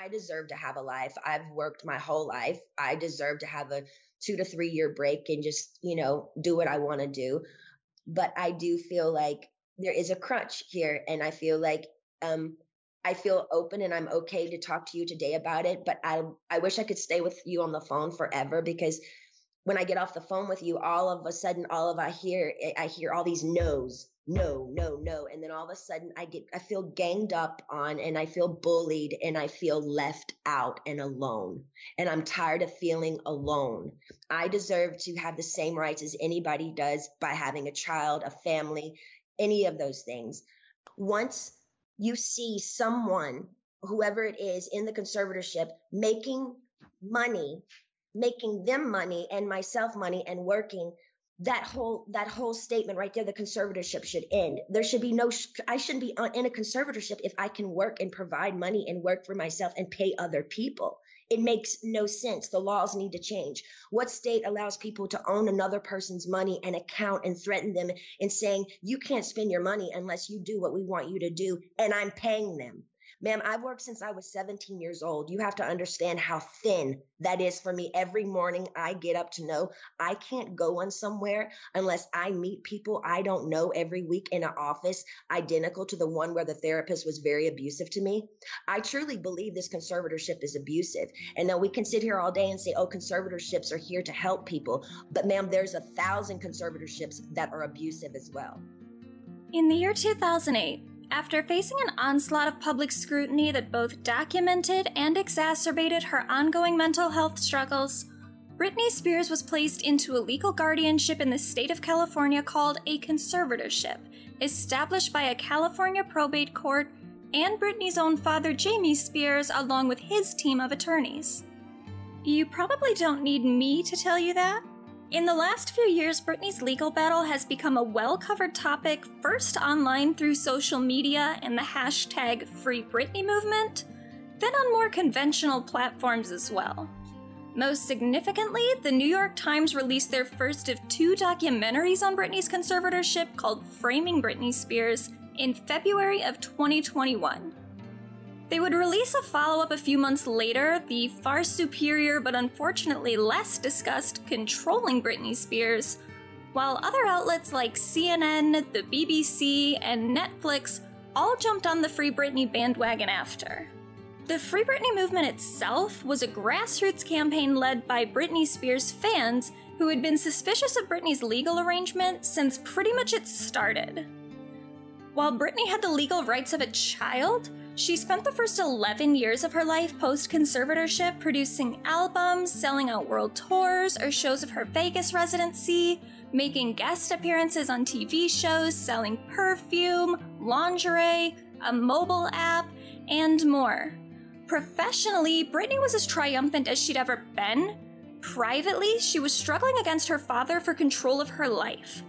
I deserve to have a life. I've worked my whole life. I deserve to have a two to three year break and just, you know, do what I want to do. But I do feel like there is a crunch here. And I feel like, um, I feel open and I'm okay to talk to you today about it. But I, I wish I could stay with you on the phone forever because when I get off the phone with you, all of a sudden, all of I hear, I hear all these no's no, no, no. And then all of a sudden I get, I feel ganged up on and I feel bullied and I feel left out and alone. And I'm tired of feeling alone. I deserve to have the same rights as anybody does by having a child, a family, any of those things. Once you see someone, whoever it is in the conservatorship, making money, making them money and myself money and working that whole that whole statement right there the conservatorship should end. There should be no i shouldn't be in a conservatorship if i can work and provide money and work for myself and pay other people. It makes no sense. The laws need to change. What state allows people to own another person's money and account and threaten them and saying you can't spend your money unless you do what we want you to do and i'm paying them Ma'am, I've worked since I was 17 years old. You have to understand how thin that is for me. Every morning I get up to know I can't go on somewhere unless I meet people I don't know every week in an office identical to the one where the therapist was very abusive to me. I truly believe this conservatorship is abusive. And now we can sit here all day and say, oh, conservatorships are here to help people. But ma'am, there's a thousand conservatorships that are abusive as well. In the year 2008, after facing an onslaught of public scrutiny that both documented and exacerbated her ongoing mental health struggles, Britney Spears was placed into a legal guardianship in the state of California called a conservatorship, established by a California probate court and Britney's own father, Jamie Spears, along with his team of attorneys. You probably don't need me to tell you that. In the last few years, Britney's legal battle has become a well covered topic, first online through social media and the hashtag Free Britney movement, then on more conventional platforms as well. Most significantly, the New York Times released their first of two documentaries on Britney's conservatorship called Framing Britney Spears in February of 2021. They would release a follow up a few months later, the far superior but unfortunately less discussed Controlling Britney Spears, while other outlets like CNN, the BBC, and Netflix all jumped on the Free Britney bandwagon after. The Free Britney movement itself was a grassroots campaign led by Britney Spears fans who had been suspicious of Britney's legal arrangement since pretty much it started. While Britney had the legal rights of a child, she spent the first 11 years of her life post conservatorship producing albums, selling out world tours or shows of her Vegas residency, making guest appearances on TV shows, selling perfume, lingerie, a mobile app, and more. Professionally, Britney was as triumphant as she'd ever been. Privately, she was struggling against her father for control of her life.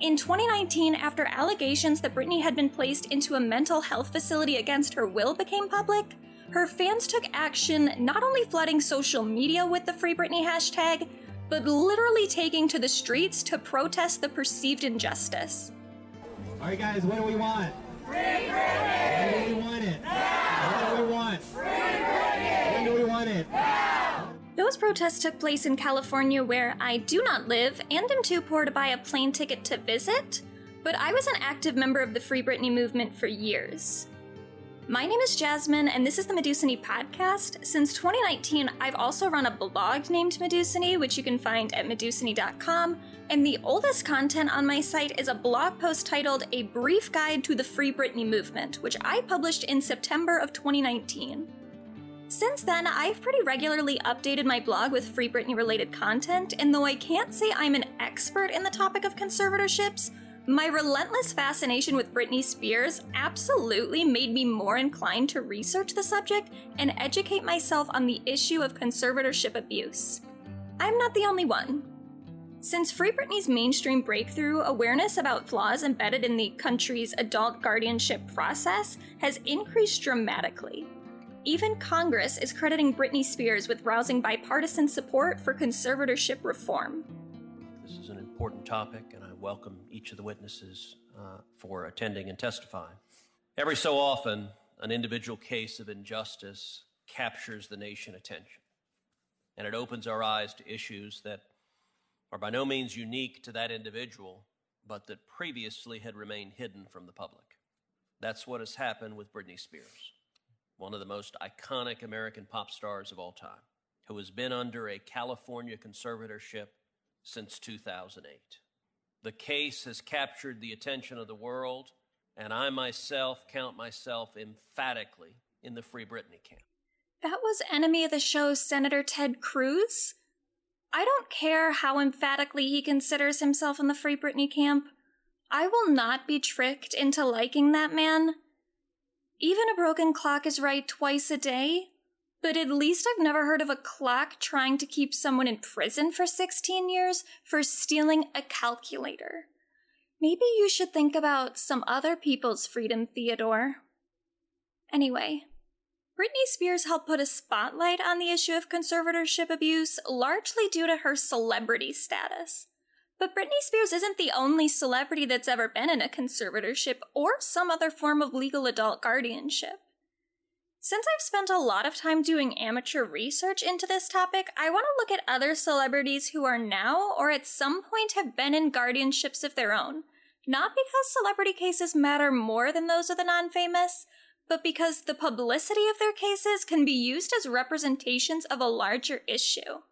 In 2019, after allegations that Britney had been placed into a mental health facility against her will became public, her fans took action, not only flooding social media with the Free Britney hashtag, but literally taking to the streets to protest the perceived injustice. All right, guys, what do we want? Free Britney! When do we want it? Now! What do we want? Free Britney! When do we want it? Now! Those protests took place in California, where I do not live and am too poor to buy a plane ticket to visit, but I was an active member of the Free Britney movement for years. My name is Jasmine, and this is the Medusany podcast. Since 2019, I've also run a blog named Medusany, which you can find at medusany.com. And the oldest content on my site is a blog post titled A Brief Guide to the Free Britney Movement, which I published in September of 2019. Since then, I've pretty regularly updated my blog with Free Britney related content, and though I can't say I'm an expert in the topic of conservatorships, my relentless fascination with Britney Spears absolutely made me more inclined to research the subject and educate myself on the issue of conservatorship abuse. I'm not the only one. Since Free Britney's mainstream breakthrough, awareness about flaws embedded in the country's adult guardianship process has increased dramatically. Even Congress is crediting Britney Spears with rousing bipartisan support for conservatorship reform. This is an important topic, and I welcome each of the witnesses uh, for attending and testifying. Every so often, an individual case of injustice captures the nation attention. And it opens our eyes to issues that are by no means unique to that individual, but that previously had remained hidden from the public. That's what has happened with Britney Spears, one of the most iconic American pop stars of all time, who has been under a California conservatorship since 2008. The case has captured the attention of the world, and I myself count myself emphatically in the Free Britney camp. That was enemy of the show Senator Ted Cruz? I don't care how emphatically he considers himself in the Free Britney camp. I will not be tricked into liking that man. Even a broken clock is right twice a day, but at least I've never heard of a clock trying to keep someone in prison for 16 years for stealing a calculator. Maybe you should think about some other people's freedom, Theodore. Anyway, Britney Spears helped put a spotlight on the issue of conservatorship abuse largely due to her celebrity status. But Britney Spears isn't the only celebrity that's ever been in a conservatorship or some other form of legal adult guardianship. Since I've spent a lot of time doing amateur research into this topic, I want to look at other celebrities who are now or at some point have been in guardianships of their own. Not because celebrity cases matter more than those of the non famous, but because the publicity of their cases can be used as representations of a larger issue.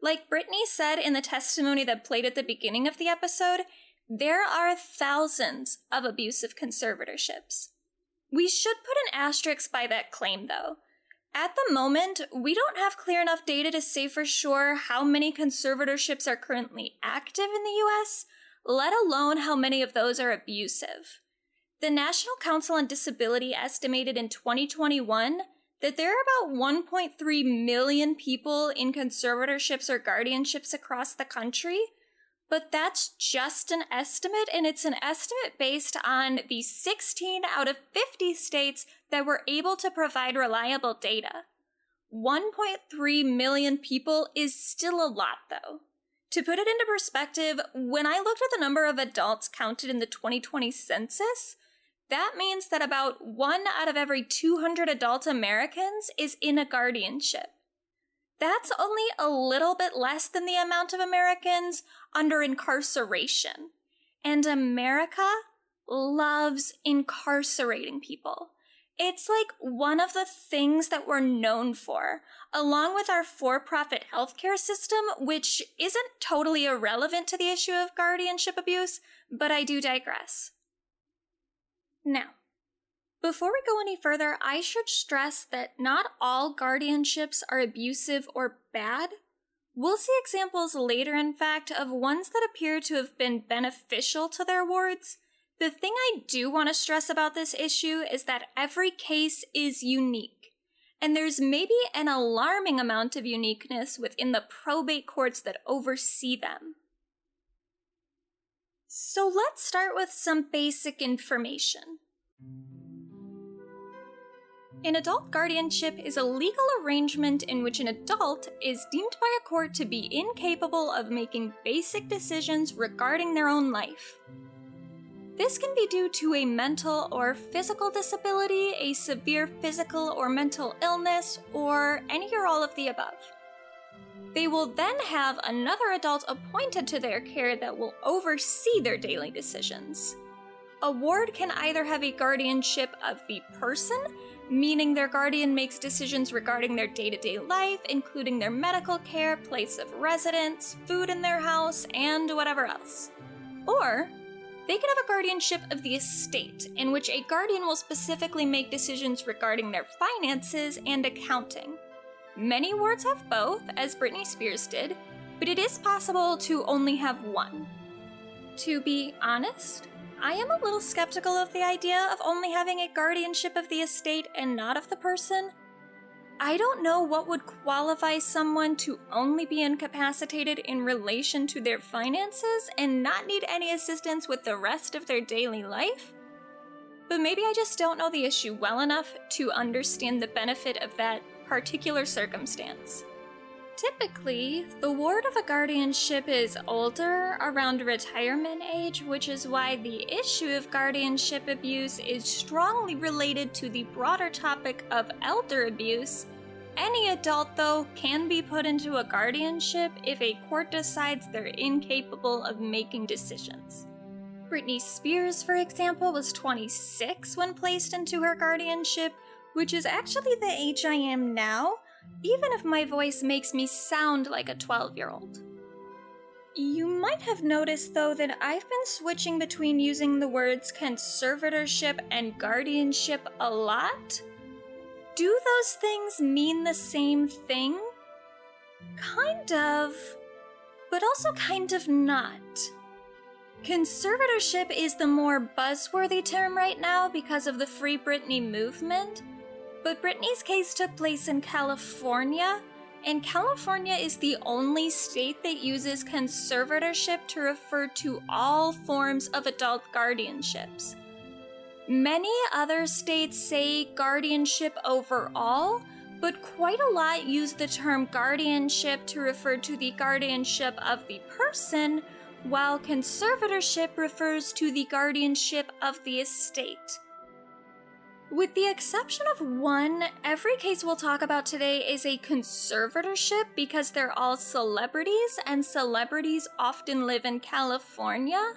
Like Britney said in the testimony that played at the beginning of the episode, there are thousands of abusive conservatorships. We should put an asterisk by that claim, though. At the moment, we don't have clear enough data to say for sure how many conservatorships are currently active in the US, let alone how many of those are abusive. The National Council on Disability estimated in 2021 that there are about 1.3 million people in conservatorships or guardianships across the country, but that's just an estimate, and it's an estimate based on the 16 out of 50 states that were able to provide reliable data. 1.3 million people is still a lot, though. To put it into perspective, when I looked at the number of adults counted in the 2020 census, that means that about one out of every 200 adult Americans is in a guardianship. That's only a little bit less than the amount of Americans under incarceration. And America loves incarcerating people. It's like one of the things that we're known for, along with our for profit healthcare system, which isn't totally irrelevant to the issue of guardianship abuse, but I do digress. Now, before we go any further, I should stress that not all guardianships are abusive or bad. We'll see examples later, in fact, of ones that appear to have been beneficial to their wards. The thing I do want to stress about this issue is that every case is unique, and there's maybe an alarming amount of uniqueness within the probate courts that oversee them. So let's start with some basic information. An adult guardianship is a legal arrangement in which an adult is deemed by a court to be incapable of making basic decisions regarding their own life. This can be due to a mental or physical disability, a severe physical or mental illness, or any or all of the above. They will then have another adult appointed to their care that will oversee their daily decisions. A ward can either have a guardianship of the person, meaning their guardian makes decisions regarding their day to day life, including their medical care, place of residence, food in their house, and whatever else. Or they can have a guardianship of the estate, in which a guardian will specifically make decisions regarding their finances and accounting. Many wards have both, as Britney Spears did, but it is possible to only have one. To be honest, I am a little skeptical of the idea of only having a guardianship of the estate and not of the person. I don't know what would qualify someone to only be incapacitated in relation to their finances and not need any assistance with the rest of their daily life. But maybe I just don't know the issue well enough to understand the benefit of that particular circumstance. Typically, the ward of a guardianship is older, around retirement age, which is why the issue of guardianship abuse is strongly related to the broader topic of elder abuse, Any adult, though, can be put into a guardianship if a court decides they're incapable of making decisions. Britney Spears, for example, was 26 when placed into her guardianship, which is actually the age I am now, even if my voice makes me sound like a 12 year old. You might have noticed, though, that I've been switching between using the words conservatorship and guardianship a lot. Do those things mean the same thing? Kind of, but also kind of not. Conservatorship is the more buzzworthy term right now because of the Free Britney movement, but Britney's case took place in California, and California is the only state that uses conservatorship to refer to all forms of adult guardianships. Many other states say guardianship overall, but quite a lot use the term guardianship to refer to the guardianship of the person, while conservatorship refers to the guardianship of the estate. With the exception of one, every case we'll talk about today is a conservatorship because they're all celebrities, and celebrities often live in California.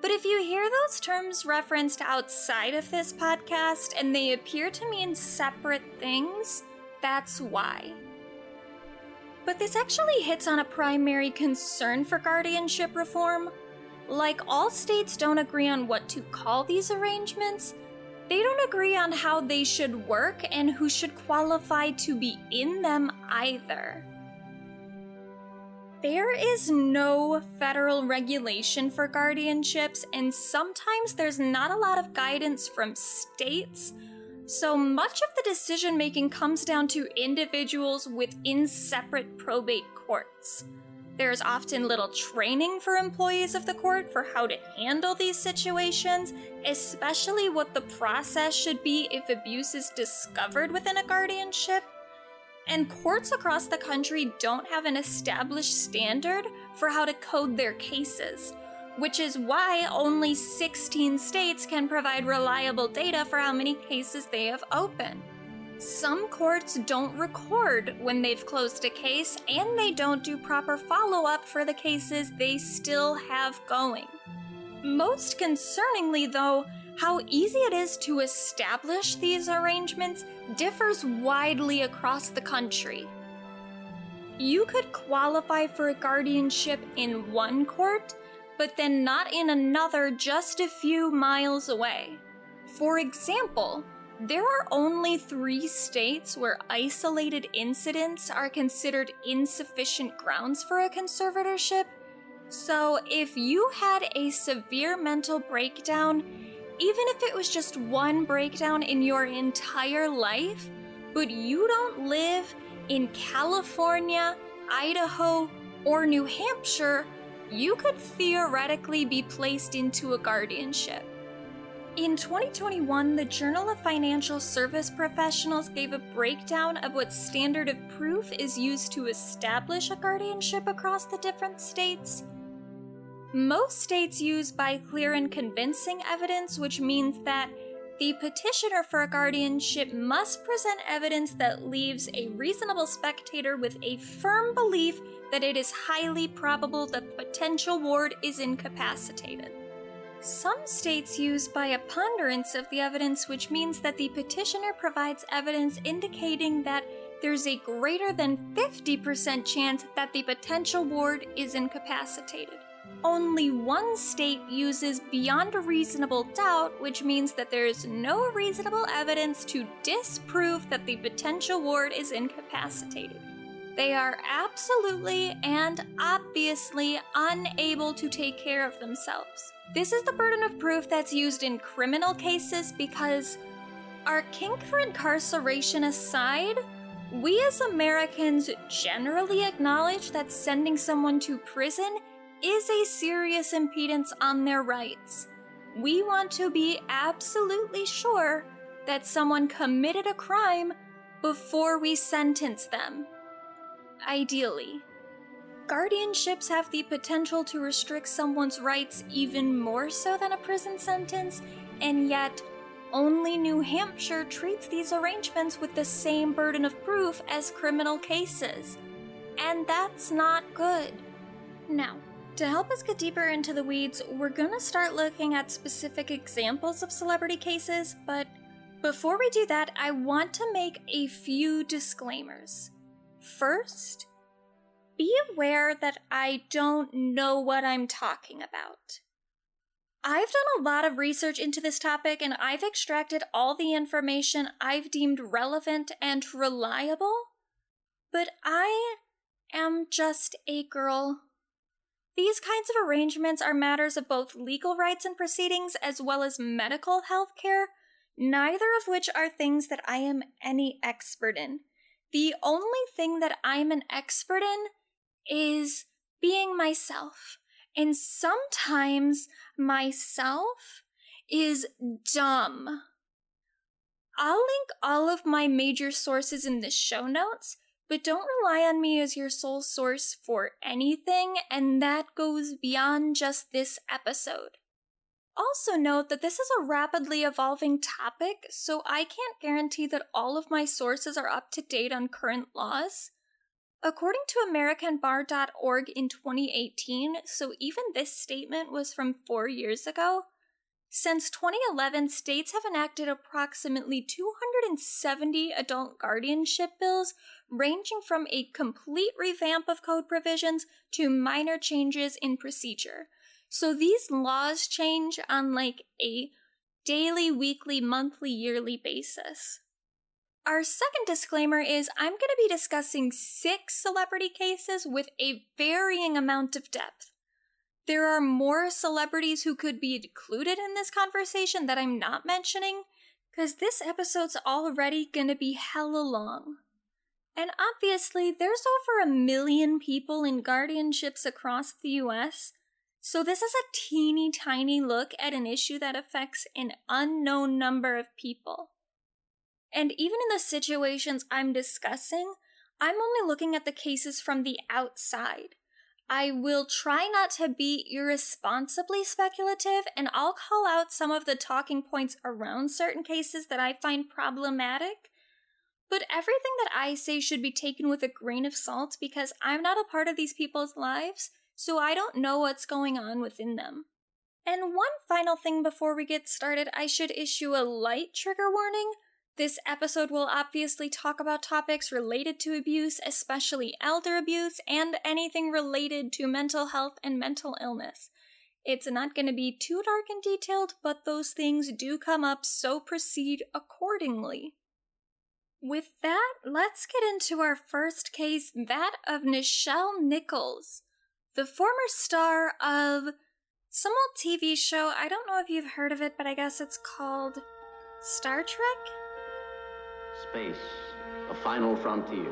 But if you hear those terms referenced outside of this podcast and they appear to mean separate things, that's why. But this actually hits on a primary concern for guardianship reform. Like all states don't agree on what to call these arrangements, they don't agree on how they should work and who should qualify to be in them either. There is no federal regulation for guardianships, and sometimes there's not a lot of guidance from states, so much of the decision making comes down to individuals within separate probate courts. There's often little training for employees of the court for how to handle these situations, especially what the process should be if abuse is discovered within a guardianship. And courts across the country don't have an established standard for how to code their cases, which is why only 16 states can provide reliable data for how many cases they have open. Some courts don't record when they've closed a case, and they don't do proper follow up for the cases they still have going. Most concerningly, though, how easy it is to establish these arrangements differs widely across the country. You could qualify for a guardianship in one court, but then not in another just a few miles away. For example, there are only three states where isolated incidents are considered insufficient grounds for a conservatorship. So, if you had a severe mental breakdown, even if it was just one breakdown in your entire life, but you don't live in California, Idaho, or New Hampshire, you could theoretically be placed into a guardianship. In 2021, the Journal of Financial Service Professionals gave a breakdown of what standard of proof is used to establish a guardianship across the different states. Most states use by clear and convincing evidence, which means that the petitioner for a guardianship must present evidence that leaves a reasonable spectator with a firm belief that it is highly probable that the potential ward is incapacitated. Some states use by a ponderance of the evidence, which means that the petitioner provides evidence indicating that there's a greater than 50% chance that the potential ward is incapacitated. Only one state uses beyond a reasonable doubt, which means that there is no reasonable evidence to disprove that the potential ward is incapacitated. They are absolutely and obviously unable to take care of themselves. This is the burden of proof that's used in criminal cases because, our kink for incarceration aside, we as Americans generally acknowledge that sending someone to prison is a serious impedance on their rights. We want to be absolutely sure that someone committed a crime before we sentence them. Ideally. Guardianships have the potential to restrict someone's rights even more so than a prison sentence, and yet, only New Hampshire treats these arrangements with the same burden of proof as criminal cases. And that's not good. Now, to help us get deeper into the weeds, we're gonna start looking at specific examples of celebrity cases, but before we do that, I want to make a few disclaimers. First, be aware that I don't know what I'm talking about. I've done a lot of research into this topic and I've extracted all the information I've deemed relevant and reliable, but I am just a girl. These kinds of arrangements are matters of both legal rights and proceedings as well as medical health care, neither of which are things that I am any expert in. The only thing that I'm an expert in is being myself. And sometimes myself is dumb. I'll link all of my major sources in the show notes, but don't rely on me as your sole source for anything, and that goes beyond just this episode. Also, note that this is a rapidly evolving topic, so I can't guarantee that all of my sources are up to date on current laws. According to AmericanBar.org in 2018, so even this statement was from four years ago, since 2011, states have enacted approximately 270 adult guardianship bills, ranging from a complete revamp of code provisions to minor changes in procedure. So these laws change on like a daily, weekly, monthly, yearly basis. Our second disclaimer is I'm going to be discussing six celebrity cases with a varying amount of depth. There are more celebrities who could be included in this conversation that I'm not mentioning, because this episode's already going to be hella long. And obviously, there's over a million people in guardianships across the US, so this is a teeny tiny look at an issue that affects an unknown number of people. And even in the situations I'm discussing, I'm only looking at the cases from the outside. I will try not to be irresponsibly speculative, and I'll call out some of the talking points around certain cases that I find problematic. But everything that I say should be taken with a grain of salt because I'm not a part of these people's lives, so I don't know what's going on within them. And one final thing before we get started, I should issue a light trigger warning. This episode will obviously talk about topics related to abuse, especially elder abuse, and anything related to mental health and mental illness. It's not going to be too dark and detailed, but those things do come up, so proceed accordingly. With that, let's get into our first case that of Nichelle Nichols, the former star of some old TV show. I don't know if you've heard of it, but I guess it's called Star Trek? Space, a final frontier.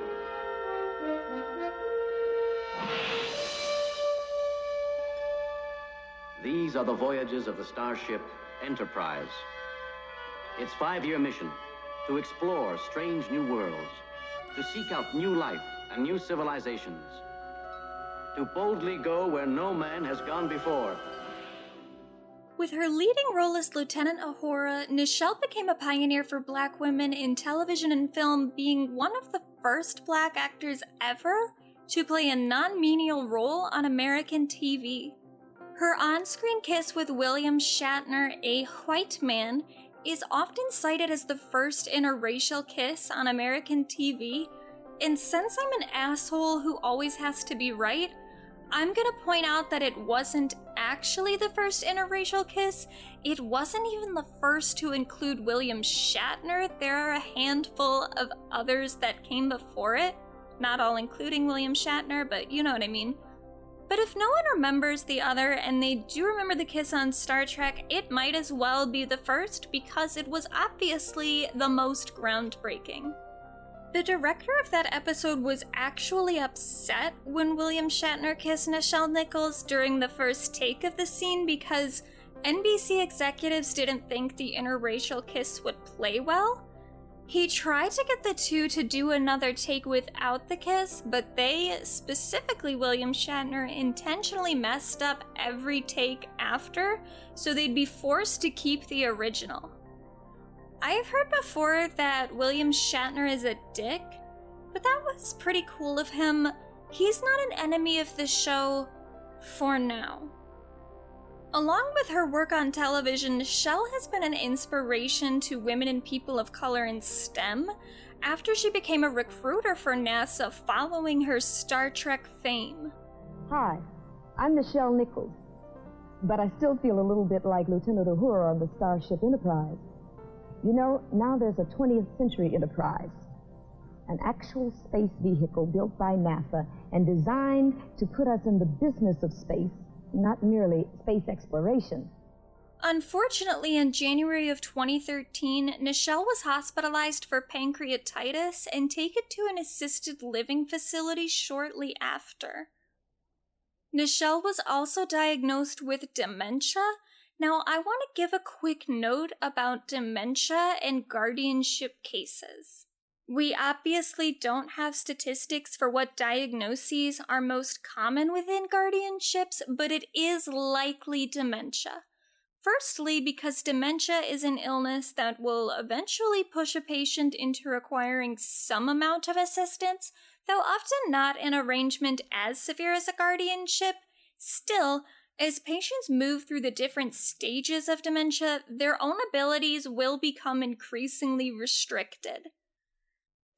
These are the voyages of the starship Enterprise. Its five-year mission, to explore strange new worlds, to seek out new life and new civilizations, to boldly go where no man has gone before, with her leading role as Lieutenant Uhura, Nichelle became a pioneer for black women in television and film, being one of the first black actors ever to play a non menial role on American TV. Her on screen kiss with William Shatner, a white man, is often cited as the first interracial kiss on American TV. And since I'm an asshole who always has to be right, I'm gonna point out that it wasn't actually the first interracial kiss. It wasn't even the first to include William Shatner. There are a handful of others that came before it. Not all including William Shatner, but you know what I mean. But if no one remembers the other and they do remember the kiss on Star Trek, it might as well be the first because it was obviously the most groundbreaking. The director of that episode was actually upset when William Shatner kissed Nichelle Nichols during the first take of the scene because NBC executives didn't think the interracial kiss would play well. He tried to get the two to do another take without the kiss, but they, specifically William Shatner, intentionally messed up every take after, so they'd be forced to keep the original. I've heard before that William Shatner is a dick, but that was pretty cool of him. He's not an enemy of the show for now. Along with her work on television, Nichelle has been an inspiration to women and people of color in STEM after she became a recruiter for NASA following her Star Trek fame. Hi, I'm Nichelle Nichols, but I still feel a little bit like Lieutenant Uhura on the Starship Enterprise. You know, now there's a 20th century Enterprise, an actual space vehicle built by NASA and designed to put us in the business of space not merely space exploration. Unfortunately, in January of 2013, Nichelle was hospitalized for pancreatitis and taken to an assisted living facility shortly after. Nichelle was also diagnosed with dementia. Now, I want to give a quick note about dementia and guardianship cases. We obviously don't have statistics for what diagnoses are most common within guardianships, but it is likely dementia. Firstly, because dementia is an illness that will eventually push a patient into requiring some amount of assistance, though often not an arrangement as severe as a guardianship. Still, as patients move through the different stages of dementia, their own abilities will become increasingly restricted.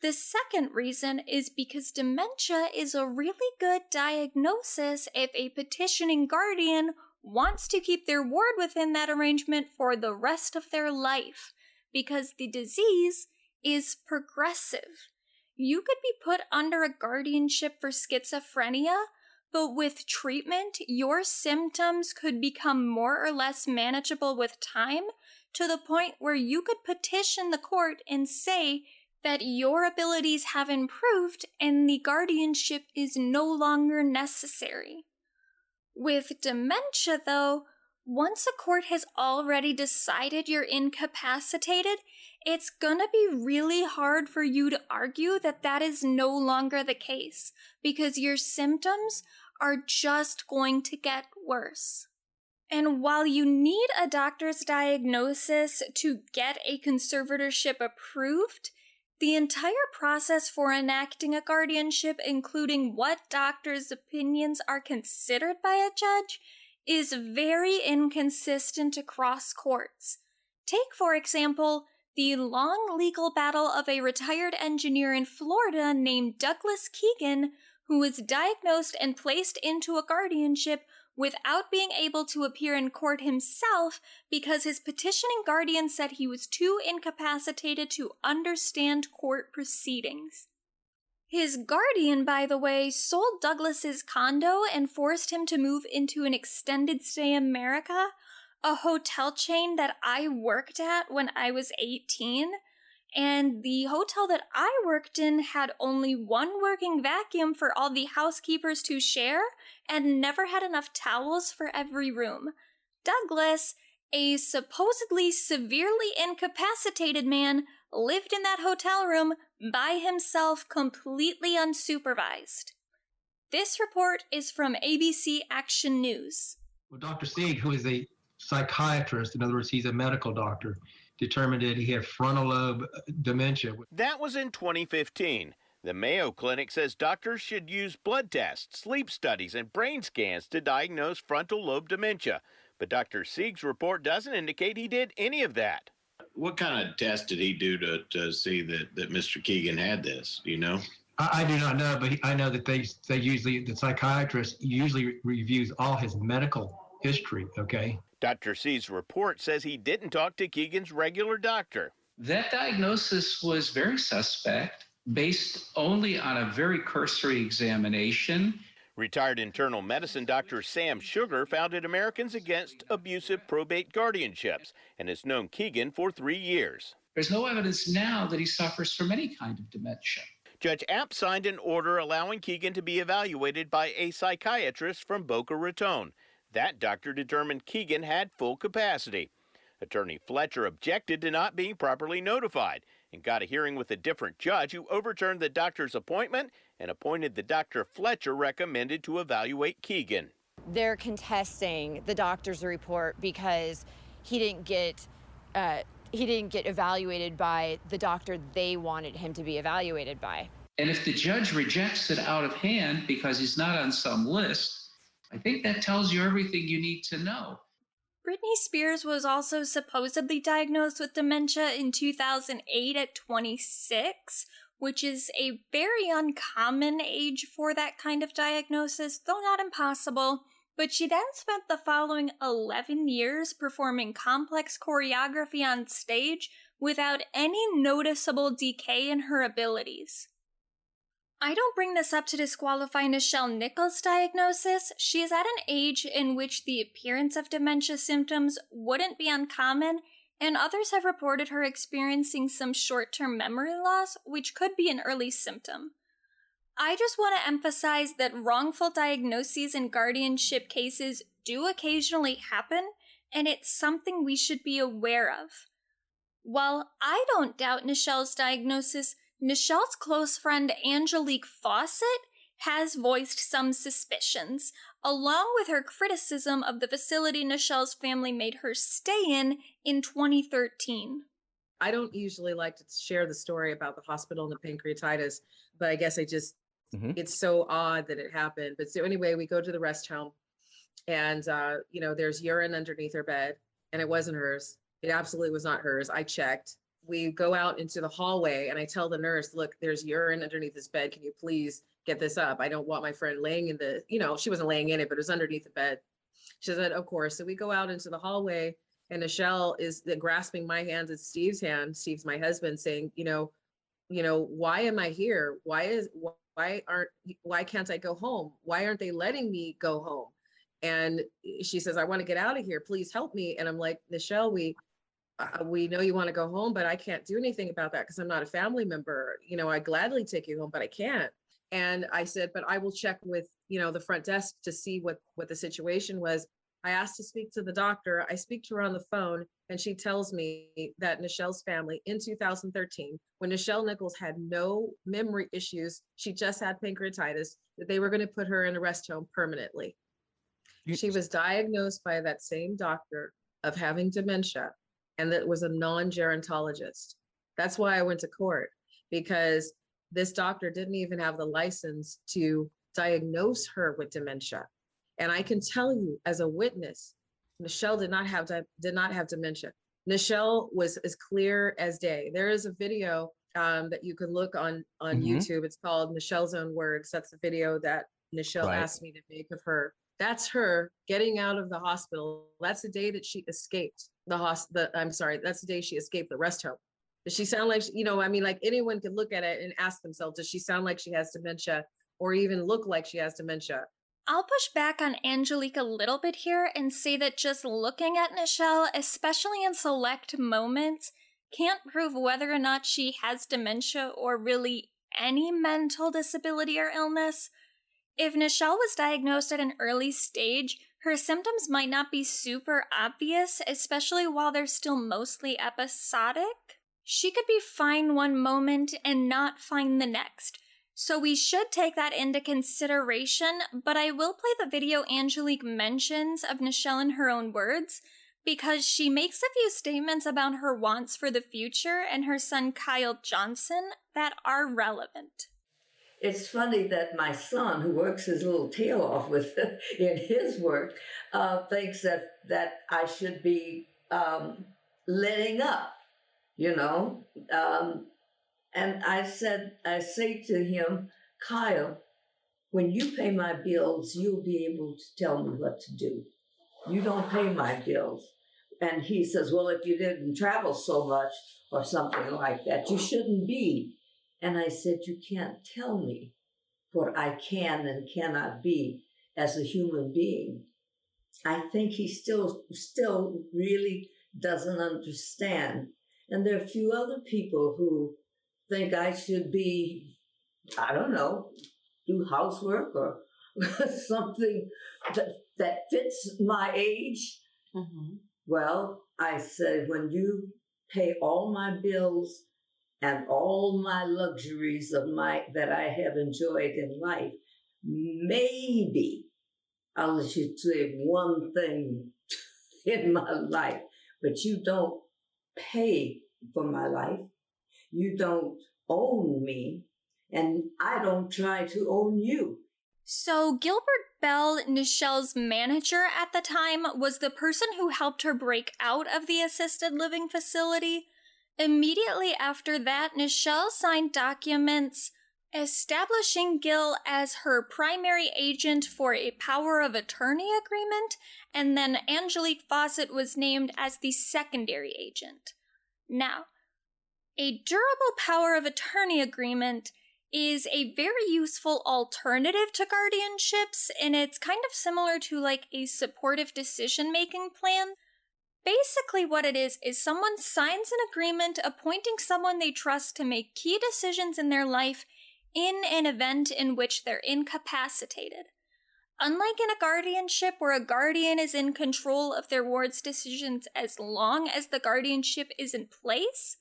The second reason is because dementia is a really good diagnosis if a petitioning guardian wants to keep their ward within that arrangement for the rest of their life, because the disease is progressive. You could be put under a guardianship for schizophrenia, but with treatment, your symptoms could become more or less manageable with time to the point where you could petition the court and say that your abilities have improved and the guardianship is no longer necessary. With dementia, though, once a court has already decided you're incapacitated, it's gonna be really hard for you to argue that that is no longer the case because your symptoms are just going to get worse. And while you need a doctor's diagnosis to get a conservatorship approved, the entire process for enacting a guardianship, including what doctors' opinions are considered by a judge, is very inconsistent across courts. Take, for example, the long legal battle of a retired engineer in Florida named Douglas Keegan, who was diagnosed and placed into a guardianship without being able to appear in court himself because his petitioning guardian said he was too incapacitated to understand court proceedings. His guardian, by the way, sold Douglas's condo and forced him to move into an extended stay America, a hotel chain that I worked at when I was 18 and the hotel that I worked in had only one working vacuum for all the housekeepers to share and never had enough towels for every room. Douglas, a supposedly severely incapacitated man, lived in that hotel room by himself, completely unsupervised. This report is from ABC Action News. Well, Dr. Sieg, who is a psychiatrist, in other words, he's a medical doctor, determined that he had frontal lobe uh, dementia. That was in 2015. The Mayo Clinic says doctors should use blood tests, sleep studies, and brain scans to diagnose frontal lobe dementia. But Dr. Sieg's report doesn't indicate he did any of that. What kind of test did he do to, to see that, that Mr. Keegan had this? Do you know? I, I do not know, but I know that they they usually the psychiatrist usually reviews all his medical history. Okay. Dr. Sieg's report says he didn't talk to Keegan's regular doctor. That diagnosis was very suspect, based only on a very cursory examination. Retired internal medicine doctor Sam Sugar founded Americans Against Abusive Probate Guardianships and has known Keegan for three years. There's no evidence now that he suffers from any kind of dementia. Judge App signed an order allowing Keegan to be evaluated by a psychiatrist from Boca Raton. That doctor determined Keegan had full capacity. Attorney Fletcher objected to not being properly notified and got a hearing with a different judge who overturned the doctor's appointment and appointed the doctor Fletcher recommended to evaluate Keegan. They're contesting the doctor's report because he didn't get uh, he didn't get evaluated by the doctor they wanted him to be evaluated by. And if the judge rejects it out of hand because he's not on some list, I think that tells you everything you need to know. Britney Spears was also supposedly diagnosed with dementia in 2008 at 26, which is a very uncommon age for that kind of diagnosis, though not impossible. But she then spent the following 11 years performing complex choreography on stage without any noticeable decay in her abilities. I don't bring this up to disqualify Nichelle Nichols' diagnosis. She is at an age in which the appearance of dementia symptoms wouldn't be uncommon, and others have reported her experiencing some short term memory loss, which could be an early symptom. I just want to emphasize that wrongful diagnoses in guardianship cases do occasionally happen, and it's something we should be aware of. While I don't doubt Nichelle's diagnosis, Nichelle's close friend Angelique Fawcett has voiced some suspicions, along with her criticism of the facility Nichelle's family made her stay in in 2013. I don't usually like to share the story about the hospital and the pancreatitis, but I guess I just, mm-hmm. it's so odd that it happened. But so anyway, we go to the rest home and, uh, you know, there's urine underneath her bed and it wasn't hers. It absolutely was not hers. I checked we go out into the hallway and I tell the nurse, look, there's urine underneath this bed. Can you please get this up? I don't want my friend laying in the, you know, she wasn't laying in it, but it was underneath the bed. She said, of course. So we go out into the hallway and Nichelle is grasping my hands at Steve's hand. Steve's my husband saying, you know, you know, why am I here? Why is, why aren't, why can't I go home? Why aren't they letting me go home? And she says, I want to get out of here. Please help me. And I'm like, Nichelle, we, uh, we know you want to go home, but I can't do anything about that because I'm not a family member. You know, I gladly take you home, but I can't. And I said, but I will check with, you know, the front desk to see what what the situation was. I asked to speak to the doctor. I speak to her on the phone, and she tells me that Nichelle's family in 2013, when Nichelle Nichols had no memory issues, she just had pancreatitis, that they were going to put her in a rest home permanently. She was diagnosed by that same doctor of having dementia and that was a non-gerontologist. That's why I went to court because this doctor didn't even have the license to diagnose her with dementia. And I can tell you as a witness, Nichelle did not have did not have dementia. Nichelle was as clear as day. There is a video um, that you can look on on mm-hmm. YouTube. It's called Nichelle's Own Words. That's the video that Michelle right. asked me to make of her. That's her getting out of the hospital. That's the day that she escaped the hospital. I'm sorry, that's the day she escaped the rest home. Does she sound like, you know, I mean, like anyone could look at it and ask themselves, does she sound like she has dementia or even look like she has dementia? I'll push back on Angelique a little bit here and say that just looking at Nichelle, especially in select moments, can't prove whether or not she has dementia or really any mental disability or illness. If Nichelle was diagnosed at an early stage, her symptoms might not be super obvious, especially while they're still mostly episodic. She could be fine one moment and not fine the next. So we should take that into consideration, but I will play the video Angelique mentions of Nichelle in her own words because she makes a few statements about her wants for the future and her son Kyle Johnson that are relevant it's funny that my son, who works his little tail off with in his work, uh, thinks that that I should be um, letting up, you know. Um, and I said, I say to him, Kyle, when you pay my bills, you'll be able to tell me what to do. You don't pay my bills. And he says, Well, if you didn't travel so much or something like that, you shouldn't be and I said, You can't tell me what I can and cannot be as a human being. I think he still, still really doesn't understand. And there are a few other people who think I should be, I don't know, do housework or something that, that fits my age. Mm-hmm. Well, I said, when you pay all my bills and all my luxuries of my that I have enjoyed in life, maybe I'll let you say one thing in my life, but you don't pay for my life. You don't own me, and I don't try to own you. So, Gilbert Bell, Nichelle's manager at the time, was the person who helped her break out of the assisted living facility. Immediately after that, Nichelle signed documents establishing Gil as her primary agent for a power of attorney agreement, and then Angelique Fawcett was named as the secondary agent. Now, a durable power of attorney agreement is a very useful alternative to guardianships, and it's kind of similar to like a supportive decision making plan. Basically, what it is is someone signs an agreement appointing someone they trust to make key decisions in their life in an event in which they're incapacitated. Unlike in a guardianship where a guardian is in control of their ward's decisions as long as the guardianship is in place,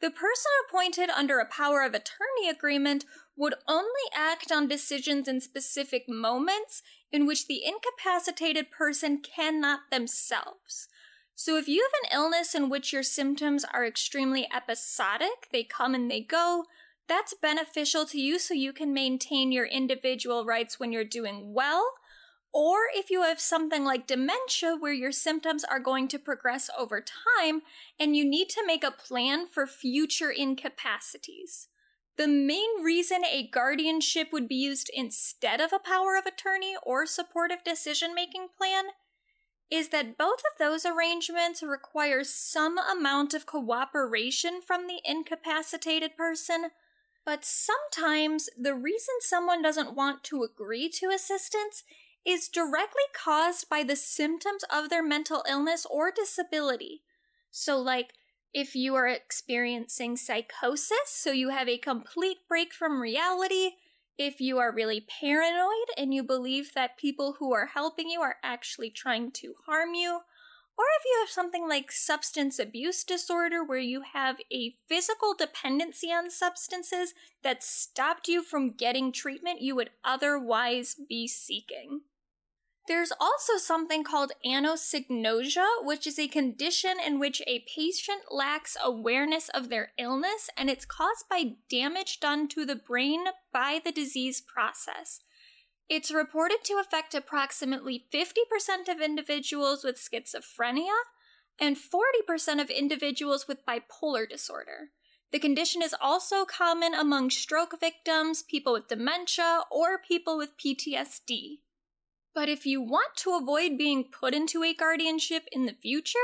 the person appointed under a power of attorney agreement would only act on decisions in specific moments in which the incapacitated person cannot themselves. So, if you have an illness in which your symptoms are extremely episodic, they come and they go, that's beneficial to you so you can maintain your individual rights when you're doing well. Or if you have something like dementia where your symptoms are going to progress over time and you need to make a plan for future incapacities. The main reason a guardianship would be used instead of a power of attorney or supportive decision making plan is that both of those arrangements require some amount of cooperation from the incapacitated person, but sometimes the reason someone doesn't want to agree to assistance is directly caused by the symptoms of their mental illness or disability. So, like, if you are experiencing psychosis, so you have a complete break from reality, if you are really paranoid and you believe that people who are helping you are actually trying to harm you, or if you have something like substance abuse disorder where you have a physical dependency on substances that stopped you from getting treatment you would otherwise be seeking. There's also something called anosognosia, which is a condition in which a patient lacks awareness of their illness and it's caused by damage done to the brain by the disease process. It's reported to affect approximately 50% of individuals with schizophrenia and 40% of individuals with bipolar disorder. The condition is also common among stroke victims, people with dementia, or people with PTSD. But if you want to avoid being put into a guardianship in the future,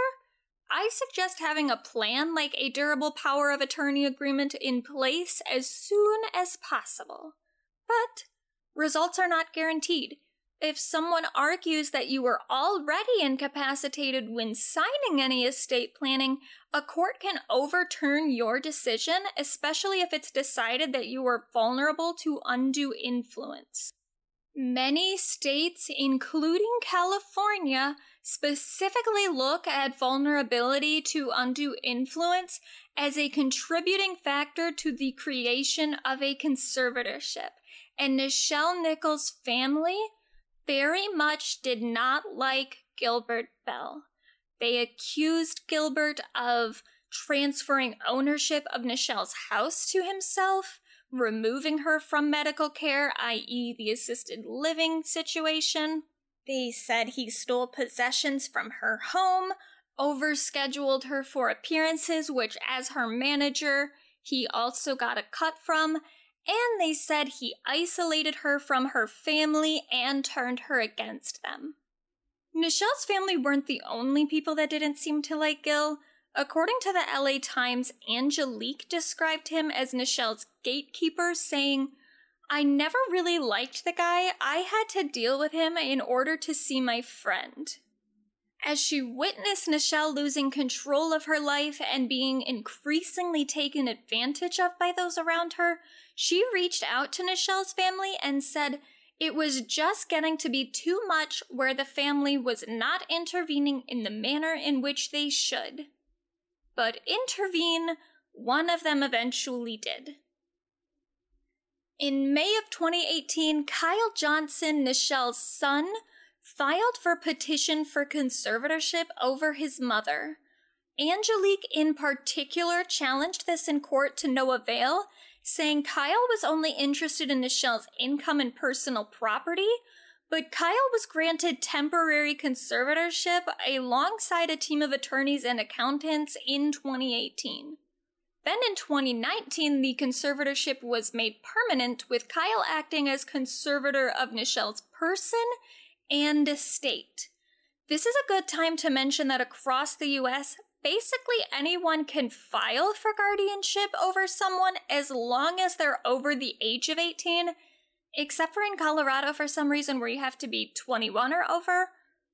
I suggest having a plan like a durable power of attorney agreement in place as soon as possible. But results are not guaranteed. If someone argues that you were already incapacitated when signing any estate planning, a court can overturn your decision, especially if it's decided that you were vulnerable to undue influence. Many states, including California, specifically look at vulnerability to undue influence as a contributing factor to the creation of a conservatorship. And Nichelle Nichols' family very much did not like Gilbert Bell. They accused Gilbert of transferring ownership of Nichelle's house to himself removing her from medical care, i.e., the assisted living situation. They said he stole possessions from her home, overscheduled her for appearances, which, as her manager, he also got a cut from, and they said he isolated her from her family and turned her against them. Nichelle's family weren't the only people that didn't seem to like Gil. According to the LA Times, Angelique described him as Nichelle's gatekeeper, saying, I never really liked the guy. I had to deal with him in order to see my friend. As she witnessed Nichelle losing control of her life and being increasingly taken advantage of by those around her, she reached out to Nichelle's family and said it was just getting to be too much where the family was not intervening in the manner in which they should but intervene, one of them eventually did. In May of 2018, Kyle Johnson, Nichelle's son, filed for petition for conservatorship over his mother. Angelique, in particular, challenged this in court to no avail, saying Kyle was only interested in Nichelle's income and personal property, but Kyle was granted temporary conservatorship alongside a team of attorneys and accountants in 2018. Then in 2019, the conservatorship was made permanent, with Kyle acting as conservator of Nichelle's person and estate. This is a good time to mention that across the US, basically anyone can file for guardianship over someone as long as they're over the age of 18, except for in Colorado for some reason where you have to be 21 or over.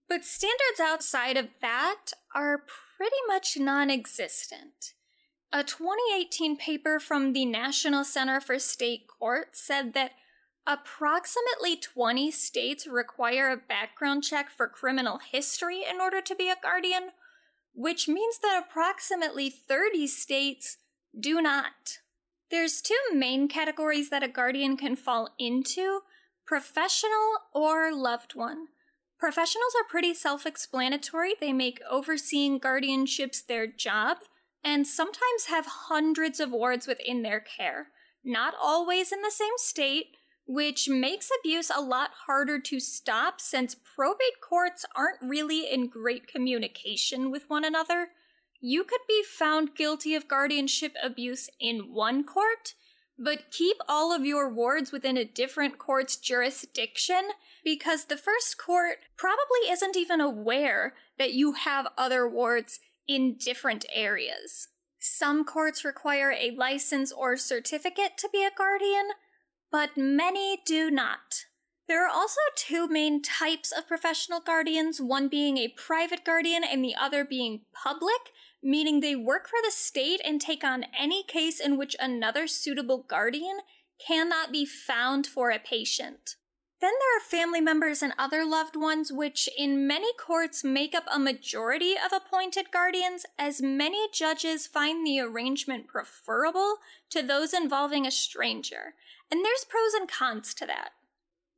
But standards outside of that are pretty much non existent. A 2018 paper from the National Center for State Courts said that approximately 20 states require a background check for criminal history in order to be a guardian, which means that approximately 30 states do not. There's two main categories that a guardian can fall into professional or loved one. Professionals are pretty self explanatory. They make overseeing guardianships their job and sometimes have hundreds of wards within their care, not always in the same state, which makes abuse a lot harder to stop since probate courts aren't really in great communication with one another. You could be found guilty of guardianship abuse in one court, but keep all of your wards within a different court's jurisdiction because the first court probably isn't even aware that you have other wards in different areas. Some courts require a license or certificate to be a guardian, but many do not. There are also two main types of professional guardians, one being a private guardian and the other being public, meaning they work for the state and take on any case in which another suitable guardian cannot be found for a patient. Then there are family members and other loved ones, which in many courts make up a majority of appointed guardians, as many judges find the arrangement preferable to those involving a stranger. And there's pros and cons to that.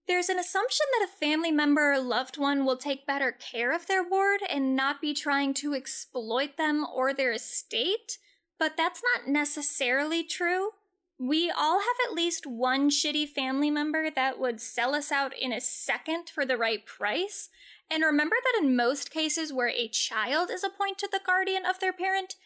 There's an assumption that a family member or loved one will take better care of their ward and not be trying to exploit them or their estate, but that's not necessarily true. We all have at least one shitty family member that would sell us out in a second for the right price. And remember that in most cases where a child is appointed the guardian of their parent,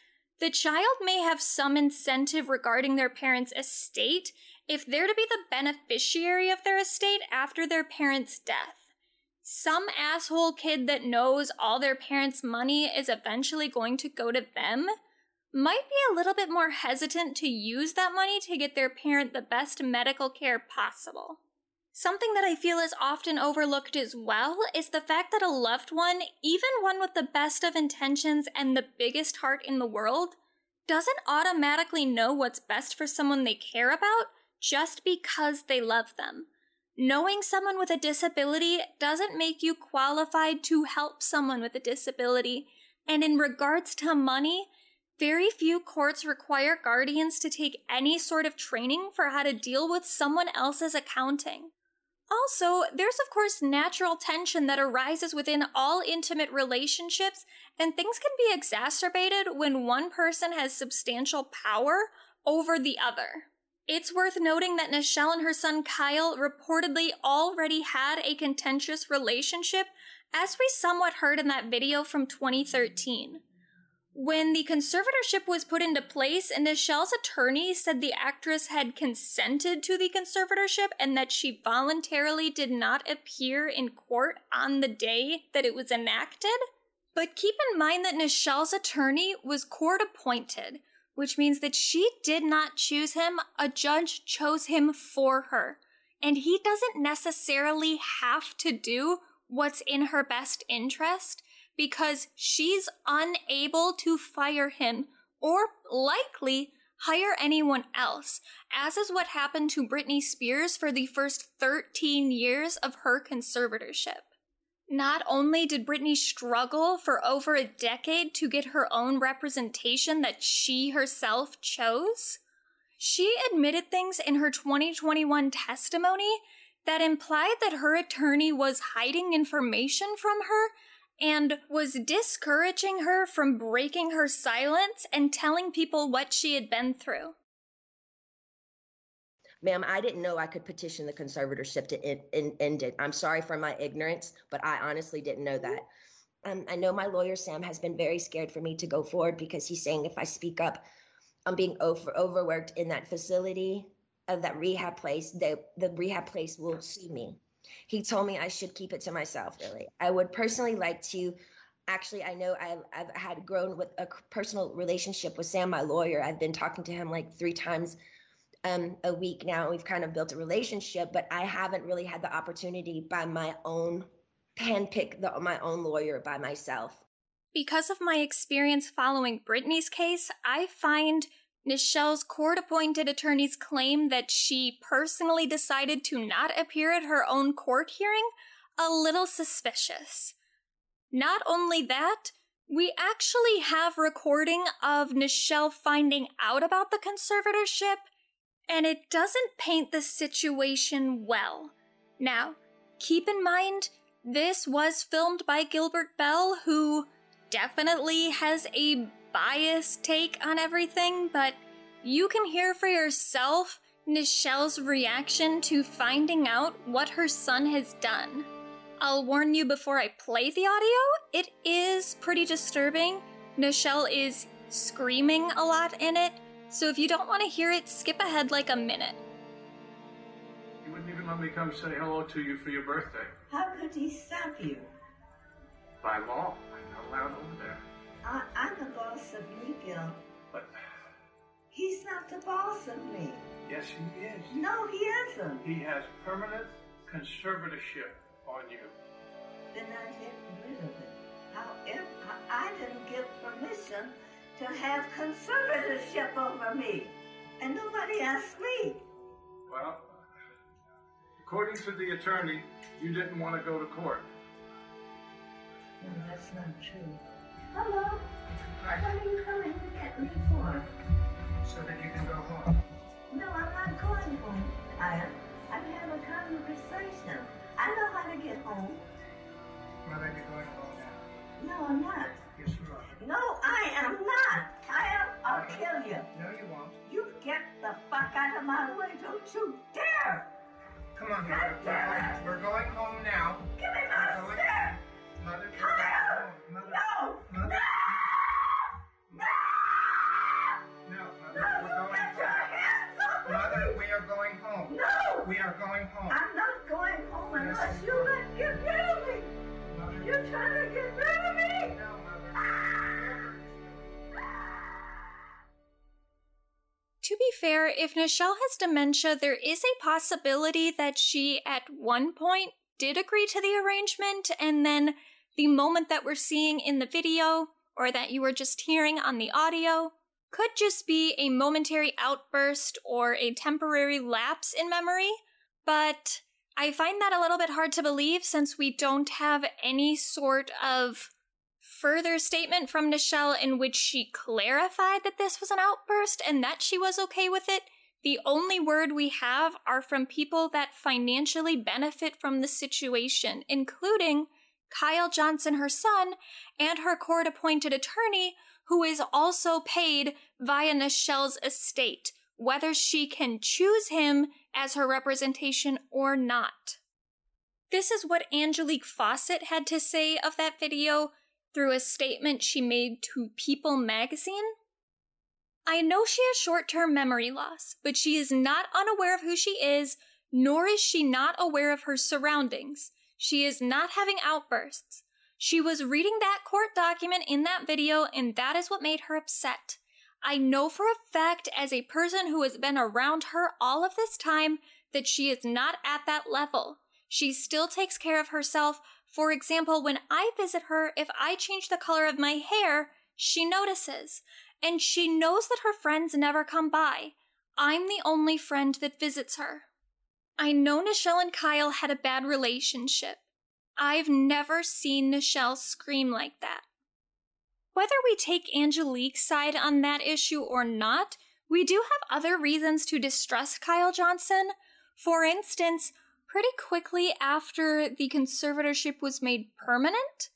the child may have some incentive regarding their parent's estate if they're to be the beneficiary of their estate after their parent's death. Some asshole kid that knows all their parents' money is eventually going to go to them might be a little bit more hesitant to use that money to get their parent the best medical care possible. Something that I feel is often overlooked as well is the fact that a loved one, even one with the best of intentions and the biggest heart in the world, doesn't automatically know what's best for someone they care about just because they love them. Knowing someone with a disability doesn't make you qualified to help someone with a disability. And in regards to money, very few courts require guardians to take any sort of training for how to deal with someone else's accounting. Also, there's of course natural tension that arises within all intimate relationships, and things can be exacerbated when one person has substantial power over the other. It's worth noting that Nichelle and her son Kyle reportedly already had a contentious relationship, as we somewhat heard in that video from 2013. When the conservatorship was put into place, and Nichelle's attorney said the actress had consented to the conservatorship and that she voluntarily did not appear in court on the day that it was enacted. But keep in mind that Nichelle's attorney was court appointed, which means that she did not choose him, a judge chose him for her. And he doesn't necessarily have to do what's in her best interest because she's unable to fire him or likely hire anyone else, as is what happened to Britney Spears for the first 13 years of her conservatorship. Not only did Britney struggle for over a decade to get her own representation that she herself chose, she admitted things in her 2021 testimony that implied that her attorney was hiding information from her and was discouraging her from breaking her silence and telling people what she had been through. Ma'am, I didn't know I could petition the conservatorship to end, end, it. I'm sorry for my ignorance, but I honestly didn't know that. Um, I know my lawyer, Sam, has been very scared for me to go forward because he's saying if I speak up, I'm being over, overworked in that facility, of that rehab place, the, the rehab place will sue me. He told me I should keep it to myself, really. I would personally like to actually i know I've, I've, had grown with a personal relationship with sam my lawyer i've been talking to him like three times um, a week now. We've kind of built a relationship, but I haven't really had the opportunity by my own handpick the, my own lawyer by myself. Because of my experience following Britney's case, I find Nichelle's court appointed attorney's claim that she personally decided to not appear at her own court hearing a little suspicious. Not only that, we actually have recording of Nichelle finding out about the conservatorship and it doesn't paint the situation well. Now, keep in mind, this was filmed by Gilbert Bell, who definitely has a biased take on everything, but you can hear for yourself Nichelle's reaction to finding out what her son has done. I'll warn you before I play the audio, it is pretty disturbing. Nichelle is screaming a lot in it, so if you don't want to hear it, skip ahead like a minute. He wouldn't even let me come say hello to you for your birthday. How could he stop you? By law. I'm not allowed over there. I, I'm the boss of me, Gil. But He's not the boss of me. yes, he is. No, he isn't. He has permanent conservatorship on you. Then I get rid of it. However, I didn't give permission to have conservatorship over me. And nobody asked me. Well, according to the attorney, you didn't want to go to court. No, that's not true. Hello? What are you coming to get me for? So that you can go home. No, I'm not going home. I am. I'm having a conversation. I know how to get home. Well, then you're going home now. No, I'm not. Yes, you are. No, I am not. Am. I'll kill you. No, you won't. You get the fuck out of my way. Don't you dare. Come on, Mother. We're going, we're going home now. Give me my going- stick. Mother, Kyle! Mother, No. Mother. No. No, Mother, No, we're going get your home. hands off of Mother, me. we are going home. No. We are going home. I'm not going home Yes, unless you let get rid of me. Mother, You're trying to get rid To be fair, if Nichelle has dementia, there is a possibility that she at one point did agree to the arrangement, and then the moment that we're seeing in the video, or that you were just hearing on the audio, could just be a momentary outburst or a temporary lapse in memory. But I find that a little bit hard to believe since we don't have any sort of further statement from Nichelle in which she clarified that this was an outburst and that she was okay with it. The only word we have are from people that financially benefit from the situation, including Kyle Johnson, her son, and her court appointed attorney, who is also paid via Nichelle's estate, whether she can choose him as her representation or not. This is what Angelique Fawcett had to say of that video through a statement she made to People magazine. I know she has short term memory loss, but she is not unaware of who she is, nor is she not aware of her surroundings. She is not having outbursts. She was reading that court document in that video, and that is what made her upset. I know for a fact, as a person who has been around her all of this time, that she is not at that level. She still takes care of herself. For example, when I visit her, if I change the color of my hair, she notices. And she knows that her friends never come by. I'm the only friend that visits her. I know Nichelle and Kyle had a bad relationship. I've never seen Nichelle scream like that. Whether we take Angelique's side on that issue or not, we do have other reasons to distrust Kyle Johnson. For instance, pretty quickly after the conservatorship was made permanent,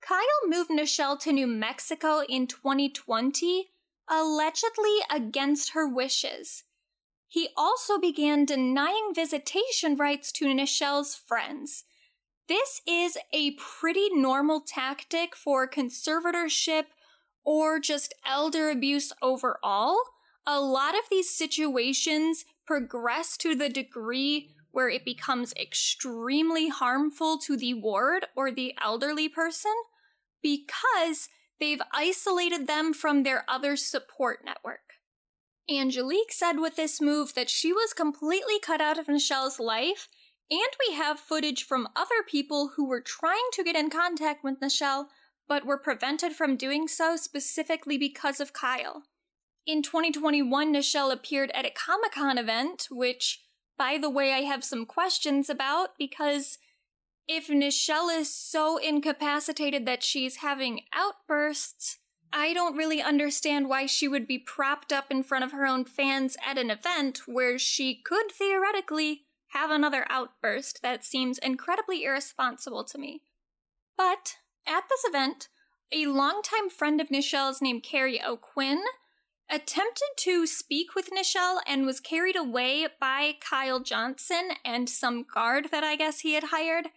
Kyle moved Nichelle to New Mexico in 2020, allegedly against her wishes. He also began denying visitation rights to Nichelle's friends. This is a pretty normal tactic for conservatorship or just elder abuse overall. A lot of these situations progress to the degree where it becomes extremely harmful to the ward or the elderly person because they've isolated them from their other support network. Angelique said with this move that she was completely cut out of Nichelle's life, and we have footage from other people who were trying to get in contact with Nichelle but were prevented from doing so specifically because of Kyle. In 2021, Nichelle appeared at a Comic Con event, which, by the way, I have some questions about because if Nichelle is so incapacitated that she's having outbursts, I don't really understand why she would be propped up in front of her own fans at an event where she could theoretically have another outburst. That seems incredibly irresponsible to me. But at this event, a longtime friend of Nichelle's named Kerry O'Quinn attempted to speak with Nichelle and was carried away by Kyle Johnson and some guard that I guess he had hired.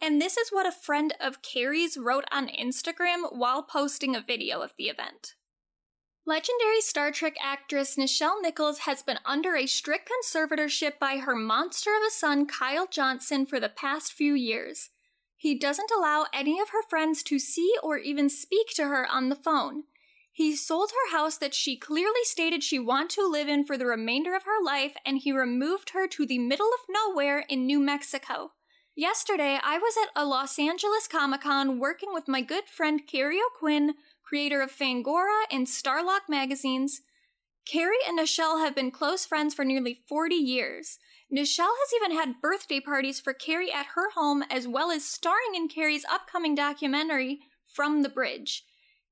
And this is what a friend of Kerry's wrote on Instagram while posting a video of the event. Legendary Star Trek actress Nichelle Nichols has been under a strict conservatorship by her monster of a son, Kyle Johnson, for the past few years. He doesn't allow any of her friends to see or even speak to her on the phone. He sold her house that she clearly stated she wanted to live in for the remainder of her life, and he removed her to the middle of nowhere in New Mexico. Yesterday, I was at a Los Angeles Comic Con working with my good friend Kerry O'Quinn, creator of Fangoria and Starlog magazines. Kerry and Nichelle have been close friends for nearly 40 years. Nichelle has even had birthday parties for Kerry at her home, as well as starring in Kerry's upcoming documentary, From the Bridge.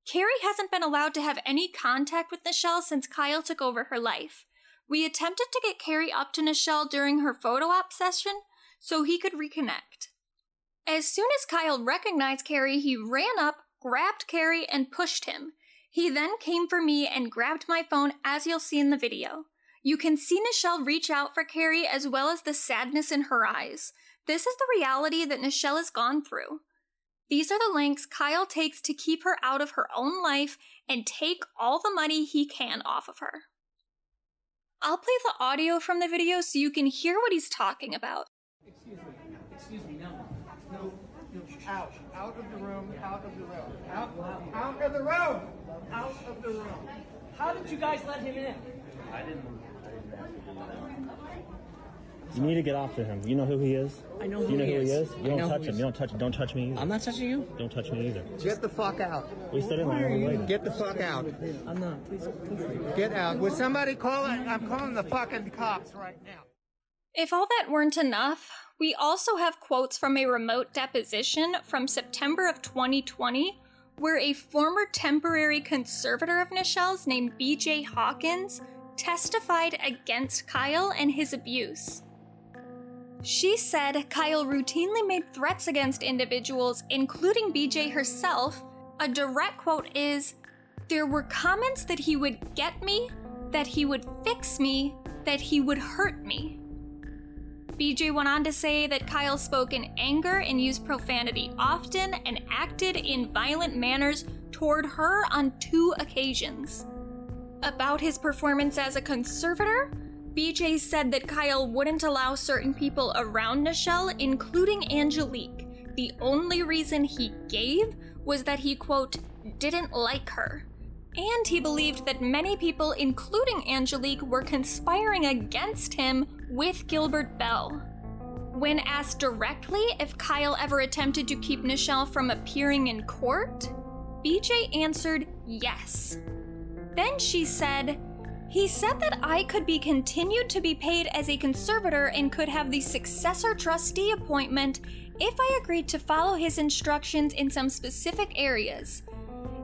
Kerry hasn't been allowed to have any contact with Nichelle since Kyle took over her life. We attempted to get Kerry up to Nichelle during her photo op session so he could reconnect. As soon as Kyle recognized Kerry, he ran up, grabbed Kerry, and pushed him. He then came for me and grabbed my phone, as you'll see in the video. You can see Nichelle reach out for Kerry as well as the sadness in her eyes. This is the reality that Nichelle has gone through. These are the lengths Kyle takes to keep her out of her own life and take all the money he can off of her. I'll play the audio from the video so you can hear what he's talking about. Excuse me. Excuse me. No. No. no. Out. Out of the room. Out of the room. Out. Out of the room. Out of the room. How did you guys let him in? I didn't. You need to get off to him. You know who he is? I know Do who you know he who he is. is? I You don't touch him. You don't touch him. Don't touch me either. I'm not touching you. Don't touch me either. Get the fuck out. We stood in line. We're. Get the fuck out. I'm not. Please, please. Get out. Would somebody call it? I'm calling the fucking cops right now. If all that weren't enough, we also have quotes from a remote deposition from September of 2020 where a former temporary conservator of Nichelle's named BJ Hawkins testified against Kyle and his abuse. She said Kyle routinely made threats against individuals, including BJ herself. A direct quote is There were comments that he would get me, that he would fix me, that he would hurt me. BJ went on to say that Kyle spoke in anger and used profanity often and acted in violent manners toward her on two occasions. About his performance as a conservator, BJ said that Kyle wouldn't allow certain people around Nichelle, including Angelique. The only reason he gave was that he, quote, didn't like her. And he believed that many people, including Angelique, were conspiring against him with Gilbert Bell. When asked directly if Kyle ever attempted to keep Nichelle from appearing in court, BJ answered yes. Then she said, He said that I could be continued to be paid as a conservator and could have the successor trustee appointment if I agreed to follow his instructions in some specific areas.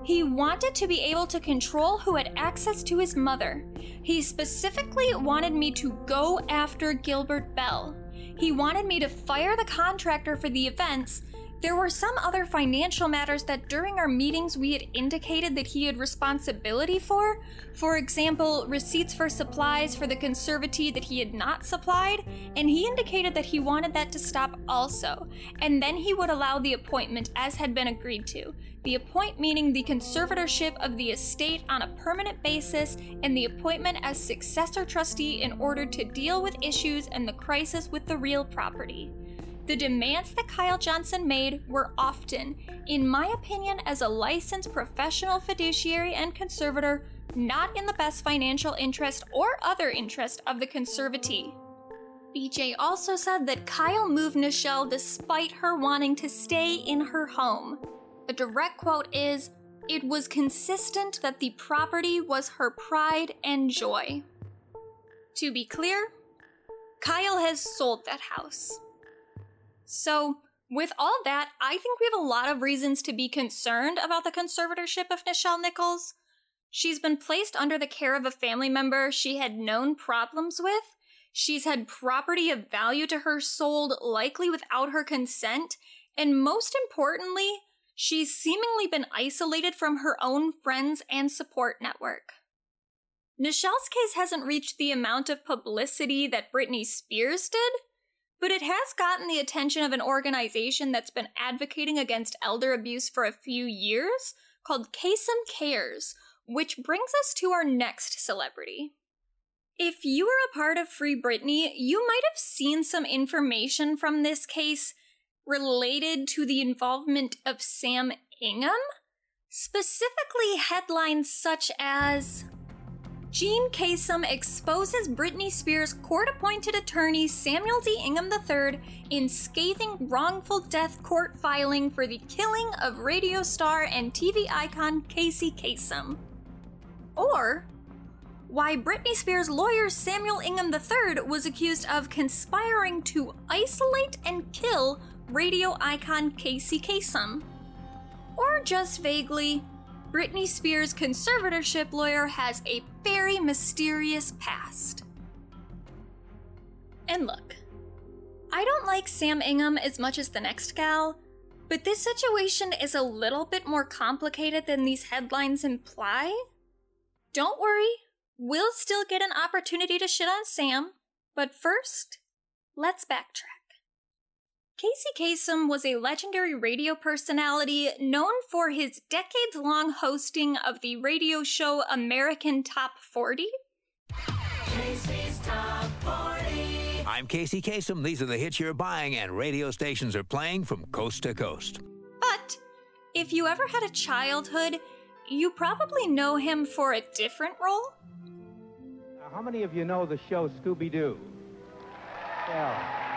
He wanted to be able to control who had access to his mother. He specifically wanted me to go after Gilbert Bell. He wanted me to fire the contractor for the events, There were some other financial matters that during our meetings we had indicated that he had responsibility for. For example, receipts for supplies for the conservatee that he had not supplied, and he indicated that he wanted that to stop also, and then he would allow the appointment as had been agreed to. The appoint meaning the conservatorship of the estate on a permanent basis, and the appointment as successor trustee in order to deal with issues and the crisis with the real property. The demands that Kyle Johnson made were often, in my opinion, as a licensed professional fiduciary and conservator, not in the best financial interest or other interest of the conservatee. BJ also said that Kyle moved Nichelle despite her wanting to stay in her home. The direct quote is It was consistent that the property was her pride and joy. To be clear, Kyle has sold that house. So, with all that, I think we have a lot of reasons to be concerned about the conservatorship of Nichelle Nichols. She's been placed under the care of a family member she had known problems with. She's had property of value to her sold, likely without her consent. And most importantly, she's seemingly been isolated from her own friends and support network. Nichelle's case hasn't reached the amount of publicity that Britney Spears did, but it has gotten the attention of an organization that's been advocating against elder abuse for a few years called Kasem Cares, which brings us to our next celebrity. If you were a part of Free Britney, you might have seen some information from this case related to the involvement of Sam Ingham, specifically headlines such as Jean Kasem exposes Britney Spears' court appointed attorney Samuel D. Ingham III in scathing wrongful death court filing for the killing of radio star and TV icon Casey Kasem. Or, why Britney Spears' lawyer Samuel Ingham III was accused of conspiring to isolate and kill radio icon Casey Kasem. Or just vaguely, Britney Spears' conservatorship lawyer has a very mysterious past. And look, I don't like Sam Ingham as much as the next gal, but this situation is a little bit more complicated than these headlines imply. Don't worry, we'll still get an opportunity to shit on Sam, but first, let's backtrack. Casey Kasem was a legendary radio personality known for his decades long hosting of the radio show American Top 40. Casey's Top 40. I'm Casey Kasem. These are the hits you're buying and radio stations are playing from coast to coast. But if you ever had a childhood, you probably know him for a different role. Now, how many of you know the show Scooby Doo? Yeah.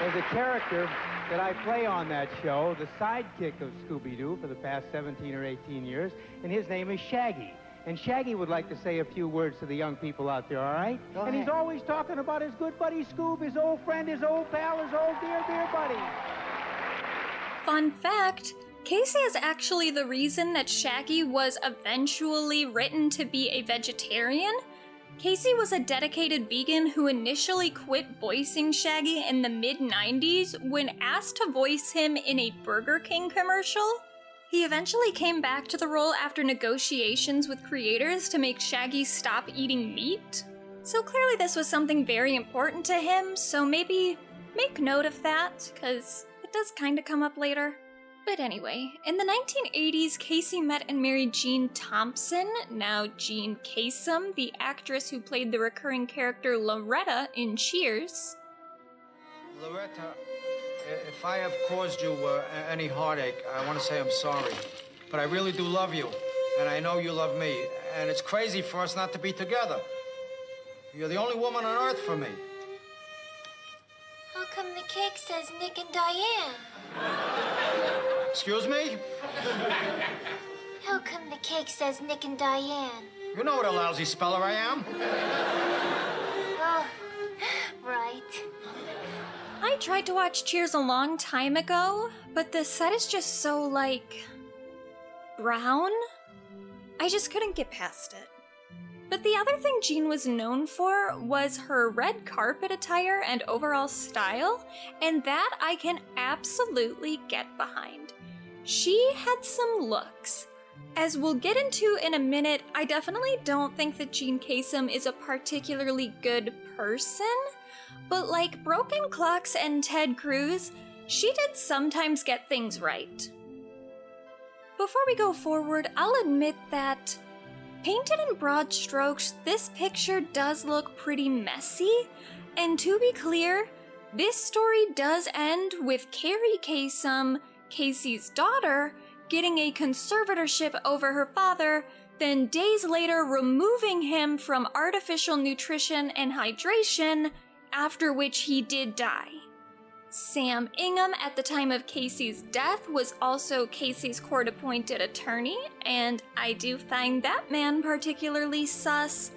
There's a character that I play on that show, the sidekick of Scooby-Doo for the past 17 or 18 years, and his name is Shaggy. And Shaggy would like to say a few words to the young people out there, all right? Go and ahead. he's always talking about his good buddy Scoob, his old friend, his old pal, his old dear, dear buddy. Fun fact Casey is actually the reason that Shaggy was eventually written to be a vegetarian. Casey was a dedicated vegan who initially quit voicing Shaggy in the mid 90s when asked to voice him in a Burger King commercial. He eventually came back to the role after negotiations with creators to make Shaggy stop eating meat. So clearly, this was something very important to him, so maybe make note of that, because it does kind of come up later. But anyway, in the 1980s, Casey met and married Jean Thompson, now Jean Kasem, the actress who played the recurring character Loretta in Cheers. Loretta, if I have caused you uh, any heartache, I want to say I'm sorry. But I really do love you, and I know you love me. And it's crazy for us not to be together. You're the only woman on earth for me. How come the cake says Nick and Diane? Excuse me? How come the cake says Nick and Diane? You know what a lousy speller I am. Oh, right. I tried to watch Cheers a long time ago, but the set is just so, like, brown. I just couldn't get past it. But the other thing Jean was known for was her red carpet attire and overall style, and that I can absolutely get behind. She had some looks. As we'll get into in a minute, I definitely don't think that Jean Kasem is a particularly good person, but like Broken Clocks and Ted Cruz, she did sometimes get things right. Before we go forward, I'll admit that painted in broad strokes, this picture does look pretty messy, and to be clear, this story does end with Kerri Kasem, Casey's daughter, getting a conservatorship over her father, then days later removing him from artificial nutrition and hydration, after which he did die. Sam Ingham, at the time of Casey's death, was also Casey's court appointed attorney, and I do find that man particularly sus.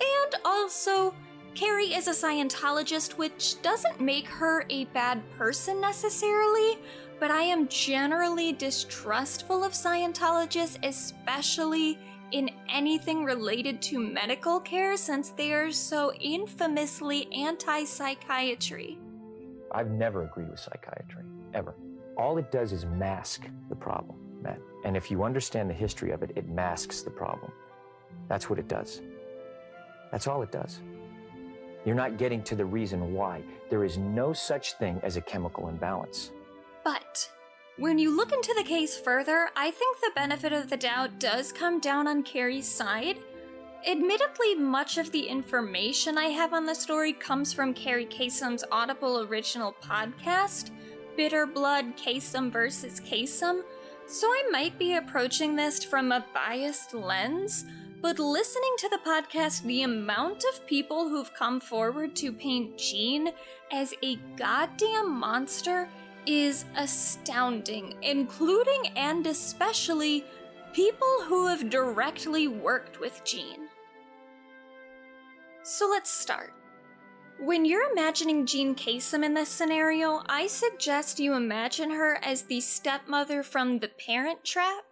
And also, Kerri is a Scientologist, which doesn't make her a bad person necessarily, but I am generally distrustful of Scientologists, especially in anything related to medical care, since they are so infamously anti psychiatry. I've never agreed with psychiatry, ever. All it does is mask the problem, Matt. And if you understand the history of it, it masks the problem. That's what it does. That's all it does. You're not getting to the reason why. There is no such thing as a chemical imbalance. But when you look into the case further, I think the benefit of the doubt does come down on Kerri's side. Admittedly, much of the information I have on the story comes from Kerri Kasem's Audible original podcast, Bitter Blood Kasem versus Kasem, so I might be approaching this from a biased lens, but listening to the podcast, the amount of people who've come forward to paint Jean as a goddamn monster is astounding, including and especially people who have directly worked with Jean. So let's start. When you're imagining Jean Kasem in this scenario, I suggest you imagine her as the stepmother from The Parent Trap.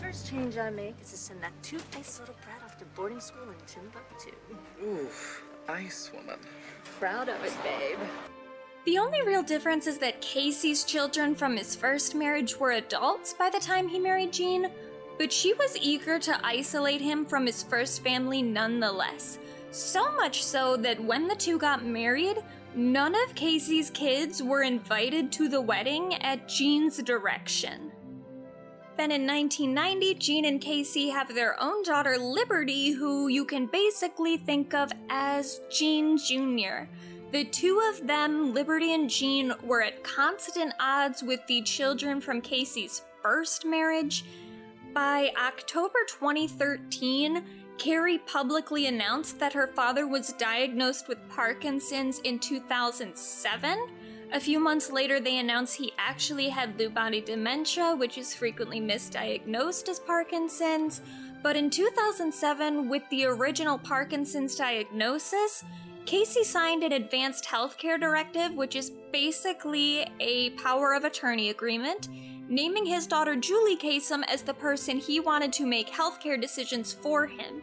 First change I make is to send that two-faced little brat off to boarding school in Timbuktu. Oof, ice woman. Proud of it, babe. The only real difference is that Casey's children from his first marriage were adults by the time he married Jean, but she was eager to isolate him from his first family nonetheless. So much so that when the two got married, none of Casey's kids were invited to the wedding at Jean's direction. Then in 1990, Jean and Casey have their own daughter, Liberty, who you can basically think of as Jean Jr. The two of them, Liberty and Jean, were at constant odds with the children from Casey's first marriage. By October 2013, Kerri publicly announced that her father was diagnosed with Parkinson's in 2007. A few months later, they announced he actually had Lewy body dementia, which is frequently misdiagnosed as Parkinson's. But in 2007, with the original Parkinson's diagnosis, Casey signed an advanced healthcare directive, which is basically a power of attorney agreement, naming his daughter Julie Kasem as the person he wanted to make healthcare decisions for him.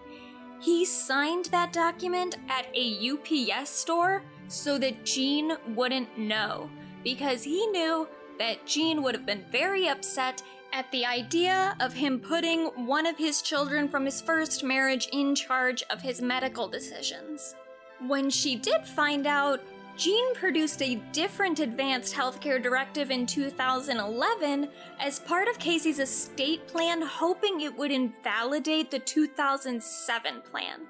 He signed that document at a UPS store so that Jean wouldn't know, because he knew that Jean would have been very upset at the idea of him putting one of his children from his first marriage in charge of his medical decisions. When she did find out, Jean produced a different advanced healthcare directive in 2011 as part of Casey's estate plan, hoping it would invalidate the 2007 plan.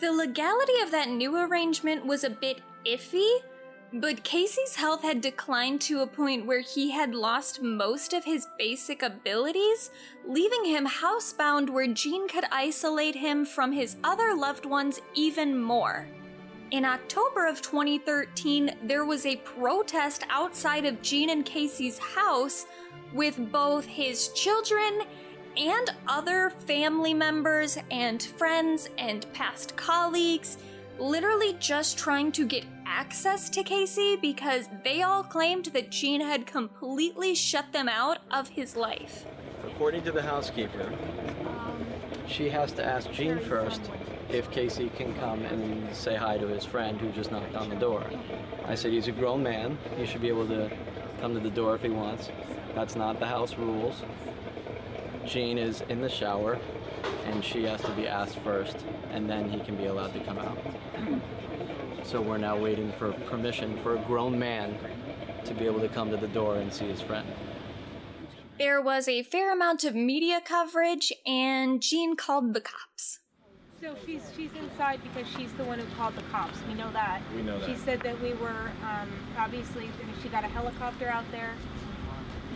The legality of that new arrangement was a bit iffy, but Casey's health had declined to a point where he had lost most of his basic abilities, leaving him housebound where Jean could isolate him from his other loved ones even more. In October of 2013, there was a protest outside of Jean and Casey's house with both his children and other family members and friends and past colleagues literally just trying to get access to Casey because they all claimed that Jean had completely shut them out of his life. According to the housekeeper, she has to ask Jean first if Casey can come and say hi to his friend who just knocked on the door. I said, he's a grown man. He should be able to come to the door if he wants. That's not the house rules. Jean is in the shower, and she has to be asked first, and then he can be allowed to come out. So we're now waiting for permission for a grown man to be able to come to the door and see his friend. There was a fair amount of media coverage, and Jean called the cops. So she's she's inside because she's the one who called the cops. We know that. We know that. She said that we were um, obviously. I mean, she got a helicopter out there.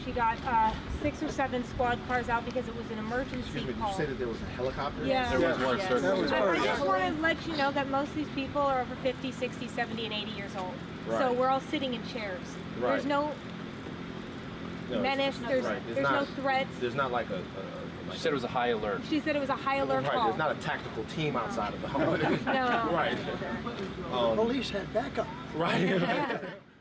She got uh, six or seven squad cars out because it was an emergency Excuse me, did call. you say that there was a helicopter? Yeah. There was one, sir. I, I just want to let you know that most of these people are over 50, 60, 70, and 80 years old. Right. So we're all sitting in chairs. Right. There's no No, menace. There's, right, there's, no not- threats. There's not like a. a like she said it was a high alert. She said it was a high alert right, call. there's not a tactical team outside of the home. No. right. Um, Police had backup. Right.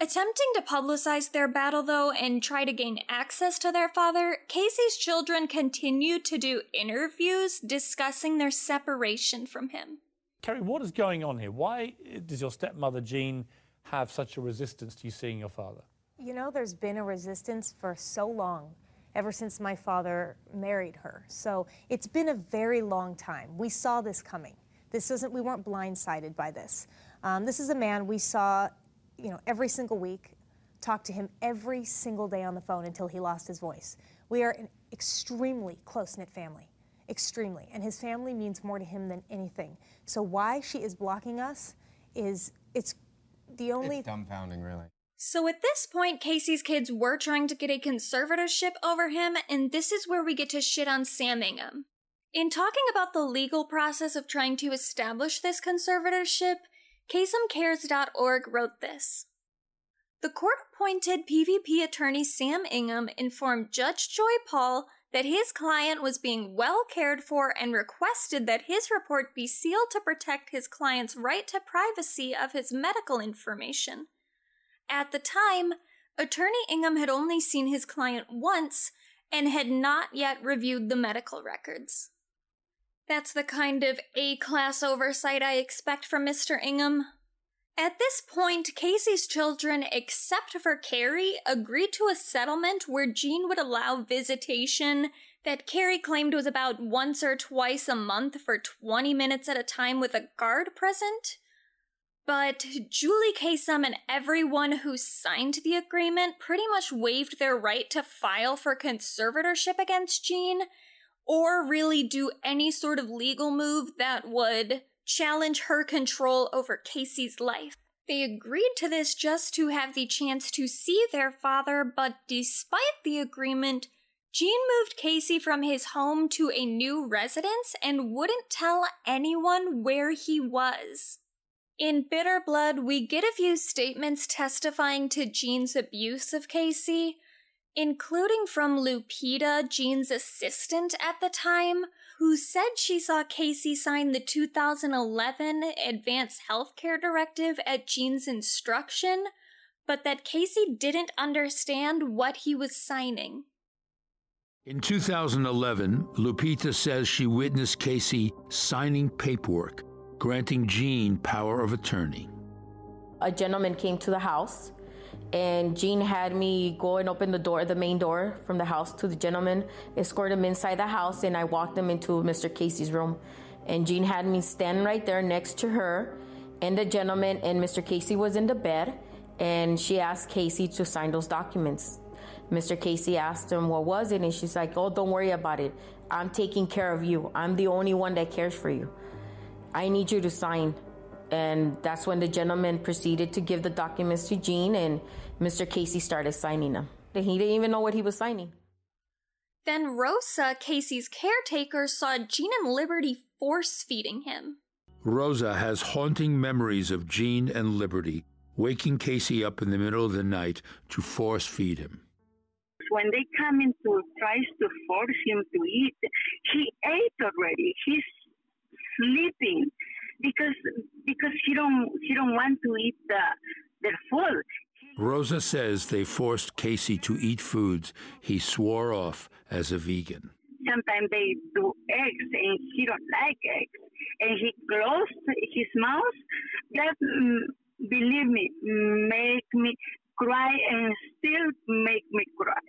Attempting to publicize their battle, though, and try to gain access to their father, Casey's children continued to do interviews discussing their separation from him. Kerri, what is going on here? Why does your stepmother Jean have such a resistance to you seeing your father? You know, there's been a resistance for so long, ever since my father married her. So it's been a very long time. We saw this coming. This isn't, we weren't blindsided by this. Um, this is a man we saw, you know, every single week, talk to him every single day on the phone until he lost his voice. We are an extremely close knit family, extremely. And his family means more to him than anything. So why she is blocking us is, it's the only. It's dumbfounding, really. So at this point, Casey's kids were trying to get a conservatorship over him, and this is where we get to shit on Sam Ingham. In talking about the legal process of trying to establish this conservatorship, KasemCares.org wrote this. The court appointed PvP attorney Sam Ingham informed Judge Joy Paul that his client was being well cared for and requested that his report be sealed to protect his client's right to privacy of his medical information. At the time, Attorney Ingham had only seen his client once and had not yet reviewed the medical records. That's the kind of A class oversight I expect from Mr. Ingham. At this point, Casey's children, except for Kerri, agreed to a settlement where Jean would allow visitation that Kerri claimed was about once or twice a month for 20 minutes at a time with a guard present. But Julie Kasem and everyone who signed the agreement pretty much waived their right to file for conservatorship against Jean, or really do any sort of legal move that would challenge her control over Casey's life. They agreed to this just to have the chance to see their father, but despite the agreement, Jean moved Casey from his home to a new residence and wouldn't tell anyone where he was. In Bitter Blood, we get a few statements testifying to Jean's abuse of Casey, including from Lupita, Jean's assistant at the time, who said she saw Casey sign the 2011 Advanced Healthcare Directive at Jean's instruction, but that Casey didn't understand what he was signing. In 2011, Lupita says she witnessed Casey signing paperwork granting Jean power of attorney. a gentleman came to the house and Jean had me go and open the door, the main door from the house to the gentleman, escort him inside the house, and I walked him into Mr. Casey's room. And Jean had me stand right there next to her and the gentleman, and Mr. Casey was in the bed, and she asked Casey to sign those documents. Mr. Casey asked him, What was it? And she's like, Oh, don't worry about it. I'm taking care of you. I'm the only one that cares for you. I need you to sign. And that's when the gentleman proceeded to give the documents to Jean, and Mr. Casey started signing them. He didn't even know what he was signing. Then Rosa, Casey's caretaker, saw Jean and Liberty force feeding him. Rosa has haunting memories of Jean and Liberty waking Casey up in the middle of the night to force feed him. When they come in to tries to force him to eat, he ate already. He's sleeping because because she don't she don't want to eat the their food. Rosa says they forced Casey to eat foods he swore off as a vegan. sometimes they do eggs, and he don't like eggs. And he closed his mouth. That, mm, believe me, make me cry and still make me cry.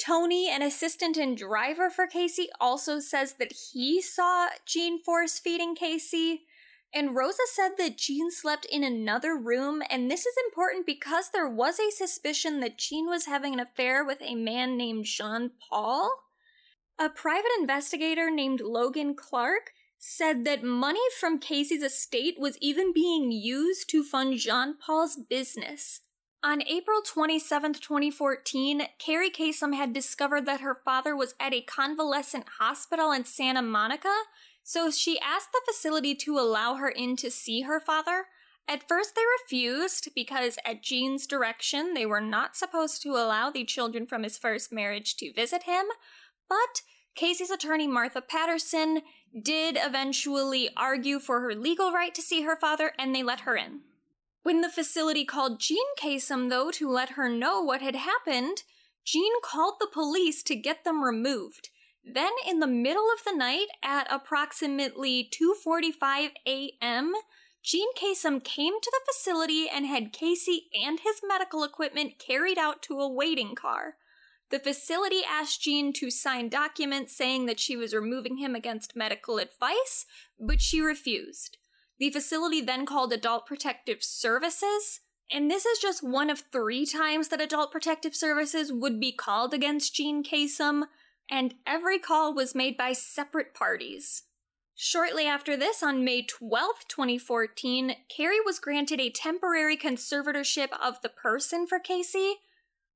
Tony, an assistant and driver for Casey, also says that he saw Jean force feeding Casey. And Rosa said that Jean slept in another room, and this is important because there was a suspicion that Jean was having an affair with a man named Jean Paul. A private investigator named Logan Clark said that money from Casey's estate was even being used to fund Jean Paul's business. On April 27, 2014, Kerri Kasem had discovered that her father was at a convalescent hospital in Santa Monica, so she asked the facility to allow her in to see her father. At first, they refused because, at Jean's direction, they were not supposed to allow the children from his first marriage to visit him, but Casey's attorney, Martha Patterson, did eventually argue for her legal right to see her father, and they let her in. When the facility called Jean Kasem, though, to let her know what had happened, Jean called the police to get them removed. Then, in the middle of the night, at approximately 2:45 a.m., Jean Kasem came to the facility and had Casey and his medical equipment carried out to a waiting car. The facility asked Jean to sign documents saying that she was removing him against medical advice, but she refused. The facility then called Adult Protective Services, and this is just one of three times that Adult Protective Services would be called against Jean Kasem, and every call was made by separate parties. Shortly after this, on May 12, 2014, Kerri was granted a temporary conservatorship of the person for Casey,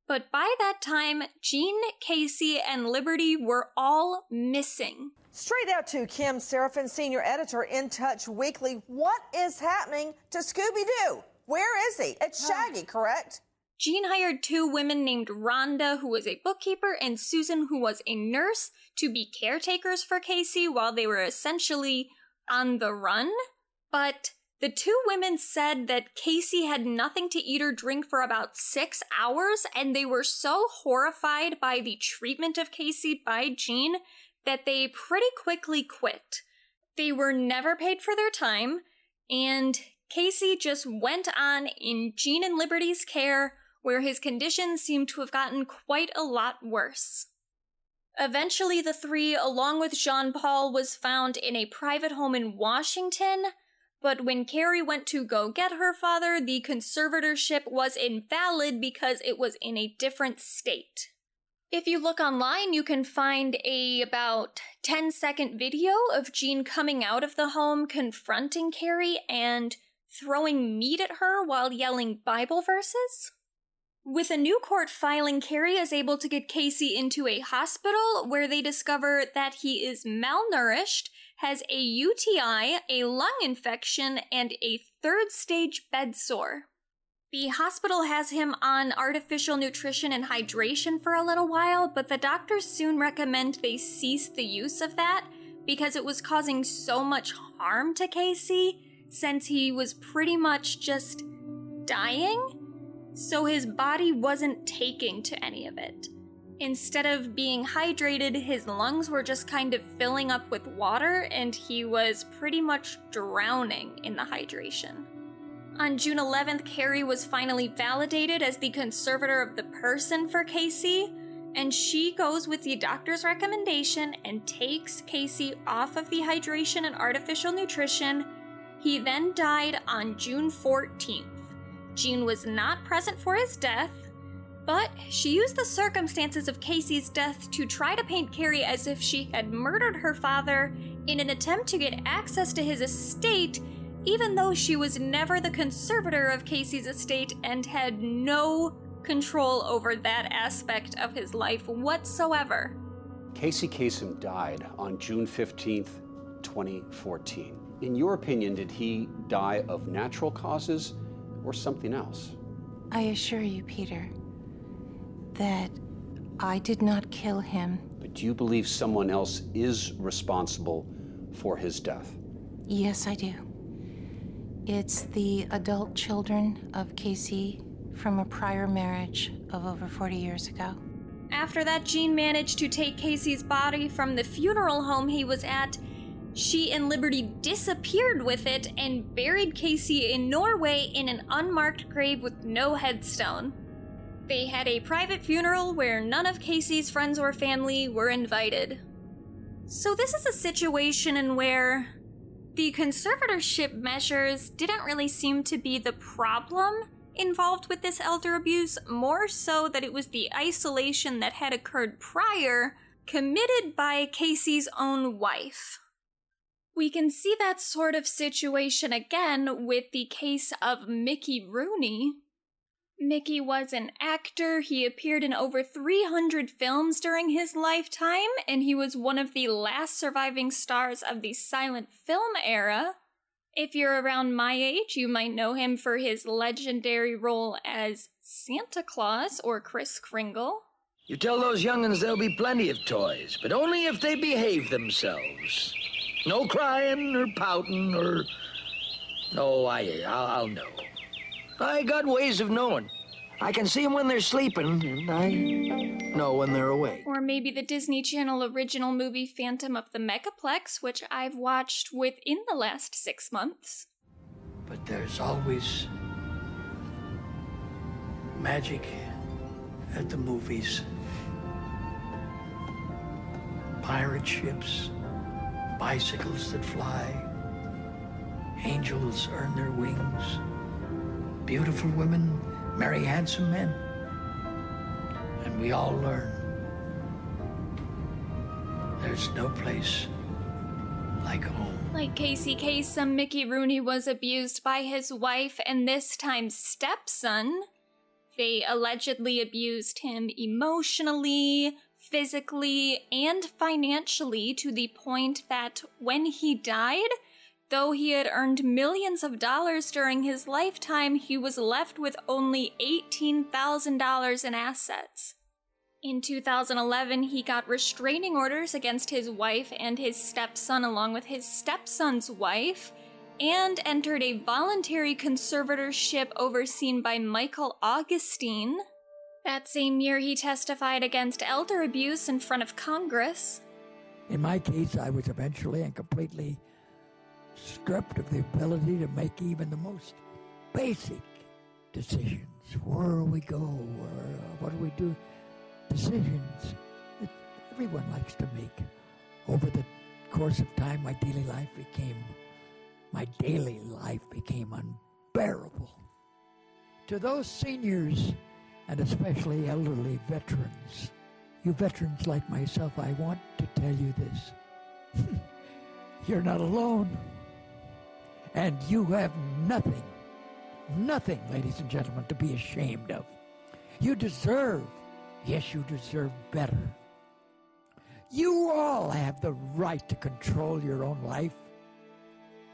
but by that time, Jean, Casey, and Liberty were all missing. Straight out to Kim Serafin, senior editor in Touch Weekly. What is happening to Scooby Doo? Where is he? It's Shaggy, correct? Jean hired two women named Rhonda, who was a bookkeeper, and Susan, who was a nurse, to be caretakers for Casey while they were essentially on the run. But the two women said that Casey had nothing to eat or drink for about six hours, and they were so horrified by the treatment of Casey by Jean that they pretty quickly quit. They were never paid for their time, and Casey just went on in Jean and Liberty's care, where his condition seemed to have gotten quite a lot worse. Eventually, the three, along with Jean Paul, was found in a private home in Washington. But when Kerri went to go get her father, the conservatorship was invalid because it was in a different state. If you look online, you can find a about 10 second video of Jean coming out of the home, confronting Kerri, and throwing meat at her while yelling Bible verses. With a new court filing, Kerri is able to get Casey into a hospital where they discover that he is malnourished, has a UTI, a lung infection, and a third stage bed sore. The hospital has him on artificial nutrition and hydration for a little while, but the doctors soon recommend they cease the use of that because it was causing so much harm to Casey since he was pretty much just dying so his body wasn't taking to any of it. Instead of being hydrated, his lungs were just kind of filling up with water, and he was pretty much drowning in the hydration. On June 11th, Kerri was finally validated as the conservator of the person for Casey, and she goes with the doctor's recommendation and takes Casey off of the hydration and artificial nutrition. He then died on June 14th. Jean was not present for his death, but she used the circumstances of Casey's death to try to paint Kerri as if she had murdered her father in an attempt to get access to his estate, even though she was never the conservator of Casey's estate and had no control over that aspect of his life whatsoever. Casey Kasem died on June 15th, 2014. In your opinion, did he die of natural causes or something else? I assure you, Peter, that I did not kill him. But do you believe someone else is responsible for his death? Yes, I do. It's the adult children of Casey from a prior marriage of over 40 years ago. After that, Jean managed to take Casey's body from the funeral home he was at. She and Liberty disappeared with it and buried Casey in Norway in an unmarked grave with no headstone. They had a private funeral where none of Casey's friends or family were invited. So, this is a situation in where the conservatorship measures didn't really seem to be the problem involved with this elder abuse, more so that it was the isolation that had occurred prior, committed by Casey's own wife. We can see that sort of situation again with the case of Mickey Rooney. Mickey was an actor. He appeared in over 300 films during his lifetime, and he was one of the last surviving stars of the silent film era. If you're around my age, you might know him for his legendary role as Santa Claus or Kris Kringle. You tell those young'uns there'll be plenty of toys, but only if they behave themselves. No crying or pouting or. Oh, I, I'll, I'll know. I got ways of knowing. I can see them when they're sleeping, and I know when they're awake. Or maybe the Disney Channel original movie Phantom of the Megaplex, which I've watched within the last six months. But there's always magic at the movies. Pirate ships, bicycles that fly, angels earn their wings, beautiful women marry handsome men, and we all learn. There's no place like home. Like Casey Kasem, Mickey Rooney was abused by his wife and this time stepson. They allegedly abused him emotionally, physically, and financially to the point that when he died, though he had earned millions of dollars during his lifetime, he was left with only $18,000 in assets. In 2011, he got restraining orders against his wife and his stepson, along with his stepson's wife, and entered a voluntary conservatorship overseen by Michael Augustine. That same year, he testified against elder abuse in front of Congress. In my case, I was eventually and completely stripped of the ability to make even the most basic decisions. Where we go? Where, what do we do? Decisions that everyone likes to make. Over the course of time, my daily life became my daily life became unbearable. To those seniors, and especially elderly veterans, you veterans like myself, I want to tell you this. You're not alone. And you have nothing, nothing, ladies and gentlemen, to be ashamed of. You deserve, yes, you deserve better. You all have the right to control your own life.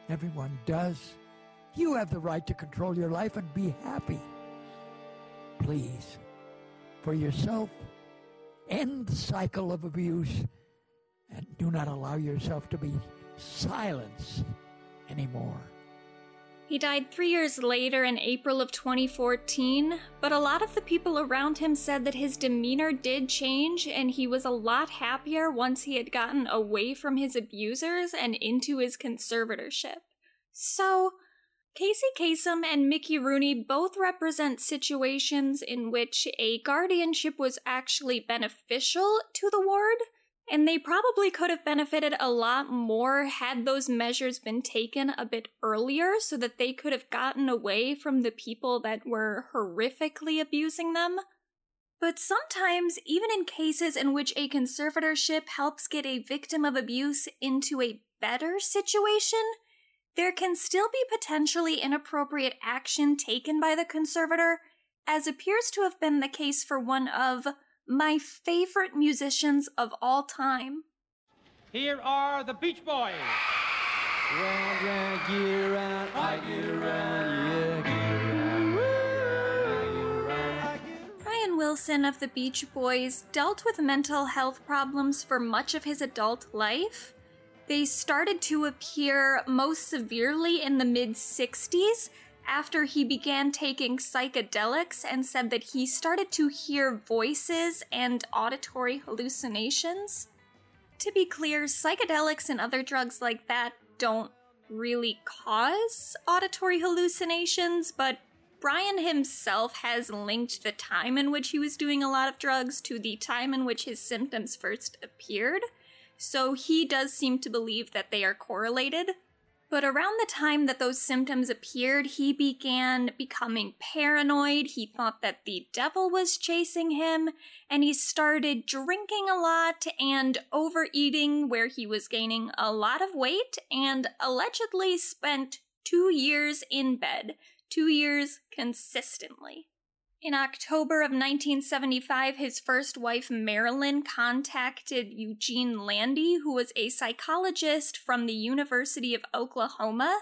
Everyone does. You have the right to control your life and be happy. Please, for yourself, end the cycle of abuse and do not allow yourself to be silenced anymore. He died three years later in April of 2014, but a lot of the people around him said that his demeanor did change and he was a lot happier once he had gotten away from his abusers and into his conservatorship. So, Casey Kasem and Mickey Rooney both represent situations in which a guardianship was actually beneficial to the ward and they probably could have benefited a lot more had those measures been taken a bit earlier so that they could have gotten away from the people that were horrifically abusing them. But sometimes, even in cases in which a conservatorship helps get a victim of abuse into a better situation, there can still be potentially inappropriate action taken by the conservator, as appears to have been the case for one of my favorite musicians of all time. Here are the Beach Boys. Round, round, year round, I get around, yeah, Brian Wilson of the Beach Boys dealt with mental health problems for much of his adult life. They started to appear most severely in the mid 60s, after he began taking psychedelics and said that he started to hear voices and auditory hallucinations. To be clear, psychedelics and other drugs like that don't really cause auditory hallucinations, but Brian himself has linked the time in which he was doing a lot of drugs to the time in which his symptoms first appeared, so he does seem to believe that they are correlated. But around the time that those symptoms appeared, he began becoming paranoid. He thought that the devil was chasing him, and he started drinking a lot and overeating, where he was gaining a lot of weight and allegedly spent two years in bed, two years consistently. In October of 1975, his first wife, Marilyn, contacted Eugene Landy, who was a psychologist from the University of Oklahoma.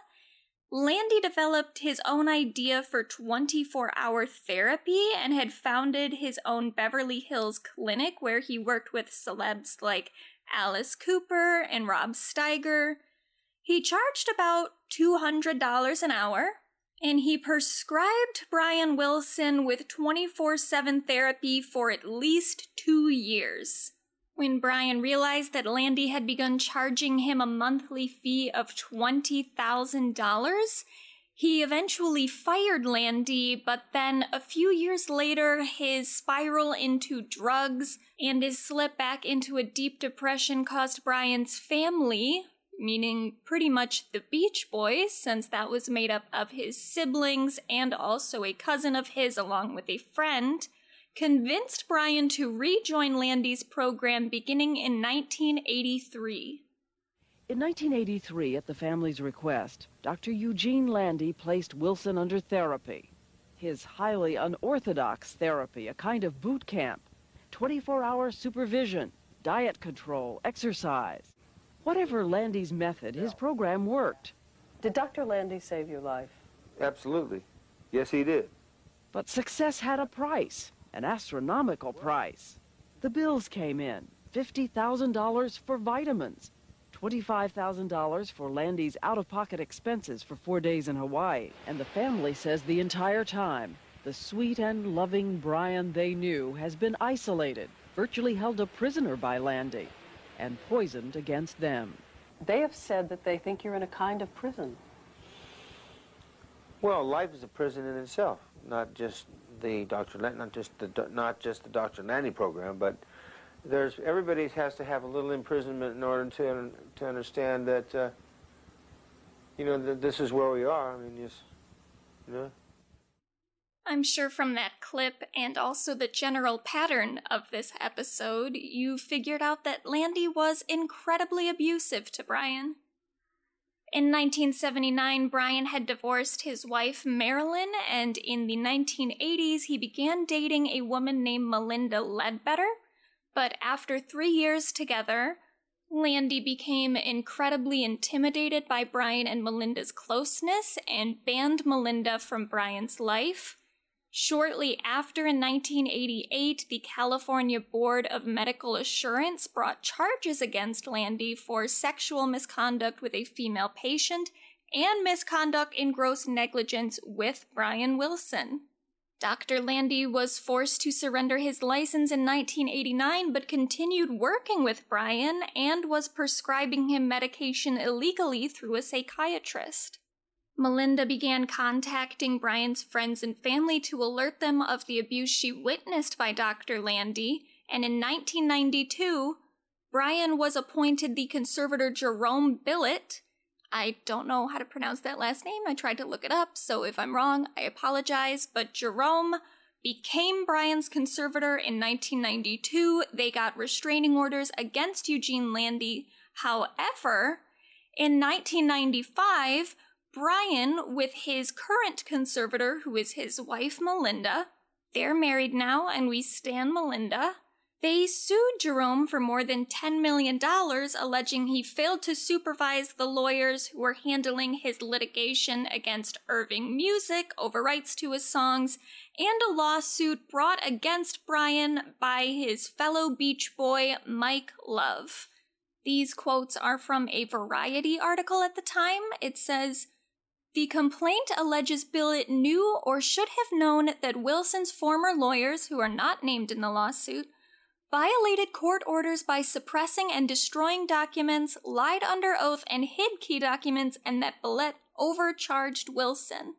Landy developed his own idea for 24 hour therapy and had founded his own Beverly Hills clinic where he worked with celebs like Alice Cooper and Rod Steiger. He charged about $200 an hour, and he prescribed Brian Wilson with 24 7 therapy for at least two years. When Brian realized that Landy had begun charging him a monthly fee of $20,000, he eventually fired Landy, but then a few years later, his spiral into drugs and his slip back into a deep depression caused Brian's family, meaning pretty much the Beach Boys, since that was made up of his siblings and also a cousin of his, along with a friend, convinced Brian to rejoin Landy's program beginning in 1983. In 1983, at the family's request, Dr. Eugene Landy placed Wilson under therapy. His highly unorthodox therapy, a kind of boot camp, 24 hour supervision, diet control, exercise. Whatever Landy's method, his program worked. Did Dr. Landy save your life? Absolutely. Yes, he did. But success had a price, an astronomical price. The bills came in $50,000 for vitamins, $25,000 for Landy's out of pocket expenses for four days in Hawaii. And the family says the entire time, the sweet and loving Brian they knew has been isolated, virtually held a prisoner by Landy and poisoned against them. They have said that they think you're in a kind of prison. Well, life is a prison in itself, not just the Dr. Lan- not just the not just the Dr. Landy program, but there's everybody has to have a little imprisonment in order to to understand that uh, you know that this is where we are. I mean, just you know. I'm sure from that clip and also the general pattern of this episode, you figured out that Landy was incredibly abusive to Brian. In 1979, Brian had divorced his wife Marilyn, and in the 1980s, he began dating a woman named Melinda Ledbetter. But after three years together, Landy became incredibly intimidated by Brian and Melinda's closeness and banned Melinda from Brian's life. Shortly after, in 1988, the California Board of Medical Assurance brought charges against Landy for sexual misconduct with a female patient and misconduct in gross negligence with Brian Wilson. Dr. Landy was forced to surrender his license in 1989 but continued working with Brian and was prescribing him medication illegally through a psychiatrist. Melinda began contacting Brian's friends and family to alert them of the abuse she witnessed by Dr. Landy, and in 1992, Brian was appointed the conservator Jerome Billet. I don't know how to pronounce that last name. I tried to look it up, so if I'm wrong, I apologize. But Jerome became Brian's conservator in 1992. They got restraining orders against Eugene Landy. However, in 1995, Brian, with his current conservator, who is his wife Melinda, they're married now, and we stand Melinda. They sued Jerome for more than $10 million, alleging he failed to supervise the lawyers who were handling his litigation against Irving Music over rights to his songs, and a lawsuit brought against Brian by his fellow Beach Boy, Mike Love. These quotes are from a Variety article at the time. It says, The complaint alleges Billet knew or should have known that Wilson's former lawyers, who are not named in the lawsuit, violated court orders by suppressing and destroying documents, lied under oath, and hid key documents, and that Billet overcharged Wilson.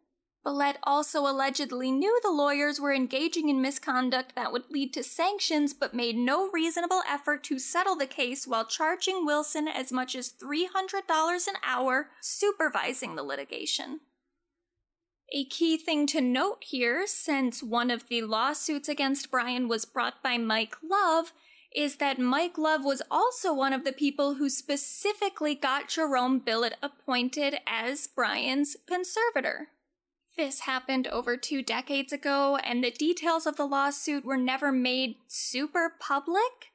Billet also allegedly knew the lawyers were engaging in misconduct that would lead to sanctions, but made no reasonable effort to settle the case while charging Wilson as much as $300 an hour supervising the litigation. A key thing to note here, since one of the lawsuits against Brian was brought by Mike Love, is that Mike Love was also one of the people who specifically got Jerome Billet appointed as Brian's conservator. This happened over two decades ago, and the details of the lawsuit were never made super public.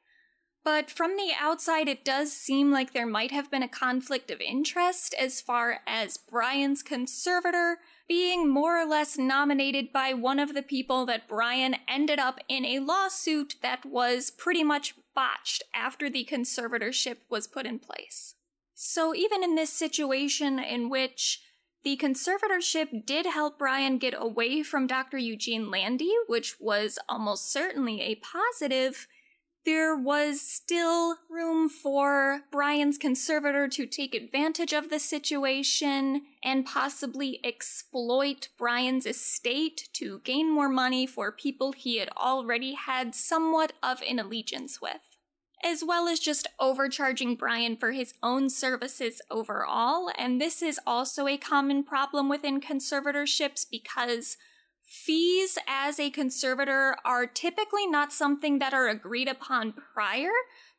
But from the outside, it does seem like there might have been a conflict of interest as far as Brian's conservator being more or less nominated by one of the people that Brian ended up in a lawsuit that was pretty much botched after the conservatorship was put in place. So, even in this situation in which the conservatorship did help Brian get away from Dr. Eugene Landy, which was almost certainly a positive. There was still room for Brian's conservator to take advantage of the situation and possibly exploit Brian's estate to gain more money for people he had already had somewhat of an allegiance with as well as just overcharging Brian for his own services overall. And this is also a common problem within conservatorships because fees as a conservator are typically not something that are agreed upon prior.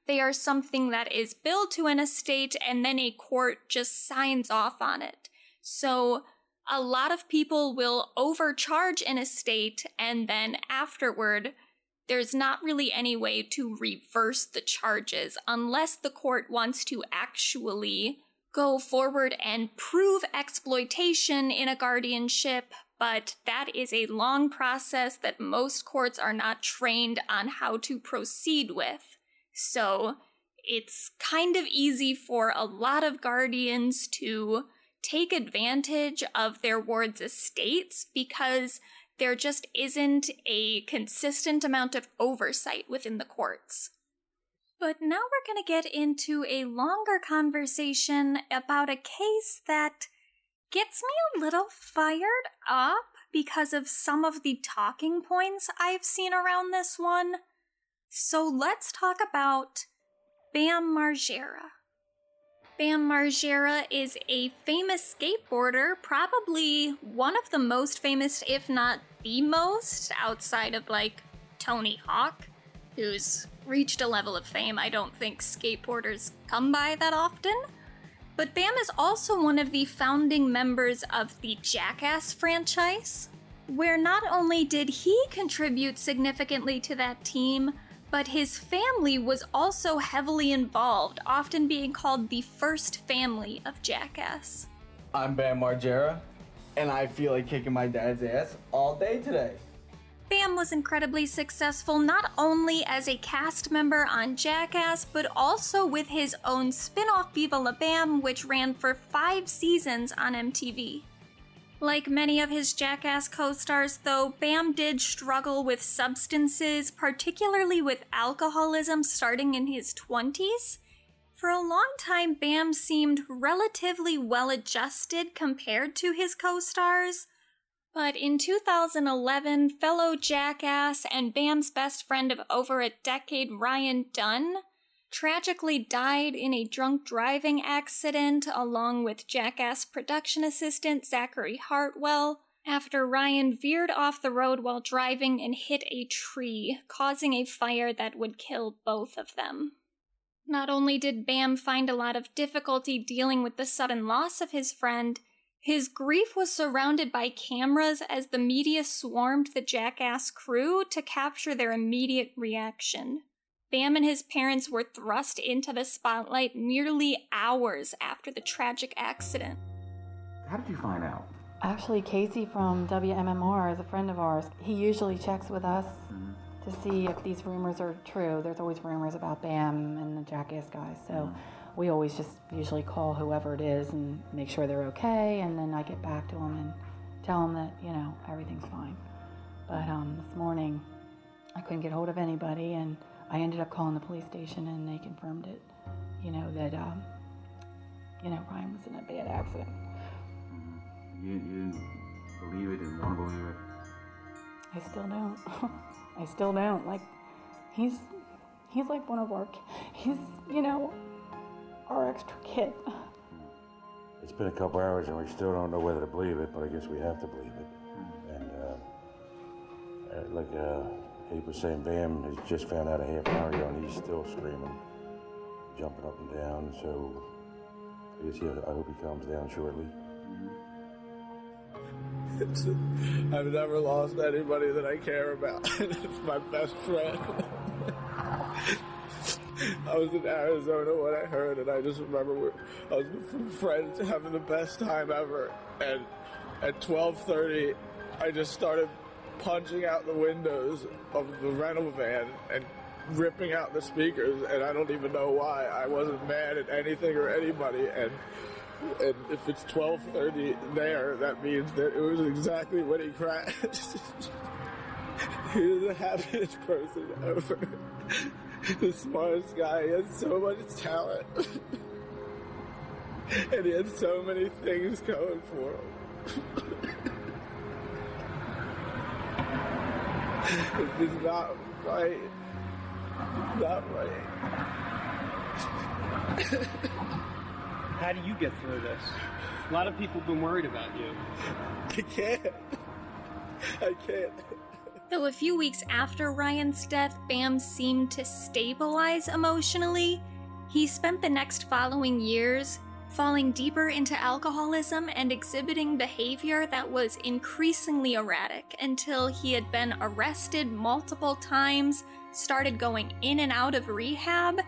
They are something that is billed to an estate and then a court just signs off on it. So a lot of people will overcharge an estate and then afterward there's not really any way to reverse the charges unless the court wants to actually go forward and prove exploitation in a guardianship, but that is a long process that most courts are not trained on how to proceed with. So it's kind of easy for a lot of guardians to take advantage of their ward's estates because there just isn't a consistent amount of oversight within the courts. But now we're going to get into a longer conversation about a case that gets me a little fired up because of some of the talking points I've seen around this one. So let's talk about Bam Margera. Bam Margera is a famous skateboarder, probably one of the most famous, if not the most, outside of like Tony Hawk, who's reached a level of fame I don't think skateboarders come by that often. But Bam is also one of the founding members of the Jackass franchise, where not only did he contribute significantly to that team, but his family was also heavily involved, often being called the first family of Jackass. I'm Bam Margera, and I feel like kicking my dad's ass all day today. Bam was incredibly successful not only as a cast member on Jackass, but also with his own spin off Viva La Bam, which ran for five seasons on MTV. Like many of his Jackass co stars, though, Bam did struggle with substances, particularly with alcoholism starting in his 20s. For a long time, Bam seemed relatively well adjusted compared to his co stars. But in 2011, fellow Jackass and Bam's best friend of over a decade, Ryan Dunn, tragically died in a drunk driving accident along with Jackass production assistant Zachary Hartwell after Ryan veered off the road while driving and hit a tree, causing a fire that would kill both of them. Not only did Bam find a lot of difficulty dealing with the sudden loss of his friend, his grief was surrounded by cameras as the media swarmed the Jackass crew to capture their immediate reaction. Bam and his parents were thrust into the spotlight merely hours after the tragic accident. How did you find out? Actually, Casey from WMMR is a friend of ours. He usually checks with us to see if these rumors are true. There's always rumors about Bam and the Jackass guys. So we always just usually call whoever it is and make sure they're okay, and then I get back to them and tell them that you know everything's fine. But um, this morning, I couldn't get hold of anybody, and I ended up calling the police station, and they confirmed it. You know that um, you know Ryan was in a bad accident. You, you believe it and want to believe it? I still don't. I still don't. Like, he's he's like one of our. He's you know our extra kid. It's been a couple hours and we still don't know whether to believe it, but I guess we have to believe it. And uh, uh, like uh, Was saying, Bam has just found out a half hour ago and he's still screaming, jumping up and down. So I guess yeah, I hope he calms down shortly. It's, I've never lost anybody that I care about. it's my best friend. I was in Arizona when I heard, and I just remember I was with friends having the best time ever. And at 12:30, I just started punching out the windows of the rental van and ripping out the speakers. And I don't even know why. I wasn't mad at anything or anybody. And and if it's 12:30 there, that means that it was exactly when he crashed. he was the happiest person ever the smartest guy. He had so much talent. and he had so many things going for him. It's just not right. It's not right. How do you get through this? A lot of people have been worried about you. I can't. I can't. Though a few weeks after Ryan's death, Bam seemed to stabilize emotionally, he spent the next following years falling deeper into alcoholism and exhibiting behavior that was increasingly erratic until he had been arrested multiple times, started going in and out of rehab,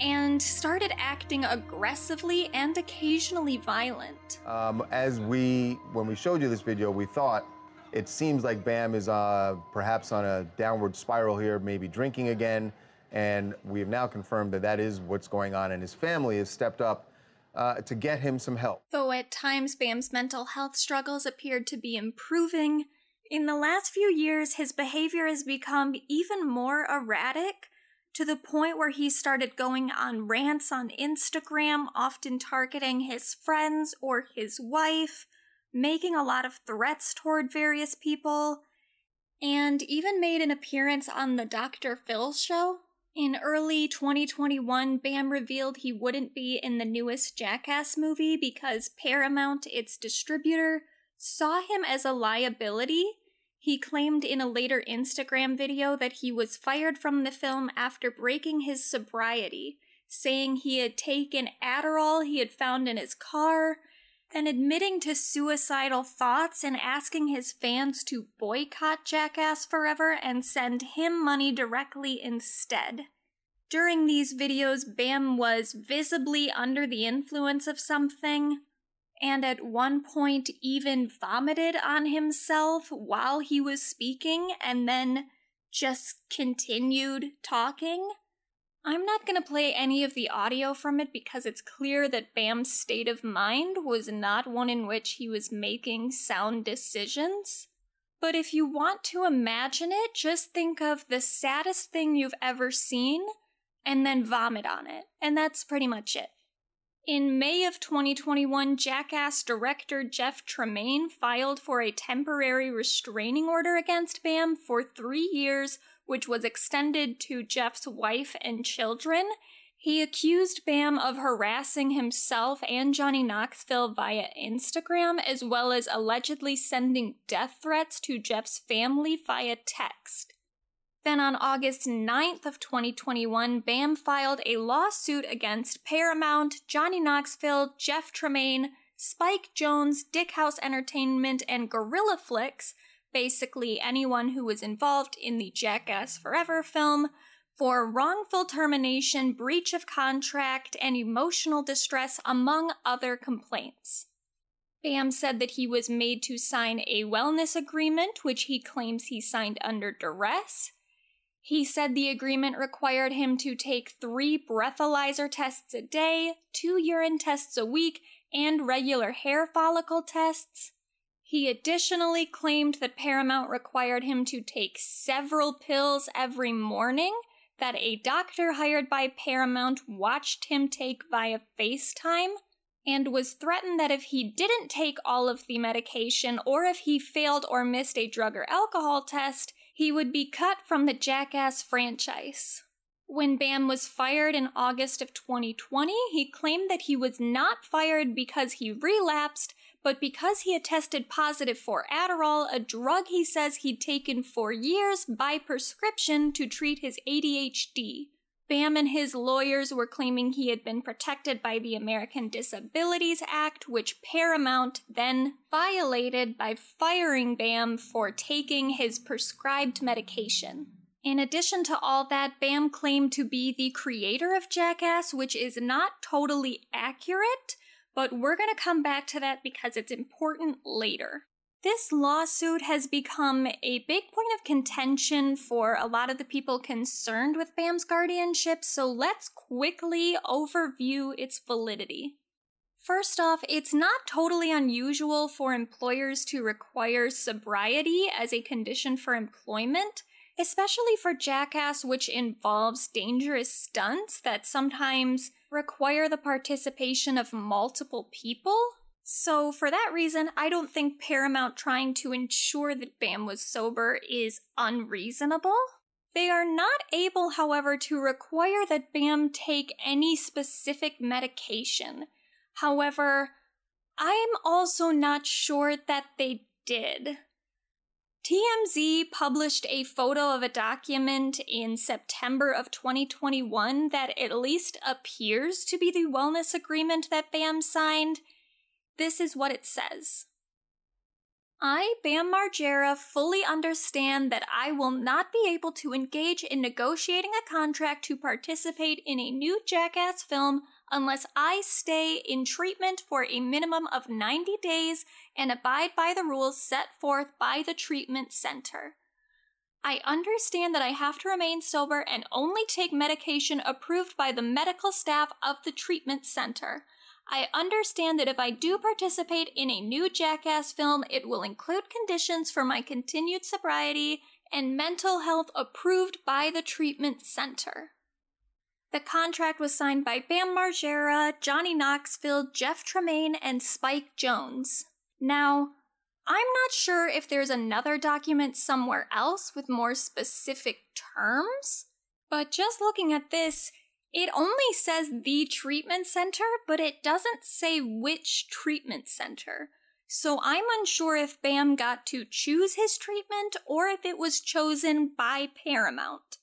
and started acting aggressively and occasionally violent. Um, as we, when we showed you this video, we thought it seems like Bam is uh, perhaps on a downward spiral here, maybe drinking again. And we have now confirmed that that is what's going on, and his family has stepped up uh, to get him some help. Though at times Bam's mental health struggles appeared to be improving, in the last few years his behavior has become even more erratic to the point where he started going on rants on Instagram, often targeting his friends or his wife making a lot of threats toward various people, and even made an appearance on the Dr. Phil show. In early 2021, Bam revealed he wouldn't be in the newest Jackass movie because Paramount, its distributor, saw him as a liability. He claimed in a later Instagram video that he was fired from the film after breaking his sobriety, saying he had taken Adderall he had found in his car and admitting to suicidal thoughts and asking his fans to boycott Jackass Forever and send him money directly instead. During these videos, Bam was visibly under the influence of something, and at one point even vomited on himself while he was speaking and then just continued talking. I'm not going to play any of the audio from it because it's clear that Bam's state of mind was not one in which he was making sound decisions. But if you want to imagine it, just think of the saddest thing you've ever seen and then vomit on it. And that's pretty much it. In May of 2021, Jackass director Jeff Tremaine filed for a temporary restraining order against Bam for three years which was extended to Jeff's wife and children. He accused Bam of harassing himself and Johnny Knoxville via Instagram, as well as allegedly sending death threats to Jeff's family via text. Then on August 9th of 2021, Bam filed a lawsuit against Paramount, Johnny Knoxville, Jeff Tremaine, Spike Jonze, Dick House Entertainment, and Gorilla Flicks basically anyone who was involved in the Jackass Forever film, for wrongful termination, breach of contract, and emotional distress, among other complaints. Bam said that he was made to sign a wellness agreement, which he claims he signed under duress. He said the agreement required him to take three breathalyzer tests a day, two urine tests a week, and regular hair follicle tests. He additionally claimed that Paramount required him to take several pills every morning that a doctor hired by Paramount watched him take via FaceTime and was threatened that if he didn't take all of the medication or if he failed or missed a drug or alcohol test, he would be cut from the Jackass franchise. When Bam was fired in August of 2020, he claimed that he was not fired because he relapsed, but because he had tested positive for Adderall, a drug he says he'd taken for years by prescription to treat his ADHD. Bam and his lawyers were claiming he had been protected by the American Disabilities Act, which Paramount then violated by firing Bam for taking his prescribed medication. In addition to all that, Bam claimed to be the creator of Jackass, which is not totally accurate, but we're going to come back to that because it's important later. This lawsuit has become a big point of contention for a lot of the people concerned with BAM's guardianship, so let's quickly overview its validity. First off, it's not totally unusual for employers to require sobriety as a condition for employment, especially for Jackass, which involves dangerous stunts that sometimes require the participation of multiple people. So, for that reason, I don't think Paramount trying to ensure that Bam was sober is unreasonable. They are not able, however, to require that Bam take any specific medication. However, I'm also not sure that they did. TMZ published a photo of a document in September of 2021 that at least appears to be the wellness agreement that Bam signed. This is what it says. I, Bam Margera, fully understand that I will not be able to engage in negotiating a contract to participate in a new Jackass film unless I stay in treatment for a minimum of 90 days and abide by the rules set forth by the treatment center. I understand that I have to remain sober and only take medication approved by the medical staff of the treatment center. I understand that if I do participate in a new Jackass film, it will include conditions for my continued sobriety and mental health approved by the treatment center. The contract was signed by Bam Margera, Johnny Knoxville, Jeff Tremaine, and Spike Jonze. Now, I'm not sure if there's another document somewhere else with more specific terms, but just looking at this, it only says the treatment center, but it doesn't say which treatment center. So I'm unsure if Bam got to choose his treatment or if it was chosen by Paramount.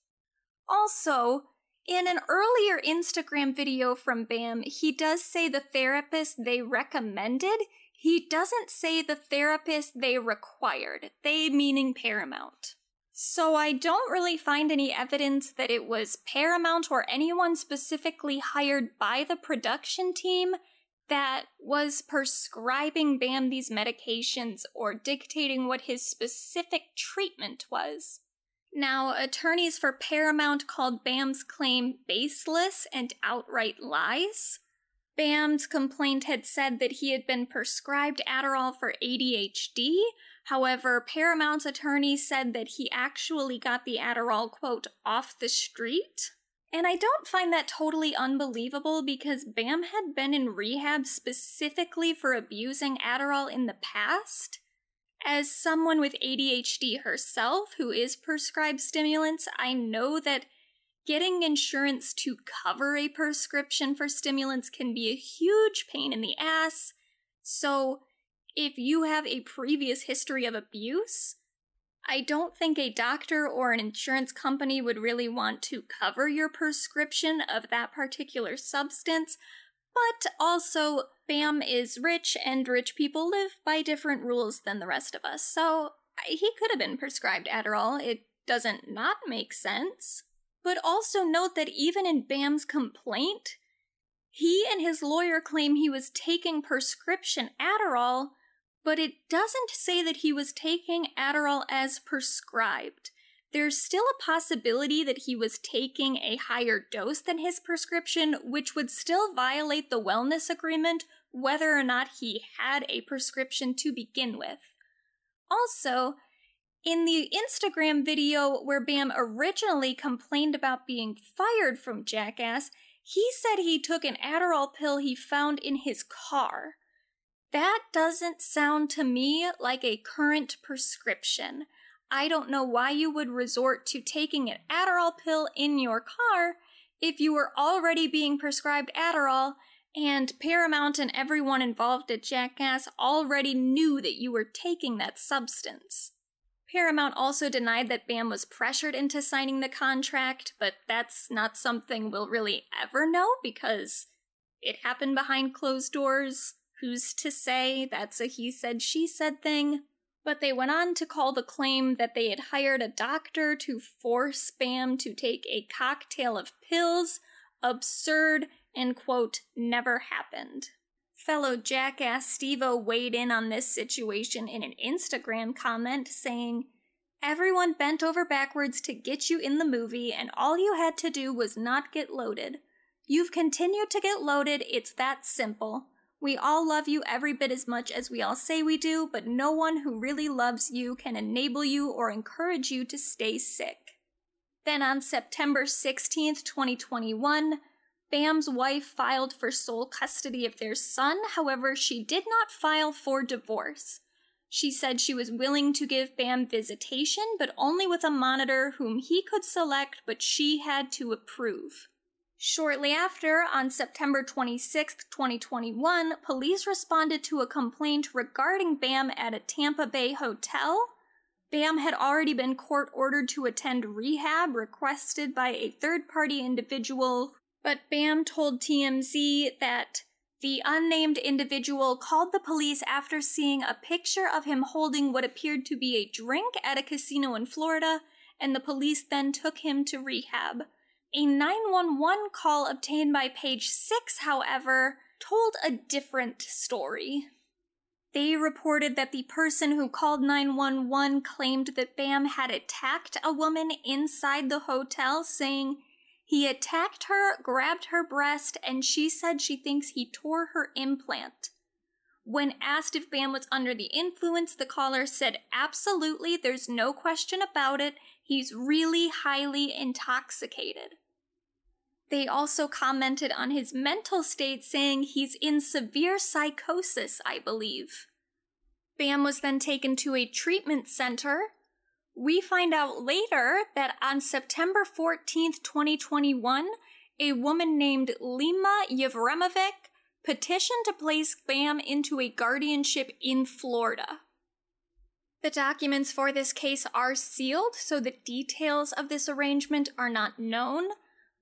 Also, in an earlier Instagram video from Bam, he does say the therapist they recommended. He doesn't say the therapist they required, they meaning Paramount. So I don't really find any evidence that it was Paramount or anyone specifically hired by the production team that was prescribing Bam these medications or dictating what his specific treatment was. Now, attorneys for Paramount called Bam's claim baseless and outright lies. Bam's complaint had said that he had been prescribed Adderall for ADHD, However, Paramount's attorney said that he actually got the Adderall, quote, off the street. And I don't find that totally unbelievable because Bam had been in rehab specifically for abusing Adderall in the past. As someone with ADHD herself who is prescribed stimulants, I know that getting insurance to cover a prescription for stimulants can be a huge pain in the ass. So, if you have a previous history of abuse, I don't think a doctor or an insurance company would really want to cover your prescription of that particular substance. But also, Bam is rich, and rich people live by different rules than the rest of us. So, he could have been prescribed Adderall. It doesn't not make sense. But also note that even in Bam's complaint, he and his lawyer claim he was taking prescription Adderall but it doesn't say that he was taking Adderall as prescribed. There's still a possibility that he was taking a higher dose than his prescription, which would still violate the wellness agreement whether or not he had a prescription to begin with. Also, in the Instagram video where Bam originally complained about being fired from Jackass, he said he took an Adderall pill he found in his car. That doesn't sound to me like a current prescription. I don't know why you would resort to taking an Adderall pill in your car if you were already being prescribed Adderall and Paramount and everyone involved at Jackass already knew that you were taking that substance. Paramount also denied that Bam was pressured into signing the contract, but that's not something we'll really ever know because it happened behind closed doors. Who's to say that's a he said, she said thing? But they went on to call the claim that they had hired a doctor to force Bam to take a cocktail of pills absurd and, quote, never happened. Fellow jackass Steve-O weighed in on this situation in an Instagram comment saying, Everyone bent over backwards to get you in the movie, and all you had to do was not get loaded. You've continued to get loaded, it's that simple. We all love you every bit as much as we all say we do, but no one who really loves you can enable you or encourage you to stay sick. Then on September 16th, 2021, Bam's wife filed for sole custody of their son, however, she did not file for divorce. She said she was willing to give Bam visitation, but only with a monitor whom he could select, but she had to approve. Shortly after, on September 26, 2021, police responded to a complaint regarding Bam at a Tampa Bay hotel. Bam had already been court ordered to attend rehab requested by a third party individual but Bam told TMZ that the unnamed individual called the police after seeing a picture of him holding what appeared to be a drink at a casino in Florida, and the police then took him to rehab. A 911 call obtained by page 6, however, told a different story. They reported that the person who called 911 claimed that Bam had attacked a woman inside the hotel, saying, he attacked her, grabbed her breast, and she said she thinks he tore her implant. When asked if Bam was under the influence, the caller said, Absolutely, there's no question about it. He's really highly intoxicated. They also commented on his mental state, saying he's in severe psychosis, I believe. Bam was then taken to a treatment center we find out later that on September 14th, 2021, a woman named Lima Yevremovic petitioned to place Bam into a guardianship in Florida. The documents for this case are sealed, so the details of this arrangement are not known.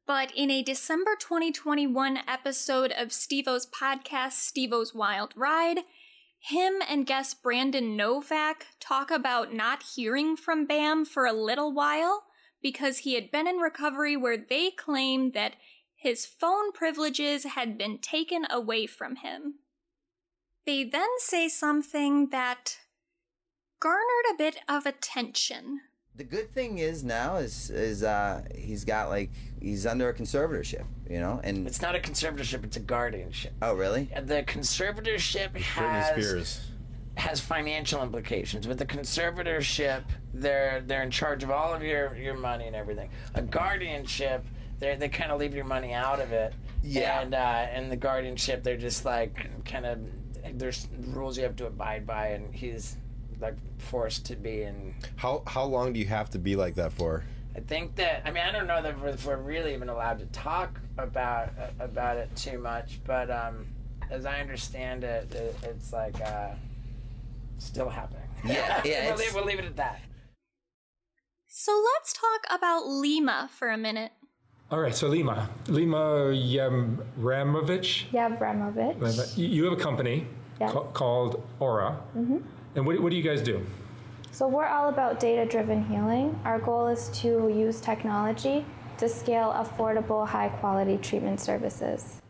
But in a December 2021 episode of Steve-O's podcast, Steve-O's Wild Ride, him and guest Brandon Novak talk about not hearing from Bam for a little while because he had been in recovery where they claim that his phone privileges had been taken away from him. They then say something that garnered a bit of attention. The good thing is now is is uh, he's got like he's under a conservatorship, you know, and It's not a conservatorship; it's a guardianship. oh really? The conservatorship has has financial implications. With the conservatorship, they're they're in charge of all of your your money and everything. A guardianship, they they kind of leave your money out of it. Yeah. And uh, and the guardianship, they're just like kind of there's rules you have to abide by, and he's like forced to be in How how long do you have to be like that for? I think that I mean I don't know that we're, if we're really even allowed to talk about about it too much, but um, as I understand it, it it's like uh, still happening. Yeah, yeah, we'll, leave, we'll leave it at that. So let's talk about Lima for a minute. All right, so Lima, Lima Yamramovich. Yavramovich. You you have a company Yes. ca- called Aura, hmm and what, what do you guys do? So we're all about data-driven healing. Our goal is to use technology to scale affordable, high-quality treatment services.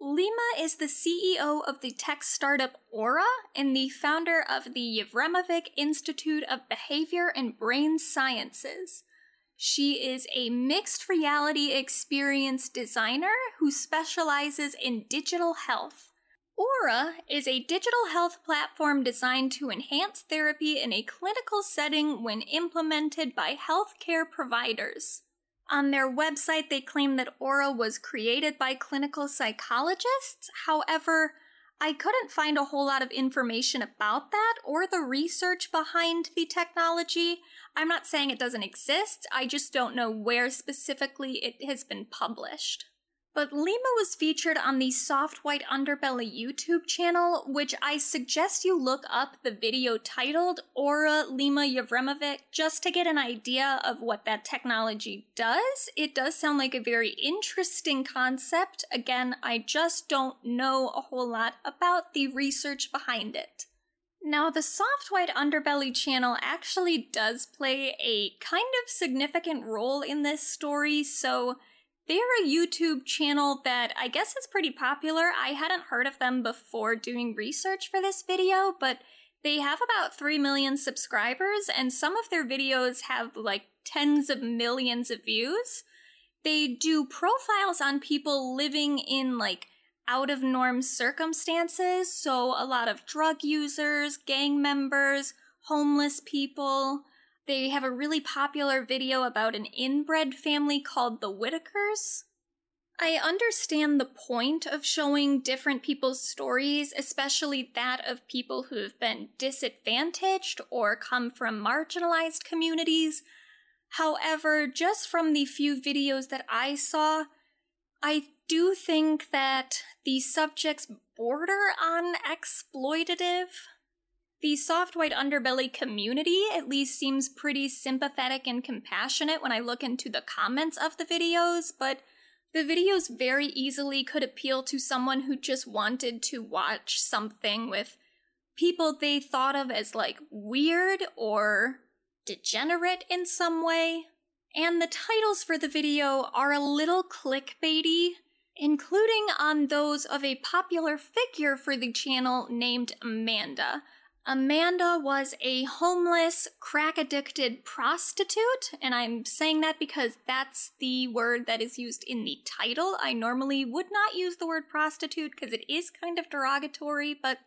Lima is the CEO of the tech startup Aura and the founder of the Yevremovic Institute of Behavior and Brain Sciences. She is a mixed reality experience designer who specializes in digital health. Aura is a digital health platform designed to enhance therapy in a clinical setting when implemented by healthcare providers. On their website, they claim that Aura was created by clinical psychologists. However, I couldn't find a whole lot of information about that or the research behind the technology. I'm not saying it doesn't exist, I just don't know where specifically it has been published. But Lima was featured on the Soft White Underbelly YouTube channel, which I suggest you look up the video titled Aura Lima Yevremovic just to get an idea of what that technology does. It does sound like a very interesting concept. Again, I just don't know a whole lot about the research behind it. Now, the Soft White Underbelly channel actually does play a kind of significant role in this story, so they're a YouTube channel that I guess is pretty popular. I hadn't heard of them before doing research for this video, but they have about 3 million subscribers, and some of their videos have like tens of millions of views. They do profiles on people living in like out of norm circumstances, so a lot of drug users, gang members, homeless people. They have a really popular video about an inbred family called the Whitakers. I understand the point of showing different people's stories, especially that of people who have been disadvantaged or come from marginalized communities. However, just from the few videos that I saw, I do think that the subjects border on exploitative. The soft white underbelly community at least seems pretty sympathetic and compassionate when I look into the comments of the videos, but the videos very easily could appeal to someone who just wanted to watch something with people they thought of as like weird or degenerate in some way. And the titles for the video are a little clickbaity, including on those of a popular figure for the channel named Amanda. Amanda was a homeless, crack addicted prostitute, and I'm saying that because that's the word that is used in the title. I normally would not use the word prostitute because it is kind of derogatory, but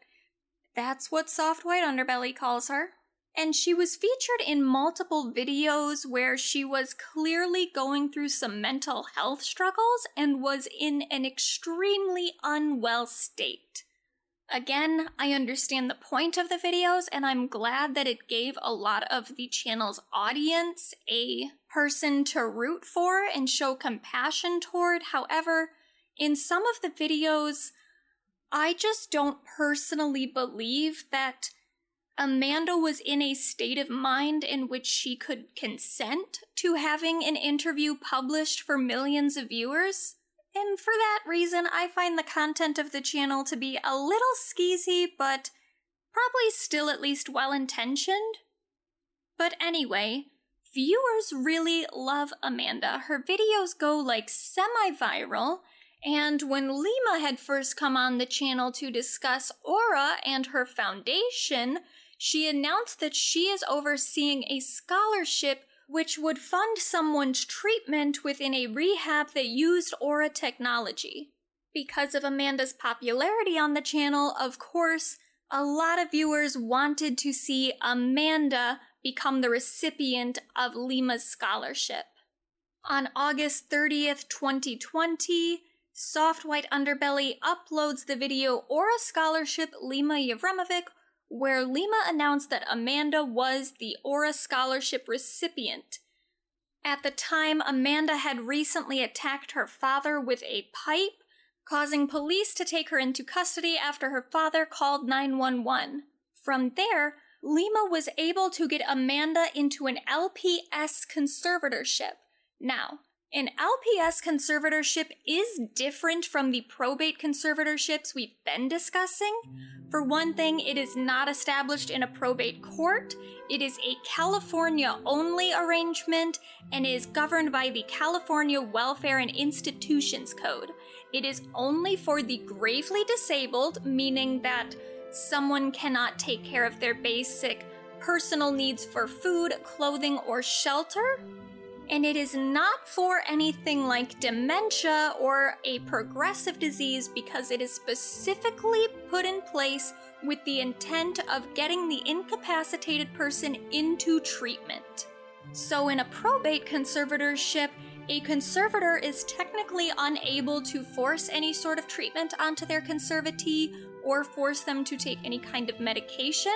that's what Soft White Underbelly calls her. And she was featured in multiple videos where she was clearly going through some mental health struggles and was in an extremely unwell state. Again, I understand the point of the videos, and I'm glad that it gave a lot of the channel's audience a person to root for and show compassion toward. However, in some of the videos, I just don't personally believe that Amanda was in a state of mind in which she could consent to having an interview published for millions of viewers. And for that reason, I find the content of the channel to be a little skeezy, but probably still at least well intentioned. But anyway, viewers really love Amanda. Her videos go like semi viral, and when Lima had first come on the channel to discuss Aura and her foundation, she announced that she is overseeing a scholarship which would fund someone's treatment within a rehab that used Aura technology. Because of Amanda's popularity on the channel, of course, a lot of viewers wanted to see Amanda become the recipient of Lima's scholarship. On August 30th, 2020, Soft White Underbelly uploads the video Aura Scholarship Lima Yevremovic where Lima announced that Amanda was the Aura Scholarship recipient. At the time, Amanda had recently attacked her father with a pipe, causing police to take her into custody after her father called 911. From there, Lima was able to get Amanda into an LPS conservatorship. Now, an LPS conservatorship is different from the probate conservatorships we've been discussing. For one thing, it is not established in a probate court. It is a California only arrangement and is governed by the California Welfare and Institutions Code. It is only for the gravely disabled, meaning that someone cannot take care of their basic personal needs for food, clothing, or shelter And it is not for anything like dementia or a progressive disease because it is specifically put in place with the intent of getting the incapacitated person into treatment. So, in a probate conservatorship, a conservator is technically unable to force any sort of treatment onto their conservatee or force them to take any kind of medication.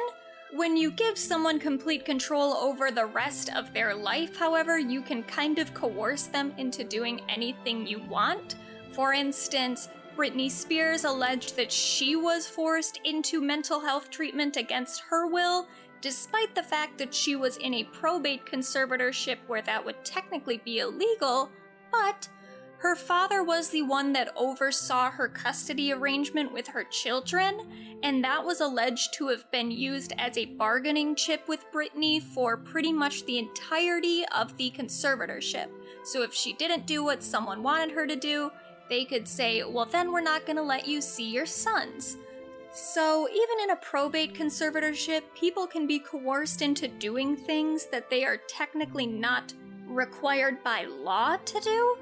When you give someone complete control over the rest of their life, however, you can kind of coerce them into doing anything you want. For instance, Britney Spears alleged that she was forced into mental health treatment against her will, despite the fact that she was in a probate conservatorship where that would technically be illegal, but her father was the one that oversaw her custody arrangement with her children, and that was alleged to have been used as a bargaining chip with Britney for pretty much the entirety of the conservatorship. So if she didn't do what someone wanted her to do, they could say, well, then we're not going to let you see your sons. So, even in a probate conservatorship, people can be coerced into doing things that they are technically not required by law to do.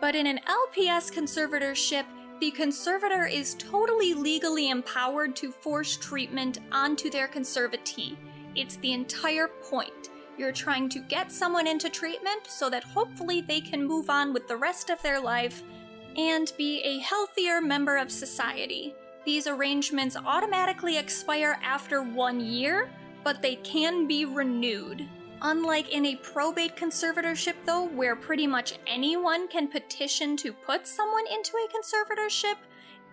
But in an LPS conservatorship, the conservator is totally legally empowered to force treatment onto their conservatee. It's the entire point. You're trying to get someone into treatment so that hopefully they can move on with the rest of their life and be a healthier member of society. These arrangements automatically expire after one year, but they can be renewed. Unlike in a probate conservatorship, though, where pretty much anyone can petition to put someone into a conservatorship,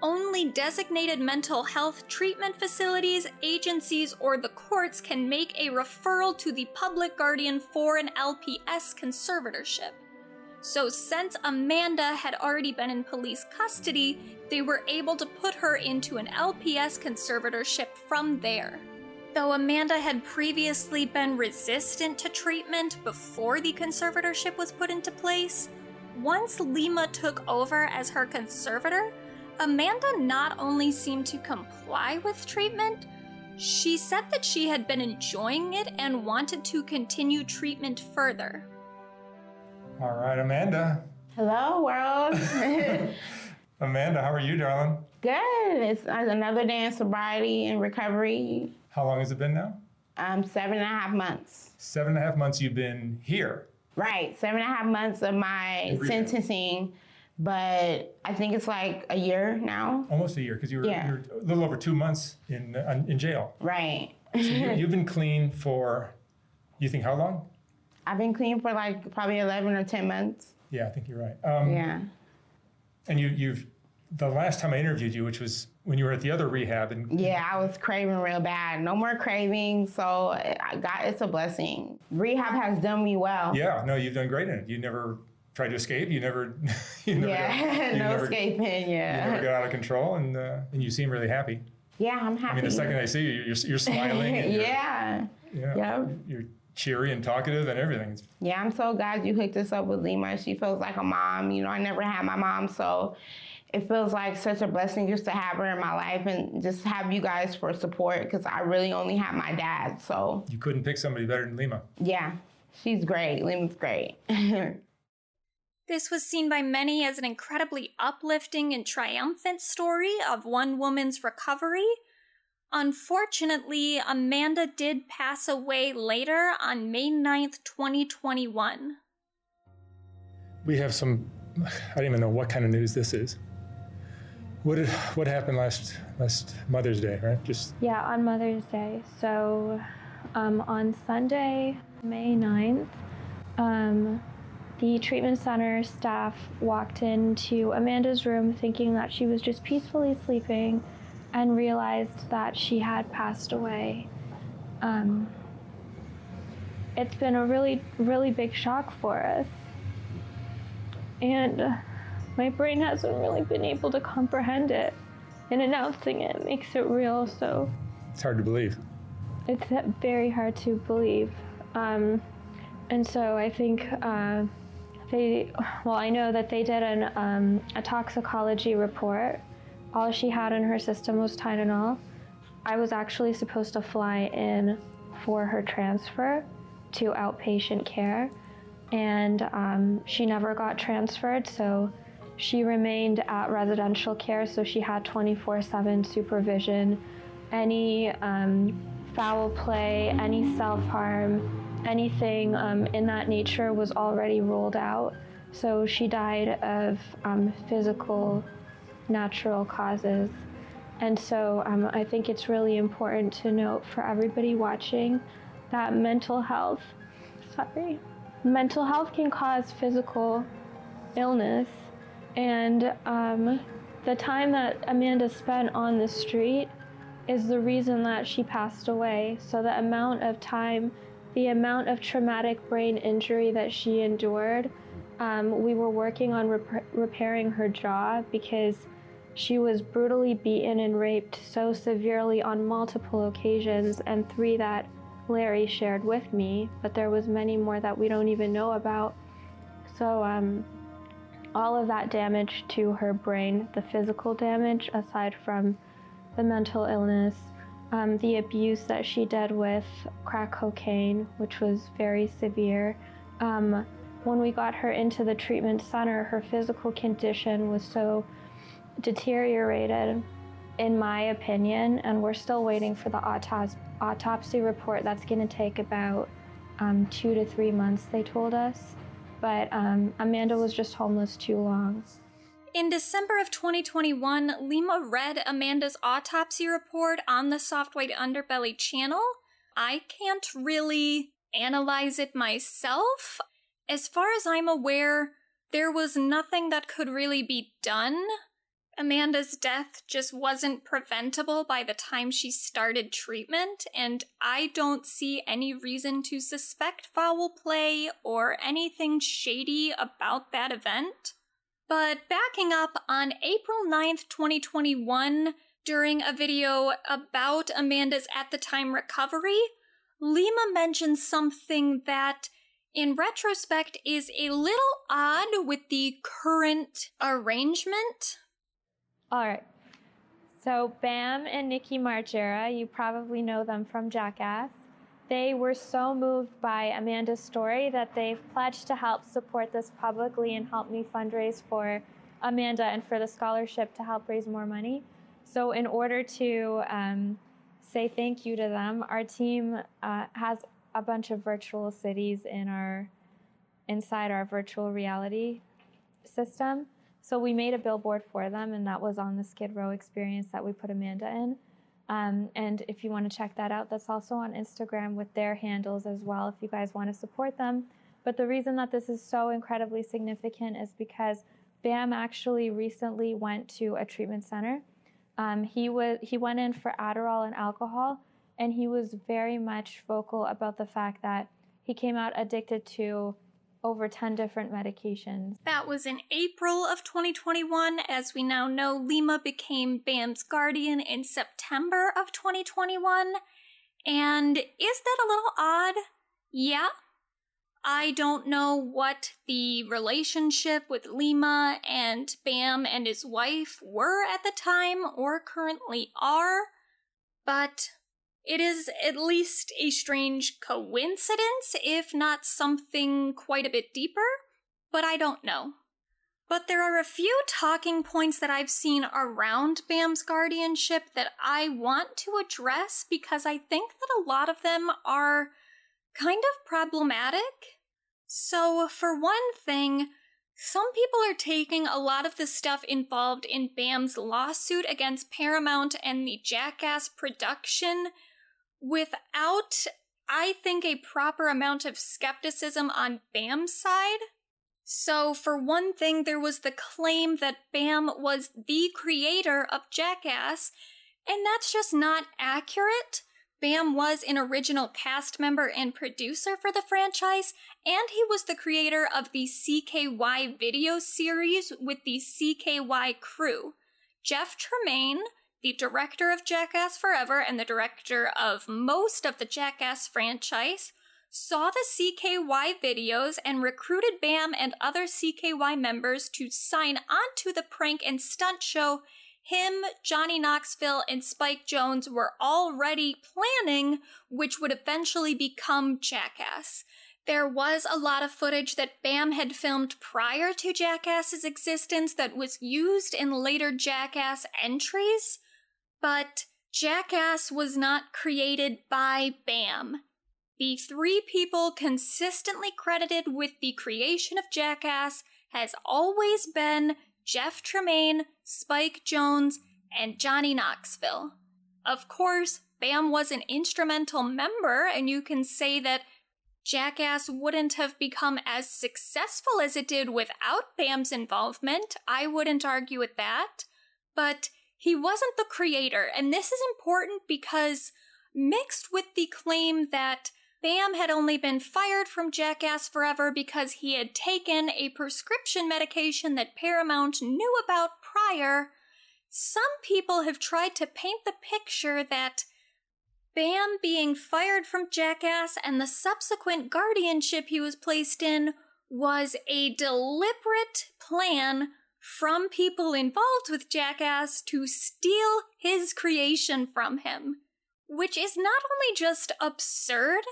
only designated mental health treatment facilities, agencies, or the courts can make a referral to the public guardian for an LPS conservatorship. So, since Amanda had already been in police custody, they were able to put her into an LPS conservatorship from there. Though Amanda had previously been resistant to treatment before the conservatorship was put into place, once Lima took over as her conservator, Amanda not only seemed to comply with treatment, she said that she had been enjoying it and wanted to continue treatment further. All right, Amanda. Hello, world. Amanda, how are you, darling? Good. It's another day in sobriety and recovery. How long has it been now? Um, seven and a half months. Seven and a half months you've been here. Right, seven and a half months of my sentencing, but I think it's like a year now. Almost a year, because you were Yeah. you're a little over two months in uh, in jail. Right. So you, you've been clean for, you think how long? I've been clean for like probably 11 or 10 months. Yeah, I think you're right. Um, yeah. And you you've the last time I interviewed you, which was when you were at the other rehab, and Yeah, I was craving real bad. No more craving, so I got it's a blessing. Rehab has done me well. yeah, no, you've done great in it. You never tried to escape. You never, you never, yeah, got, you no never, escaping. Yeah, you never got out of control, and uh, and you seem really happy. yeah, I'm happy. I mean, the second I see you, you're, you're smiling. And you're, yeah, yeah, Yep. you're cheery and talkative and everything. Yeah. I'm so glad you hooked us up with Lima. She feels like a mom. You know, I never had my mom, so it feels like such a blessing just to have her in my life and just have you guys for support because I really only have my dad. So You couldn't pick somebody better than Lima. yeah, she's great. Lima's great. This was seen by many as an incredibly uplifting and triumphant story of one woman's recovery. Unfortunately, Amanda did pass away later on May 9th, 2021. We have some. I don't even know what kind of news this is. What what happened last last Mother's Day? Right, just Yeah, on Mother's Day. So um, on Sunday, May 9th, um, the treatment center staff walked into Amanda's room thinking that she was just peacefully sleeping and realized that she had passed away. Um, it's been a really, really big shock for us. And my brain hasn't really been able to comprehend it. And announcing it makes it real, so it's hard to believe. it's very hard to believe. Um, and so I think uh, they, well, I know that they did an, um, a toxicology report. All she had in her system was Tylenol. I was actually supposed to fly in for her transfer to outpatient care. and um, she never got transferred. So she remained at residential care. So she had 24 7 supervision. Any um, foul play, any self harm, anything um, in that nature was already ruled out. So she died of um, physical, natural causes. And so um, I think it's really important to note for everybody watching that mental health, sorry, mental health can cause physical illness. And um, the time that Amanda spent on the street is the reason that she passed away. So the amount of time, the amount of traumatic brain injury that she endured, um, we were working on rep- repairing her jaw because she was brutally beaten and raped so severely on multiple occasions, and three that Larry shared with me, but there was many more that we don't even know about. So um, all of that damage to her brain, the physical damage, aside from the mental illness, um, the abuse that she did with crack cocaine, which was very severe. Um, when we got her into the treatment center, her physical condition was so deteriorated, in my opinion, and we're still waiting for the autopsy report. That's going to take about um, two to three months, they told us. But um, Amanda was just homeless too long. In December of 2021, Lima read Amanda's autopsy report on the Soft White Underbelly channel. I can't really analyze it myself. As far as I'm aware, there was nothing that could really be done. Amanda's death just wasn't preventable by the time she started treatment, and I don't see any reason to suspect foul play or anything shady about that event. But backing up on April 9th, 2021, during a video about Amanda's at the time recovery, Lima mentioned something that, in retrospect, is a little odd with the current arrangement. All right. So Bam and Nikki Margera, you probably know them from Jackass. They were so moved by Amanda's story that they've pledged to help support this publicly and help me fundraise for Amanda and for the scholarship to help raise more money. So, in order to um, say thank you to them, our team uh, has a bunch of virtual cities in our inside our virtual reality system. So we made a billboard for them, and that was on the Skid Row experience that we put Amanda in. Um, and if you want to check that out, that's also on Instagram with their handles as well if you guys want to support them. But the reason that this is so incredibly significant is because Bam actually recently went to a treatment center. Um, he was he went in for Adderall and alcohol, and he was very much vocal about the fact that he came out addicted to over 10 different medications. That was in April of 2021. As we now know, Lima became Bam's guardian in September of 2021. And is that a little odd? Yeah. I don't know what the relationship with Lima and Bam and his wife were at the time or currently are, but it is at least a strange coincidence, if not something quite a bit deeper, but I don't know. But there are a few talking points that I've seen around Bam's guardianship that I want to address because I think that a lot of them are kind of problematic. So, for one thing, some people are taking a lot of the stuff involved in Bam's lawsuit against Paramount and the Jackass production without, I think, a proper amount of skepticism on Bam's side. So, for one thing, there was the claim that Bam was the creator of Jackass, and that's just not accurate. Bam was an original cast member and producer for the franchise, and he was the creator of the CKY video series with the CKY crew. Jeff Tremaine, the director of Jackass Forever and the director of most of the Jackass franchise, saw the CKY videos and recruited Bam and other CKY members to sign on to the prank and stunt show him, Johnny Knoxville, and Spike Jonze were already planning, which would eventually become Jackass. There was a lot of footage that Bam had filmed prior to Jackass's existence that was used in later Jackass entries, but Jackass was not created by Bam. The three people consistently credited with the creation of Jackass has always been Jeff Tremaine, Spike Jonze, and Johnny Knoxville. Of course, Bam was an instrumental member, and you can say that Jackass wouldn't have become as successful as it did without Bam's involvement. I wouldn't argue with that. But he wasn't the creator, and this is important because mixed with the claim that Bam had only been fired from Jackass Forever because he had taken a prescription medication that Paramount knew about prior, some people have tried to paint the picture that Bam being fired from Jackass and the subsequent guardianship he was placed in was a deliberate plan from people involved with Jackass to steal his creation from him. Which is not only just absurd,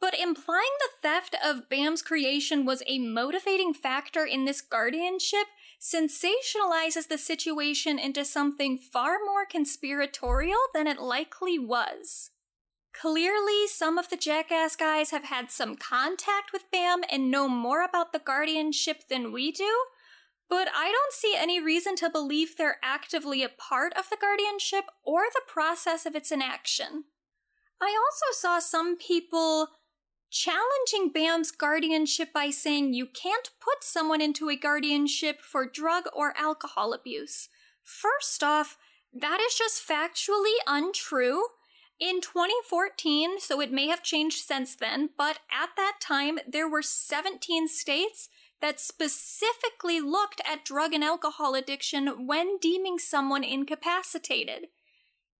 but implying the theft of Bam's creation was a motivating factor in this guardianship sensationalizes the situation into something far more conspiratorial than it likely was. Clearly, some of the Jackass guys have had some contact with Bam and know more about the guardianship than we do, but I don't see any reason to believe they're actively a part of the guardianship or the process of its enaction. I also saw some people challenging Bam's guardianship by saying you can't put someone into a guardianship for drug or alcohol abuse. First off, that is just factually untrue. In 2014, so it may have changed since then, but at that time, there were 17 states that specifically looked at drug and alcohol addiction when deeming someone incapacitated.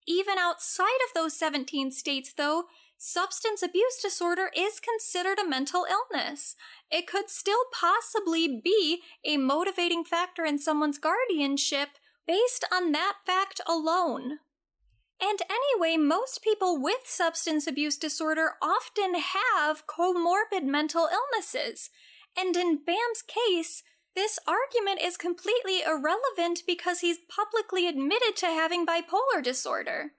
Even outside of those 17 states, though, substance abuse disorder is considered a mental illness. It could still possibly be a motivating factor in someone's guardianship based on that fact alone. And anyway, most people with substance abuse disorder often have comorbid mental illnesses. And in Bam's case, this argument is completely irrelevant because he's publicly admitted to having bipolar disorder.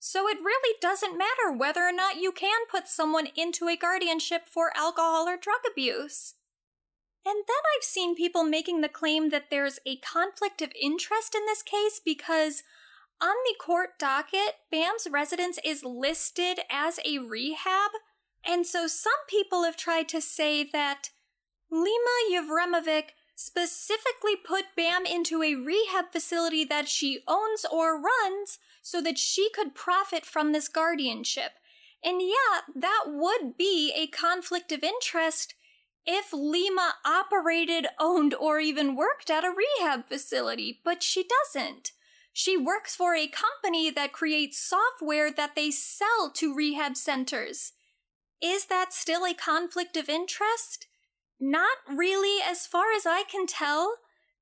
So it really doesn't matter whether or not you can put someone into a guardianship for alcohol or drug abuse. And then I've seen people making the claim that there's a conflict of interest in this case because on the court docket, Bam's residence is listed as a rehab, and so some people have tried to say that Lima Yevremovic specifically put Bam into a rehab facility that she owns or runs so that she could profit from this guardianship. And yeah, that would be a conflict of interest if Lima operated, owned, or even worked at a rehab facility, but she doesn't. She works for a company that creates software that they sell to rehab centers. Is that still a conflict of interest? Not really, as far as I can tell.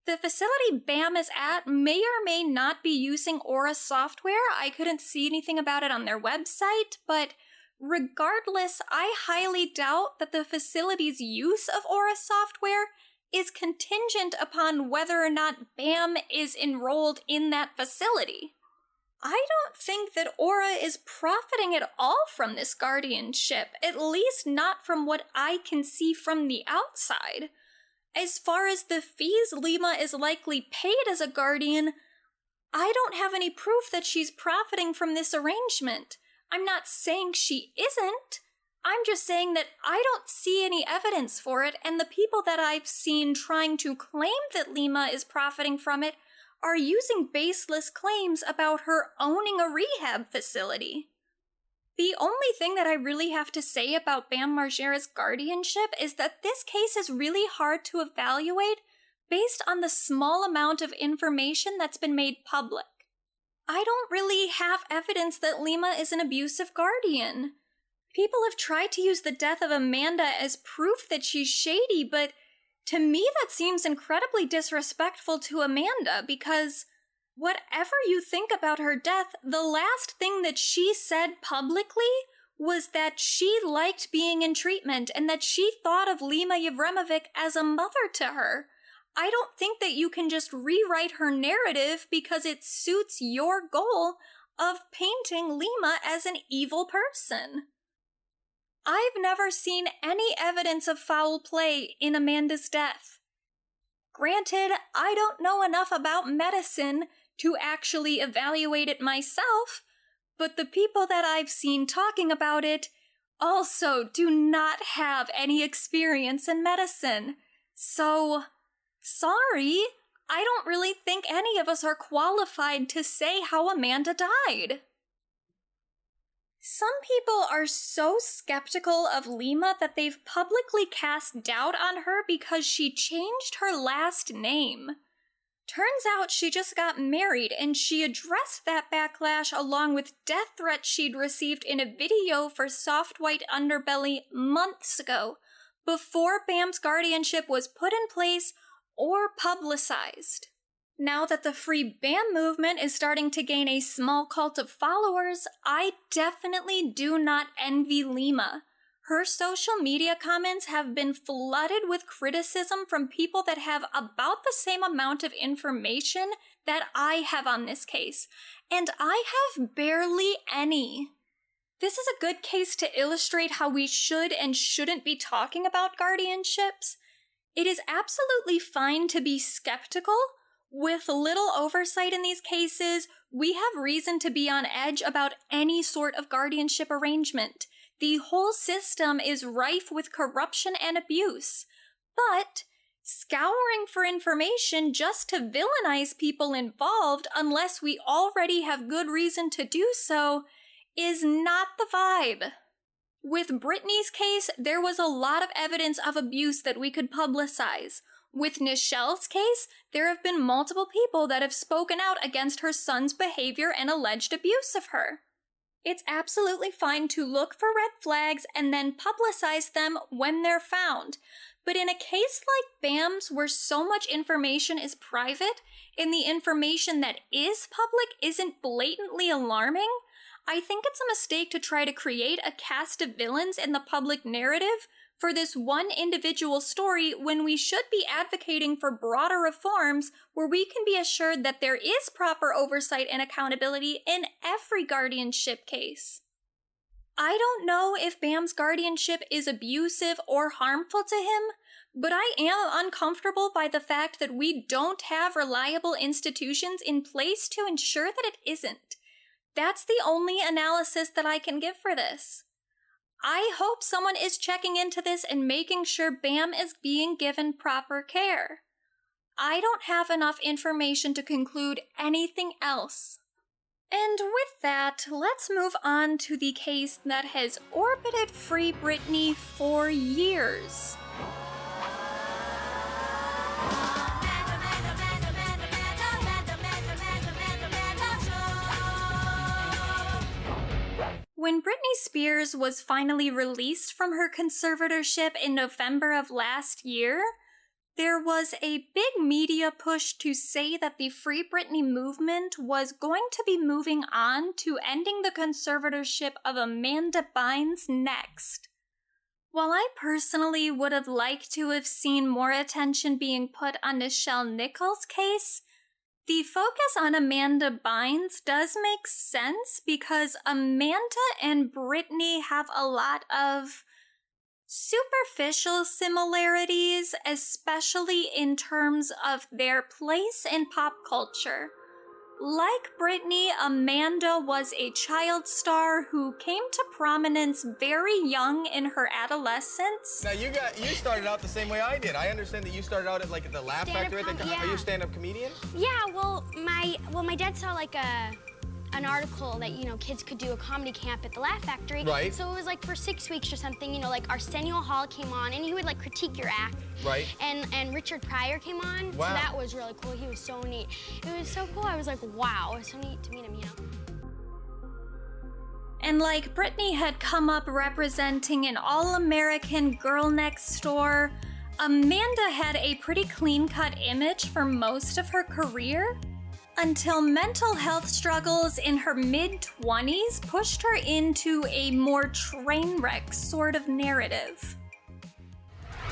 The facility BAM is at may or may not be using Aura software. I couldn't see anything about it on their website, but regardless, I highly doubt that the facility's use of Aura software is contingent upon whether or not BAM is enrolled in that facility. I don't think that Aura is profiting at all from this guardianship, at least not from what I can see from the outside. As far as the fees Lima is likely paid as a guardian, I don't have any proof that she's profiting from this arrangement. I'm not saying she isn't. I'm just saying that I don't see any evidence for it, and the people that I've seen trying to claim that Lima is profiting from it are using baseless claims about her owning a rehab facility. The only thing that I really have to say about Bam Margera's guardianship is that this case is really hard to evaluate based on the small amount of information that's been made public. I don't really have evidence that Lima is an abusive guardian. People have tried to use the death of Amanda as proof that she's shady, but to me that seems incredibly disrespectful to Amanda because whatever you think about her death, the last thing that she said publicly was that she liked being in treatment and that she thought of Lima Yevremovic as a mother to her. I don't think that you can just rewrite her narrative because it suits your goal of painting Lima as an evil person. I've never seen any evidence of foul play in Amanda's death. Granted, I don't know enough about medicine to actually evaluate it myself, but the people that I've seen talking about it also do not have any experience in medicine. So, sorry, I don't really think any of us are qualified to say how Amanda died. Some people are so skeptical of Lima that they've publicly cast doubt on her because she changed her last name. Turns out she just got married and she addressed that backlash along with death threats she'd received in a video for Soft White Underbelly months ago, before Bam's guardianship was put in place or publicized. Now that the Free Bam movement is starting to gain a small cult of followers, I definitely do not envy Lima. Her social media comments have been flooded with criticism from people that have about the same amount of information that I have on this case, and I have barely any. This is a good case to illustrate how we should and shouldn't be talking about guardianships. It is absolutely fine to be skeptical. With little oversight in these cases, we have reason to be on edge about any sort of guardianship arrangement. The whole system is rife with corruption and abuse. But scouring for information just to villainize people involved, unless we already have good reason to do so, is not the vibe. With Britney's case, there was a lot of evidence of abuse that we could publicize. With Nichelle's case, there have been multiple people that have spoken out against her son's behavior and alleged abuse of her. It's absolutely fine to look for red flags and then publicize them when they're found. But in a case like BAM's, where so much information is private and the information that is public isn't blatantly alarming, I think it's a mistake to try to create a cast of villains in the public narrative for this one individual story when we should be advocating for broader reforms where we can be assured that there is proper oversight and accountability in every guardianship case. I don't know if Bam's guardianship is abusive or harmful to him, but I am uncomfortable by the fact that we don't have reliable institutions in place to ensure that it isn't. That's the only analysis that I can give for this. I hope someone is checking into this and making sure BAM is being given proper care. I don't have enough information to conclude anything else. And with that, let's move on to the case that has orbited Free Britney for years. When Britney Spears was finally released from her conservatorship in November of last year, there was a big media push to say that the Free Britney movement was going to be moving on to ending the conservatorship of Amanda Bynes next. While I personally would have liked to have seen more attention being put on Nichelle Nichols' case, the focus on Amanda Bynes does make sense because Amanda and Britney have a lot of superficial similarities, especially in terms of their place in pop culture. Like Britney, Amanda was a child star who came to prominence very young in her adolescence. Now you got you started out the same way I did. I understand that you started out at like at the Laugh Factory. Com- Are you a stand-up comedian? Yeah, well, my well, my dad saw like a an article that you know kids could do a comedy camp at the Laugh Factory. Right. So it was like for six weeks or something. You know, like Arsenio Hall came on and he would like critique your act. Right. And and Richard Pryor came on. Wow. So that was really cool. He was so neat. It was so cool. I was like, wow, it was so neat to meet him. You know. And like Britney had come up representing an all American girl next door, Amanda had a pretty clean cut image for most of her career. Until mental health struggles in her mid 20s pushed her into a more train wreck sort of narrative.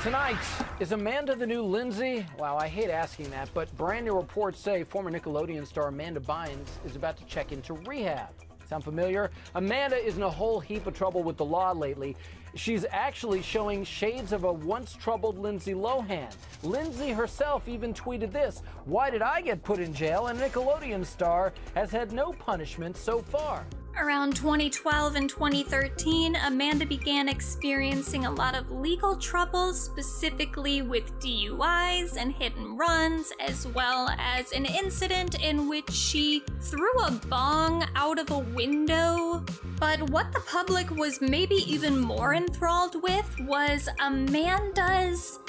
Tonight, is Amanda the new Lindsay? Wow, I hate asking that, but brand new reports say former Nickelodeon star Amanda Bynes is about to check into rehab. Sound familiar? Amanda is in a whole heap of trouble with the law lately. She's actually showing shades of a once troubled Lindsay Lohan. Lindsay herself even tweeted this Why did I get put in jail? And Nickelodeon star has had no punishment so far. Around 2012 and 2013, Amanda began experiencing a lot of legal troubles, specifically with DUIs and hit and runs, as well as an incident in which she threw a bong out of a window. But what the public was maybe even more enthralled with was Amanda's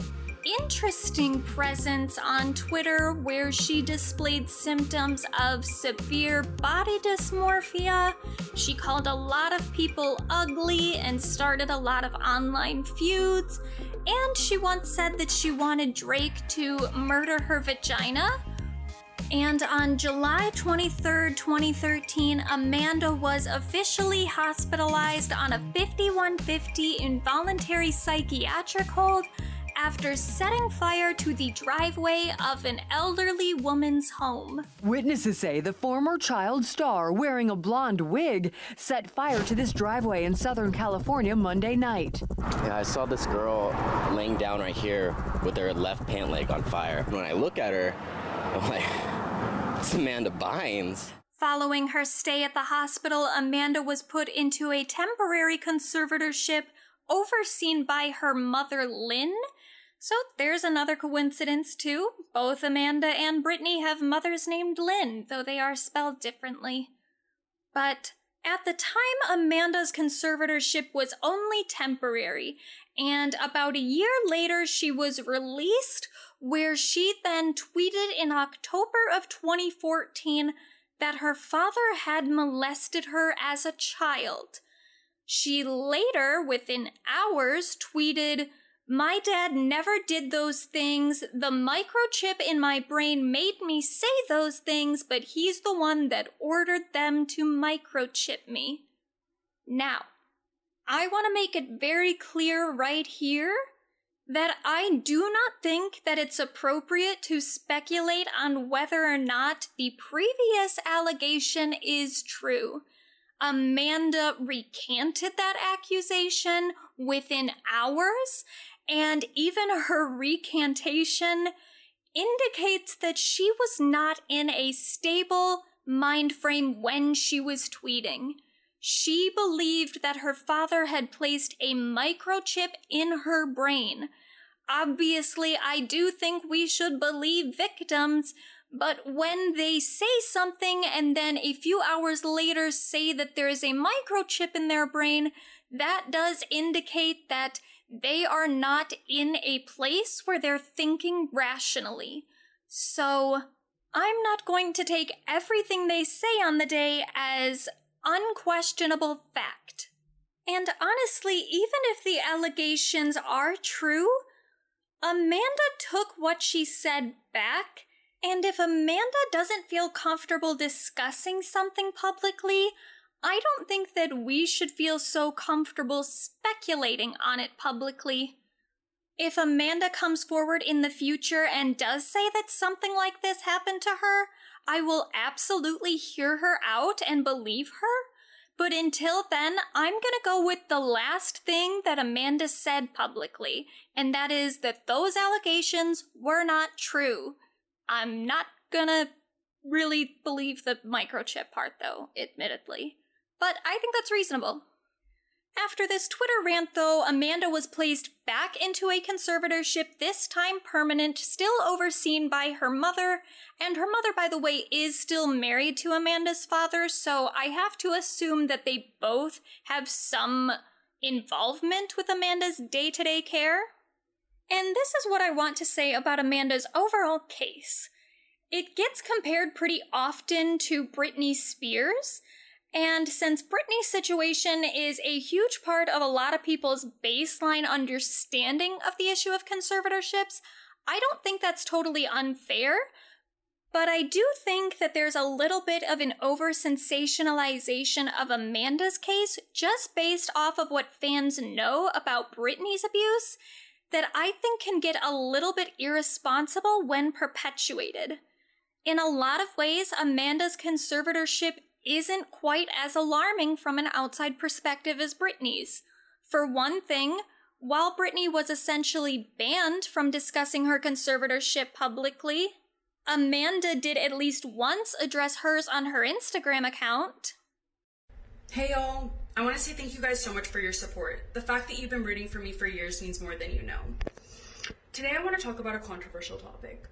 interesting presence on Twitter where she displayed symptoms of severe body dysmorphia. She called a lot of people ugly and started a lot of online feuds. And she once said that she wanted Drake to murder her vagina. And on July 23, 2013, Amanda was officially hospitalized on a 5150 involuntary psychiatric hold after setting fire to the driveway of an elderly woman's home. Witnesses say the former child star, wearing a blonde wig, set fire to this driveway in Southern California Monday night. Yeah, I saw this girl laying down right here with her left pant leg on fire. When I look at her, I'm like, it's Amanda Bynes. Following her stay at the hospital, Amanda was put into a temporary conservatorship overseen by her mother, Lynn. So there's another coincidence, too. Both Amanda and Britney have mothers named Lynn, though they are spelled differently. But at the time, Amanda's conservatorship was only temporary, and about a year later, she was released, where she then tweeted in October of 2014 that her father had molested her as a child. She later, within hours, tweeted, My dad never did those things. The microchip in my brain made me say those things, but he's the one that ordered them to microchip me. Now, I want to make it very clear right here that I do not think that it's appropriate to speculate on whether or not the previous allegation is true. Amanda recanted that accusation within hours, and even her recantation indicates that she was not in a stable mind frame when she was tweeting. She believed that her father had placed a microchip in her brain. Obviously, I do think we should believe victims, but when they say something and then a few hours later say that there is a microchip in their brain, that does indicate that they are not in a place where they're thinking rationally. So, I'm not going to take everything they say on the day as unquestionable fact. And honestly, even if the allegations are true, Amanda took what she said back and if Amanda doesn't feel comfortable discussing something publicly, I don't think that we should feel so comfortable speculating on it publicly. If Amanda comes forward in the future and does say that something like this happened to her, I will absolutely hear her out and believe her. But until then, I'm gonna go with the last thing that Amanda said publicly, and that is that those allegations were not true. I'm not gonna really believe the microchip part, though, admittedly. But I think that's reasonable. After this Twitter rant, though, Amanda was placed back into a conservatorship, this time permanent, still overseen by her mother. And her mother, by the way, is still married to Amanda's father, so I have to assume that they both have some involvement with Amanda's day to day care. And this is what I want to say about Amanda's overall case. It gets compared pretty often to Britney Spears, and since Britney's situation is a huge part of a lot of people's baseline understanding of the issue of conservatorships, I don't think that's totally unfair. But I do think that there's a little bit of an over sensationalization of Amanda's case just based off of what fans know about Britney's abuse that I think can get a little bit irresponsible when perpetuated. In a lot of ways, Amanda's conservatorship isn't quite as alarming from an outside perspective as Britney's. For one thing, while Britney was essentially banned from discussing her conservatorship publicly, Amanda did at least once address hers on her Instagram account. Hey y'all, I want to say thank you guys so much for your support. The fact that you've been rooting for me for years means more than you know. Today I want to talk about a controversial topic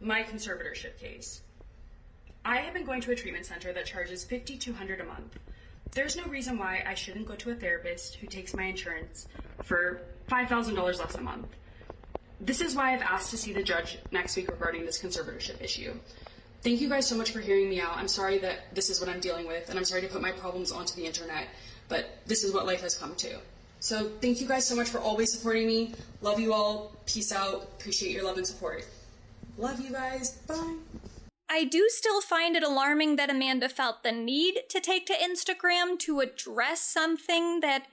my conservatorship case. I have been going to a treatment center that charges $5,200 a month. There's no reason why I shouldn't go to a therapist who takes my insurance for $5,000 less a month. This is why I've asked to see the judge next week regarding this conservatorship issue. Thank you guys so much for hearing me out. I'm sorry that this is what I'm dealing with, and I'm sorry to put my problems onto the internet, but this is what life has come to. So thank you guys so much for always supporting me. Love you all. Peace out. Appreciate your love and support. Love you guys. Bye. I do still find it alarming that Amanda felt the need to take to Instagram to address something that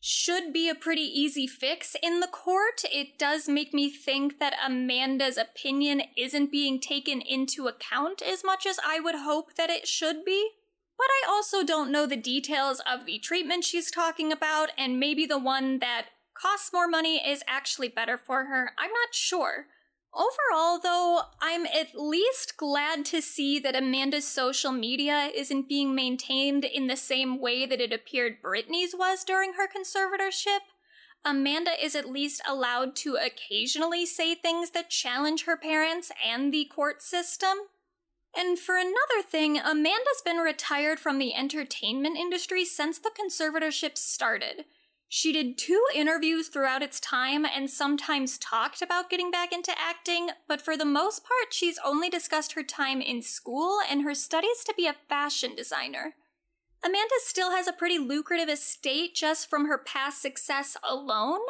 should be a pretty easy fix in the court. It does make me think that Amanda's opinion isn't being taken into account as much as I would hope that it should be. But I also don't know the details of the treatment she's talking about, and maybe the one that costs more money is actually better for her. I'm not sure. Overall, though, I'm at least glad to see that Amanda's social media isn't being maintained in the same way that it appeared Britney's was during her conservatorship. Amanda is at least allowed to occasionally say things that challenge her parents and the court system. And for another thing, Amanda's been retired from the entertainment industry since the conservatorship started. She did two interviews throughout its time and sometimes talked about getting back into acting, but for the most part, she's only discussed her time in school and her studies to be a fashion designer. Amanda still has a pretty lucrative estate just from her past success alone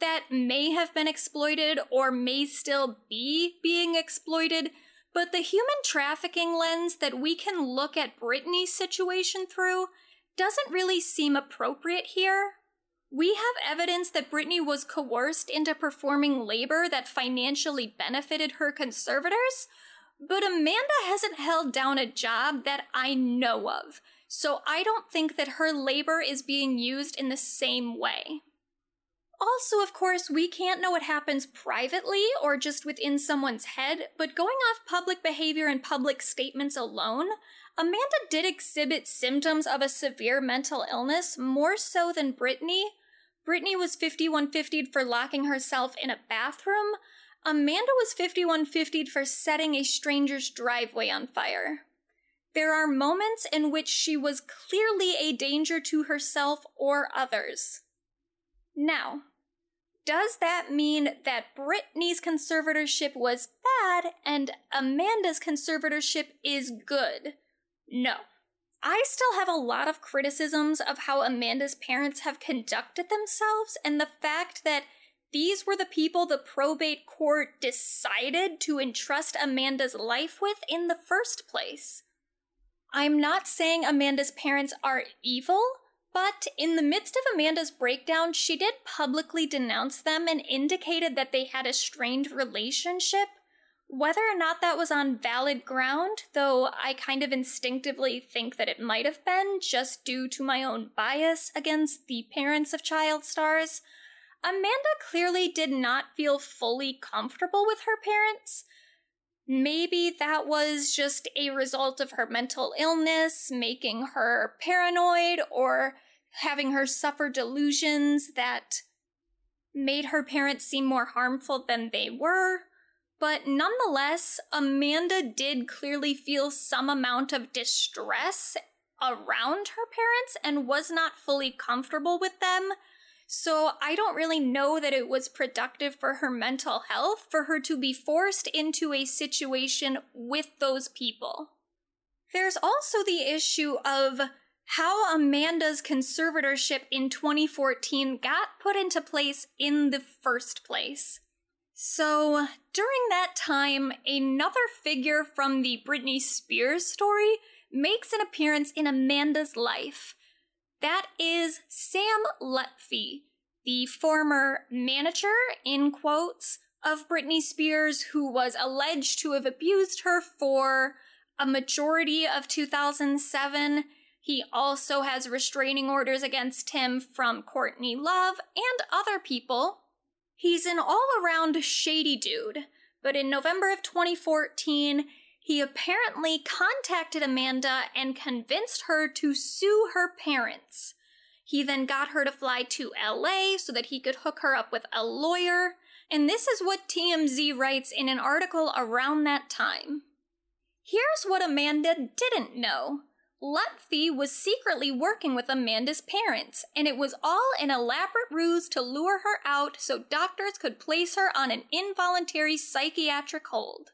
that may have been exploited or may still be being exploited, but the human trafficking lens that we can look at Britney's situation through doesn't really seem appropriate here. We have evidence that Britney was coerced into performing labor that financially benefited her conservators, but Amanda hasn't held down a job that I know of, so I don't think that her labor is being used in the same way. Also, of course, we can't know what happens privately or just within someone's head, but going off public behavior and public statements alone, Amanda did exhibit symptoms of a severe mental illness more so than Britney, Britney was 5150 for locking herself in a bathroom. Amanda was 5150 for setting a stranger's driveway on fire. There are moments in which she was clearly a danger to herself or others. Now, does that mean that Britney's conservatorship was bad and Amanda's conservatorship is good? No. I still have a lot of criticisms of how Amanda's parents have conducted themselves and the fact that these were the people the probate court decided to entrust Amanda's life with in the first place. I'm not saying Amanda's parents are evil, but in the midst of Amanda's breakdown, she did publicly denounce them and indicated that they had a strained relationship whether or not that was on valid ground, though I kind of instinctively think that it might have been, just due to my own bias against the parents of child stars, Amanda clearly did not feel fully comfortable with her parents. Maybe that was just a result of her mental illness, making her paranoid, or having her suffer delusions that made her parents seem more harmful than they were. But nonetheless, Amanda did clearly feel some amount of distress around her parents and was not fully comfortable with them. So I don't really know that it was productive for her mental health for her to be forced into a situation with those people. There's also the issue of how Amanda's conservatorship in 2014 got put into place in the first place. So, during that time, another figure from the Britney Spears story makes an appearance in Amanda's life. That is Sam Lutfi, the former manager, in quotes, of Britney Spears, who was alleged to have abused her for a majority of 2007. He also has restraining orders against him from Courtney Love and other people. He's an all around shady dude, but in November of 2014, he apparently contacted Amanda and convinced her to sue her parents. He then got her to fly to LA so that he could hook her up with a lawyer. And this is what TMZ writes in an article around that time. Here's what Amanda didn't know. Lutfi was secretly working with Amanda's parents, and it was all an elaborate ruse to lure her out so doctors could place her on an involuntary psychiatric hold.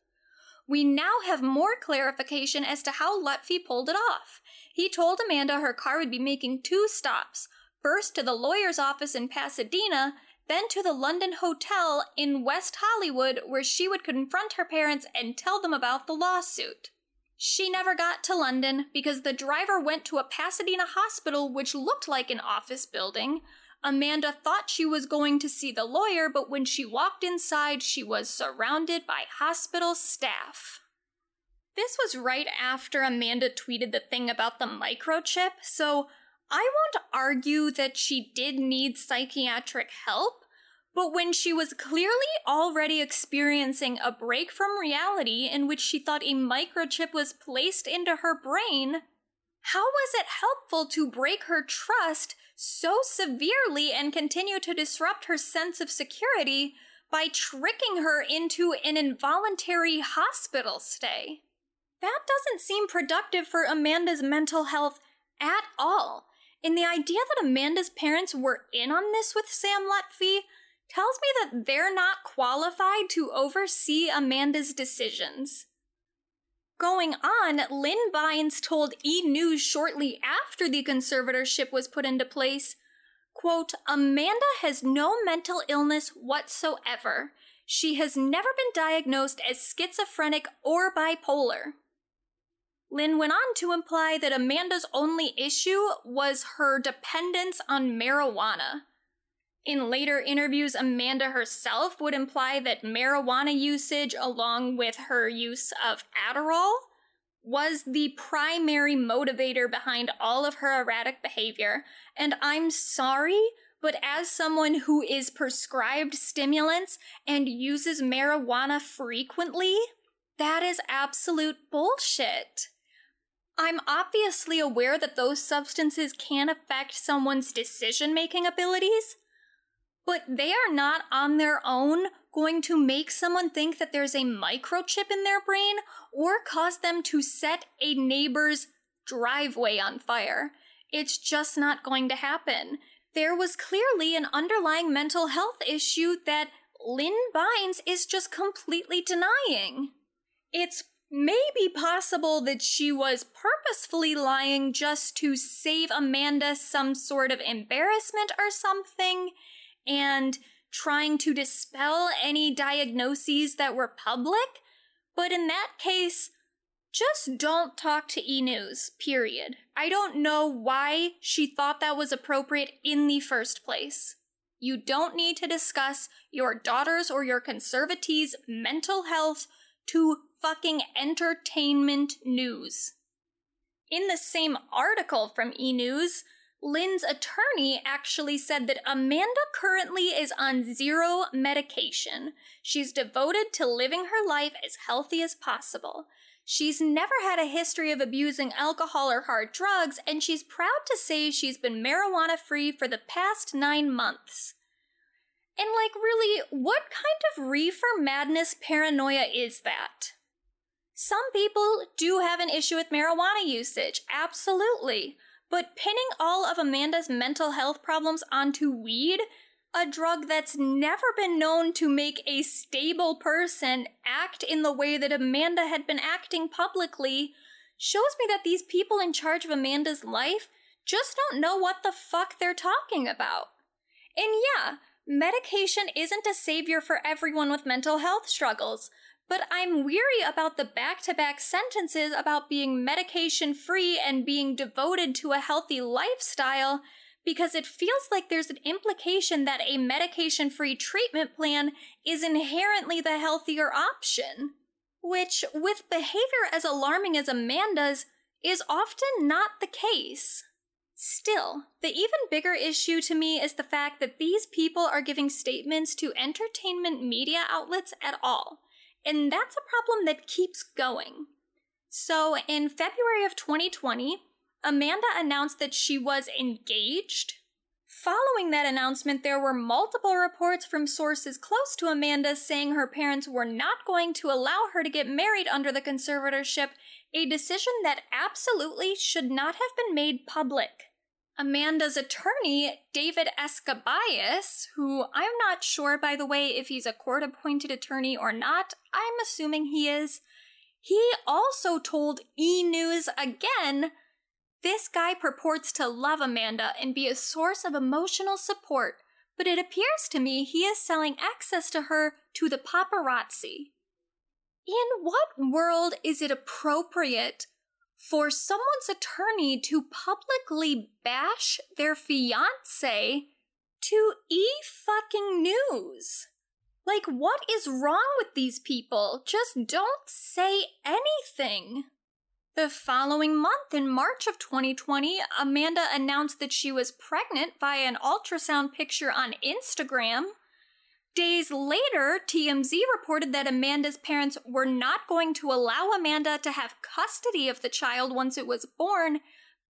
We now have more clarification as to how Lutfi pulled it off. He told Amanda her car would be making two stops first to the lawyer's office in Pasadena, then to the London Hotel in West Hollywood, where she would confront her parents and tell them about the lawsuit. She never got to London because the driver went to a Pasadena hospital which looked like an office building. Amanda thought she was going to see the lawyer, but when she walked inside, she was surrounded by hospital staff. This was right after Amanda tweeted the thing about the microchip, so I won't argue that she did need psychiatric help, but when she was clearly already experiencing a break from reality in which she thought a microchip was placed into her brain, how was it helpful to break her trust so severely and continue to disrupt her sense of security by tricking her into an involuntary hospital stay? That doesn't seem productive for Amanda's mental health at all. And the idea that Amanda's parents were in on this with Sam Lutfi tells me that they're not qualified to oversee Amanda's decisions. Going on, Lynn Bynes told E! News shortly after the conservatorship was put into place, quote, Amanda has no mental illness whatsoever. She has never been diagnosed as schizophrenic or bipolar. Lynn went on to imply that Amanda's only issue was her dependence on marijuana. In later interviews, Amanda herself would imply that marijuana usage, along with her use of Adderall, was the primary motivator behind all of her erratic behavior. And I'm sorry, but as someone who is prescribed stimulants and uses marijuana frequently, that is absolute bullshit. I'm obviously aware that those substances can affect someone's decision making abilities, but they are not on their own going to make someone think that there's a microchip in their brain or cause them to set a neighbor's driveway on fire. It's just not going to happen. There was clearly an underlying mental health issue that Lynn Bynes is just completely denying. It's maybe possible that she was purposefully lying just to save Amanda some sort of embarrassment or something and trying to dispel any diagnoses that were public. But in that case, just don't talk to E News, period. I don't know why she thought that was appropriate in the first place. You don't need to discuss your daughter's or your conservatee's mental health to fucking entertainment news. In the same article from E News, Lynn's attorney actually said that Amanda currently is on zero medication. She's devoted to living her life as healthy as possible. She's never had a history of abusing alcohol or hard drugs, and she's proud to say she's been marijuana free for the past nine months. And, like, really, what kind of reefer madness paranoia is that? Some people do have an issue with marijuana usage, absolutely. But pinning all of Amanda's mental health problems onto weed, a drug that's never been known to make a stable person act in the way that Amanda had been acting publicly, shows me that these people in charge of Amanda's life just don't know what the fuck they're talking about. And yeah, Medication isn't a savior for everyone with mental health struggles, but I'm weary about the back to back sentences about being medication free and being devoted to a healthy lifestyle because it feels like there's an implication that a medication free treatment plan is inherently the healthier option. Which, with behavior as alarming as Amanda's, is often not the case. Still, the even bigger issue to me is the fact that these people are giving statements to entertainment media outlets at all, and that's a problem that keeps going. So, in February of 2020, Amanda announced that she was engaged. Following that announcement, there were multiple reports from sources close to Amanda saying her parents were not going to allow her to get married under the conservatorship, a decision that absolutely should not have been made public. Amanda's attorney, David Esquibias, who I'm not sure, by the way, if he's a court appointed attorney or not, I'm assuming he is, he also told E! News again this guy purports to love Amanda and be a source of emotional support, but it appears to me he is selling access to her to the paparazzi. In what world is it appropriate for someone's attorney to publicly bash their fiance to e fucking news? Like, what is wrong with these people? Just don't say anything. The following month, in March of 2020, Amanda announced that she was pregnant via an ultrasound picture on Instagram. Days later, TMZ reported that Amanda's parents were not going to allow Amanda to have custody of the child once it was born,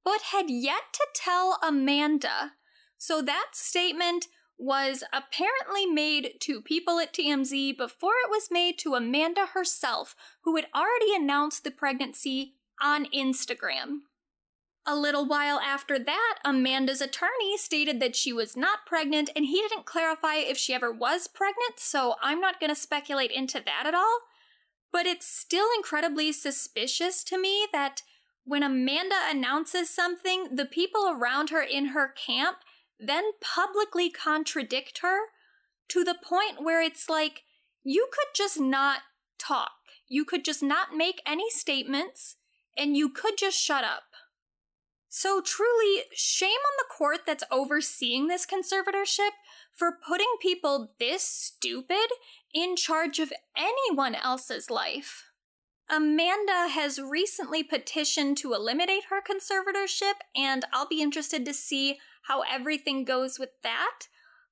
but had yet to tell Amanda. So that statement was apparently made to people at TMZ before it was made to Amanda herself, who had already announced the pregnancy on Instagram. A little while after that, Amanda's attorney stated that she was not pregnant, and he didn't clarify if she ever was pregnant, so I'm not going to speculate into that at all. But it's still incredibly suspicious to me that when Amanda announces something, the people around her in her camp then publicly contradict her to the point where it's like, you could just not talk. You could just not make any statements and you could just shut up. So, truly, shame on the court that's overseeing this conservatorship for putting people this stupid in charge of anyone else's life. Amanda has recently petitioned to eliminate her conservatorship, and I'll be interested to see how everything goes with that.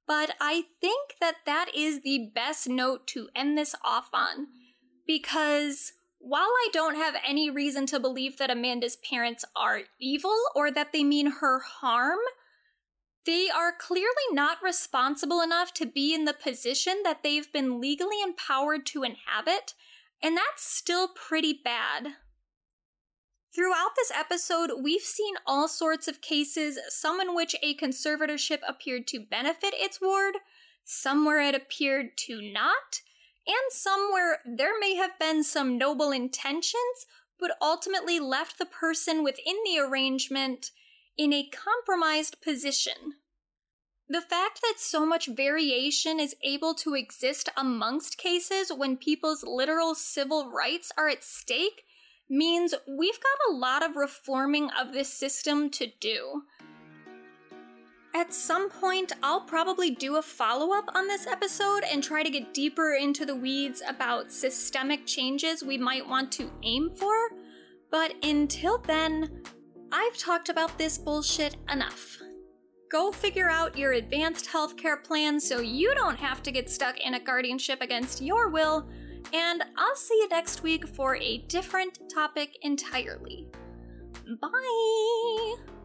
But I think that that is the best note to end this off on because while I don't have any reason to believe that Amanda's parents are evil or that they mean her harm, they are clearly not responsible enough to be in the position that they've been legally empowered to inhabit, and that's still pretty bad. Throughout this episode, we've seen all sorts of cases, some in which a conservatorship appeared to benefit its ward, some where it appeared to not, and somewhere there may have been some noble intentions, but ultimately left the person within the arrangement in a compromised position. The fact that so much variation is able to exist amongst cases when people's literal civil rights are at stake means we've got a lot of reforming of this system to do. At some point, I'll probably do a follow up on this episode and try to get deeper into the weeds about systemic changes we might want to aim for. But until then, I've talked about this bullshit enough. Go figure out your advanced healthcare plan so you don't have to get stuck in a guardianship against your will, and I'll see you next week for a different topic entirely. Bye!